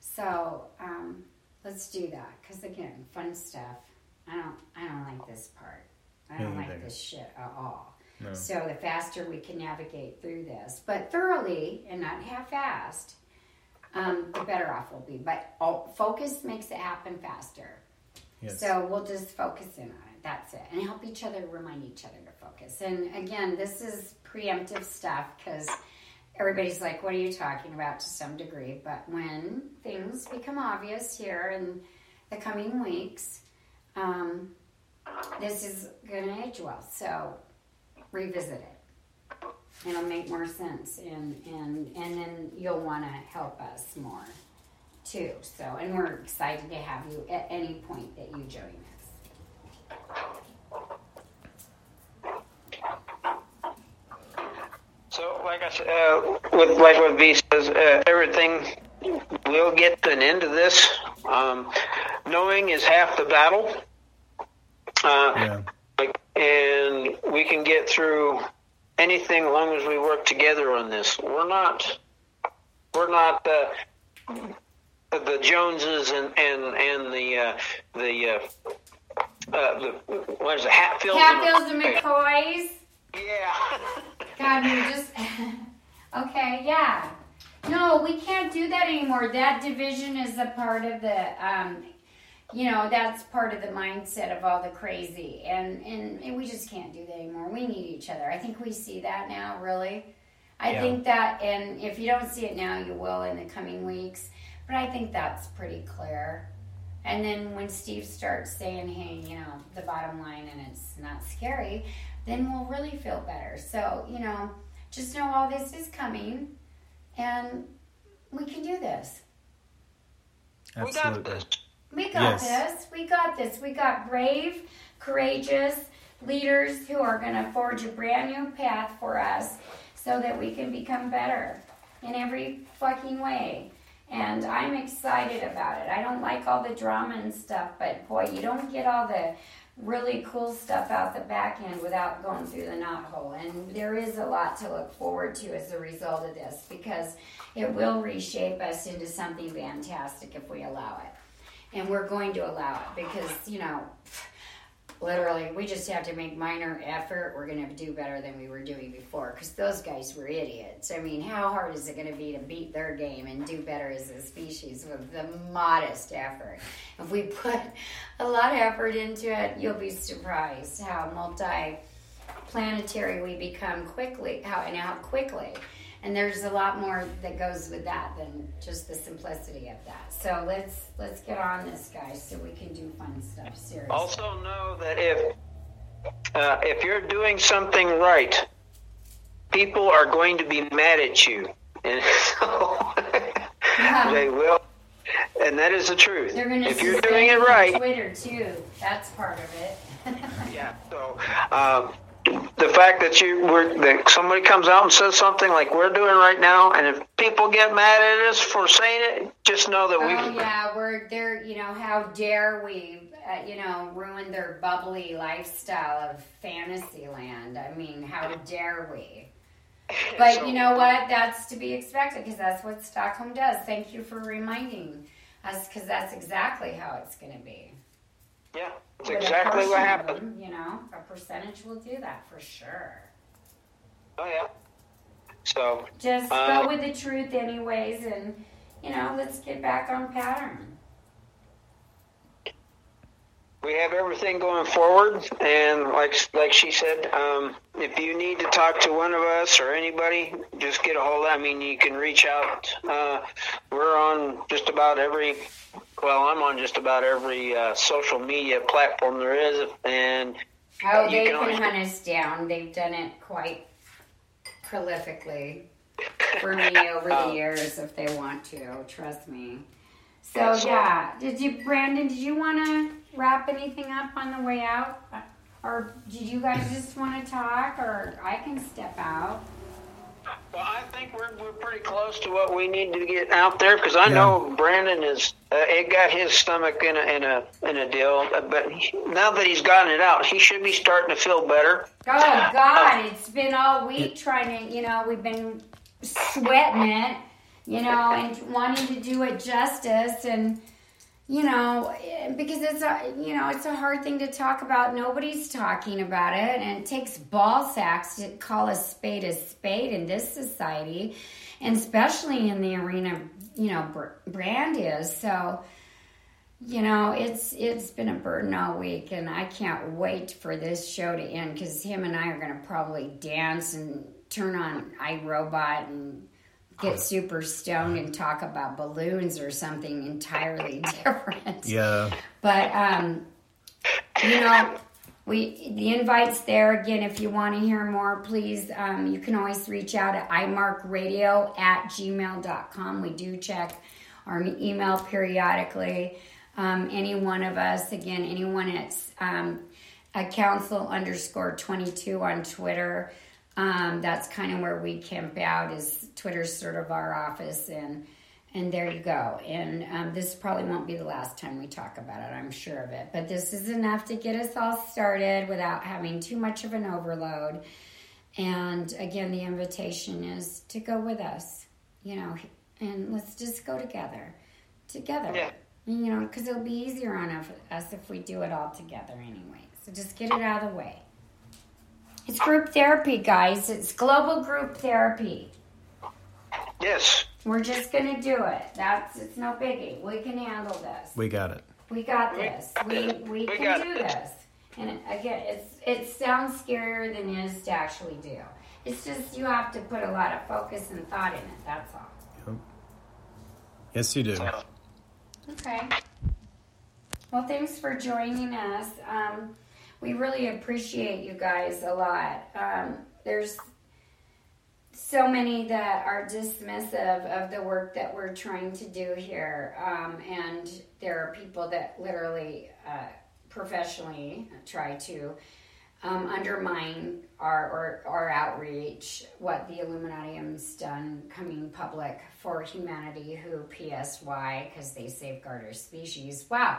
So um, let's do that. Because again, fun stuff. I don't. I don't like this part. I don't like this shit at all.
No.
So the faster we can navigate through this, but thoroughly and not half-assed, um, the better off we'll be. But all, focus makes it happen faster.
Yes.
So we'll just focus in on it. That's it. And help each other, remind each other to focus. And again, this is preemptive stuff because everybody's like, what are you talking about to some degree? But when things become obvious here in the coming weeks, um, this is going to age well. So revisit it. It'll make more sense. And, and, and then you'll want to help us more too. So, and we're excited to have you at any point that you join us.
So, like I said, uh, with like what V says, uh, everything will get to an end to this. Um, knowing is half the battle. Uh,
Yeah.
like, and we can get through anything as long as we work together on this. We're not, we're not uh, the Joneses and and and the uh, the uh, uh, the what is it Hatfields?
Hatfields and McCoys.
Yeah.
God, we just. okay, yeah. No, we can't do that anymore. That division is a part of the. Um, you know, that's part of the mindset of all the crazy, and, and and we just can't do that anymore. We need each other. I think we see that now, really. I
Yeah.
think that, and if you don't see it now, you will in the coming weeks. But I think that's pretty clear. And then when Steve starts saying, hey, you know, the bottom line and it's not scary, then we'll really feel better. So, you know, just know all this is coming and we can do this.
We got
Absolutely.
this.
We got
Yes.
this. We got this. We got brave, courageous leaders who are going to forge a brand new path for us so that we can become better in every fucking way. And I'm excited about it. I don't like all the drama and stuff, but boy, you don't get all the really cool stuff out the back end without going through the knot hole. And there is a lot to look forward to as a result of this because it will reshape us into something fantastic if we allow it and we're going to allow it because you know literally we just have to make minor effort. We're going to do better than we were doing before because those guys were idiots. I mean how hard is it going to be to beat their game and do better as a species with the modest effort? If we put a lot of effort into it you'll be surprised how multi planetary we become quickly how and how quickly and there's a lot more that goes with that than just the simplicity of that so let's let's get on this guys so we can do fun stuff seriously
Also know that if uh, if you're doing something right, people are going to be mad at you, and so
Yeah.
they will. and that is the truth. If you're doing it right,
Twitter too. That's part of it.
yeah. So, um, the fact that you were that somebody comes out and says something like we're doing right now, and if people get mad at us for saying it, just know that we.
Oh yeah, we're there. You know, how dare we? Uh, you know, ruin their bubbly lifestyle of fantasy land. I mean, how dare we? But
So-
you know what? That's to be expected because that's what Stockholm does. Thank you for reminding us because that's exactly how it's going to be.
Yeah, that's
With
exactly what happened.
you know, a percentage will do that for sure.
Oh yeah. So
Just
Uh,
go with the truth, anyways, and you know, let's get back on pattern.
we have everything going forward, and like like she said, um, if you need to talk to one of us or anybody, just get a hold. of I mean, you can reach out. Uh, we're on just about every. Well, I'm on just about every uh, social media platform there is, and
Oh, they
can
can hunt us down. They've done it quite prolifically for me over the years if they want to. Trust me. So
Yeah, so-
yeah, did you, Brandon? Did you want to wrap anything up on the way out, or did you guys just want to talk, or I can step out?
Well, I think we're we're pretty close to what we need to get out there because I
Yeah.
know Brandon is. Uh, it got his stomach in a in a in a deal, uh, but he, now that he's gotten it out, he should be starting to feel better.
Oh God, it's been all week trying to, you know, we've been sweating it, you know, and wanting to do it justice and you know, because it's a, you know, it's a hard thing to talk about. Nobody's talking about it, and it takes ball sacks to call a spade a spade in this society, and especially in the arena, you know, brand is so you know it's it's been a burden all week and i can't wait for this show to end because him and i are going to probably dance and turn on irobot and get super stoned and talk about balloons or something entirely different
Yeah.
but um, you know, we the invite's there again. If you want to hear more, please, um, you can always reach out at imarkradio at gmail.com. We do check our email periodically. Um, any one of us, again, anyone at um, a council underscore 22 on Twitter. Um, that's kind of where we camp out is Twitter's sort of our office and and there you go. And um, this probably won't be the last time we talk about it, I'm sure of it. But this is enough to get us all started without having too much of an overload. And again, the invitation is to go with us, you know, and let's just go together. Together.
Yeah.
You know, because it'll be easier on us- us if we do it all together anyway. So just get it out of the way. It's group therapy, guys. It's global group therapy.
Yes.
We're just gonna do it. That's it's no biggie. We can handle this.
We got it.
We got this. We we
We
can do
this.
this. And again, it's it sounds scarier than it is to actually do. It's just you have to put a lot of focus and thought in it. That's all. Yep.
Yes, you do.
Okay. Well, thanks for joining us. Um, we really appreciate you guys a lot. Um, there's so many that are dismissive of the work that we're trying to do here, um, and there are people that literally uh, professionally try to um, undermine our or our outreach, what the Illuminatium's done coming public for humanity, who PSY because they safeguard our species. Wow,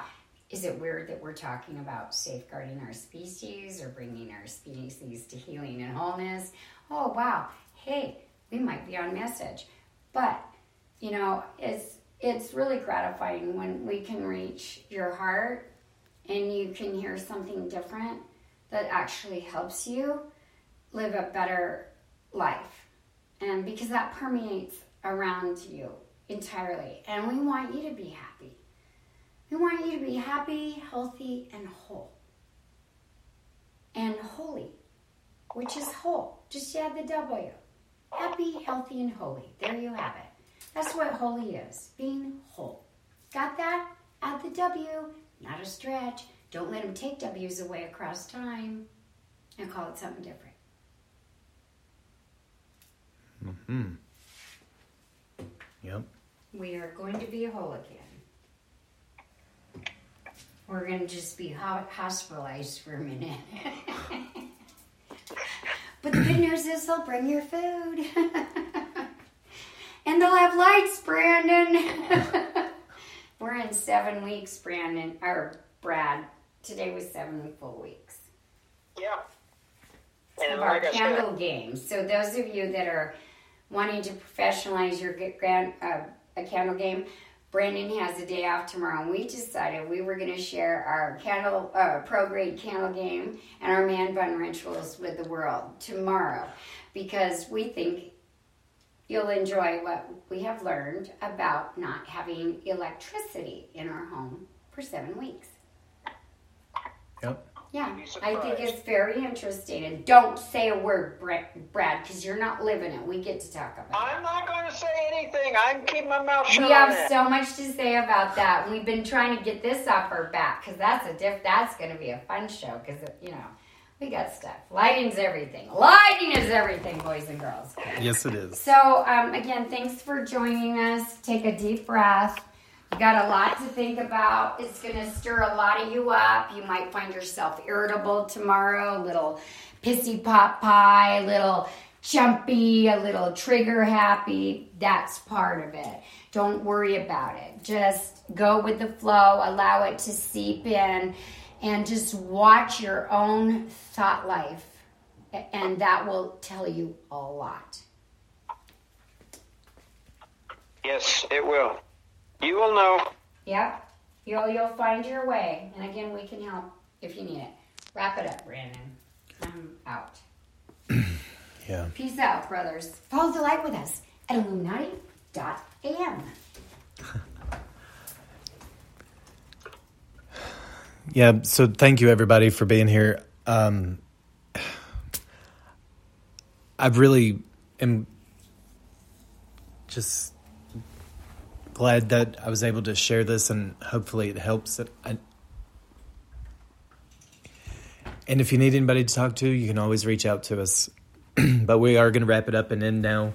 is it weird that we're talking about safeguarding our species or bringing our species to healing and wholeness? Oh wow, hey, we might be on message, but you know it's it's really gratifying when we can reach your heart and you can hear something different that actually helps you live a better life. And because that permeates around you entirely. And we want you to be happy. We want you to be happy, healthy, and whole. And holy, which is whole. Just add the W. Happy, healthy, and holy. There you have it. That's what holy is being whole. Got that? Add the W, not a stretch. Don't let them take W's away across time and call it something different. Mm hmm.
Yep.
We are going to be whole again. We're going to just be ho- hospitalized for a minute. but the good news is they'll bring your food. and they'll have lights, Brandon. We're in seven weeks, Brandon, or Brad. Today was seven full weeks
Yeah.
And of our candle game. So those of you that are wanting to professionalize your grand uh, a candle game, Brandon has a day off tomorrow, and we decided we were going to share our candle uh, pro grade candle game and our man bun rituals with the world tomorrow, because we think you'll enjoy what we have learned about not having electricity in our home for seven weeks.
Yep.
Yeah, I think it's very interesting. And don't say a word, Brad, because you're not living it. We get to talk about it.
I'm not going to say anything. I'm keeping my mouth shut
We have
that.
so much to say about that. We've been trying to get this off our back because that's a diff. That's going to be a fun show because you know we got stuff. Lighting's everything. Lighting is everything, boys and girls.
Yes, it is.
So, um, again, thanks for joining us. Take a deep breath. You got a lot to think about. It's going to stir a lot of you up. You might find yourself irritable tomorrow, a little pissy pot pie, a little jumpy, a little trigger happy. That's part of it. Don't worry about it. Just go with the flow, allow it to seep in, and just watch your own thought life. And that will tell you a lot.
Yes, it will. You will know.
Yep. You'll you'll find your way. And again, we can help if you need it. Wrap it up, Brandon. I'm out.
Yeah.
Peace out, brothers. Follow the light with us at Illuminati.am.
Yeah. So thank you everybody for being here. Um, I really am just glad that I was able to share this, and hopefully it helps. I, and if you need anybody to talk to, you can always reach out to us. but we are going to wrap it up and end now.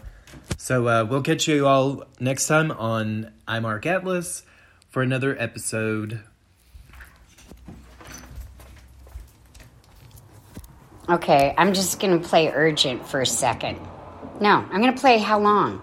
So uh, we'll catch you all next time on I'm Mark Atlas for another episode.
Okay, I'm just going to play Urgent for a second. No, I'm going to play How Long.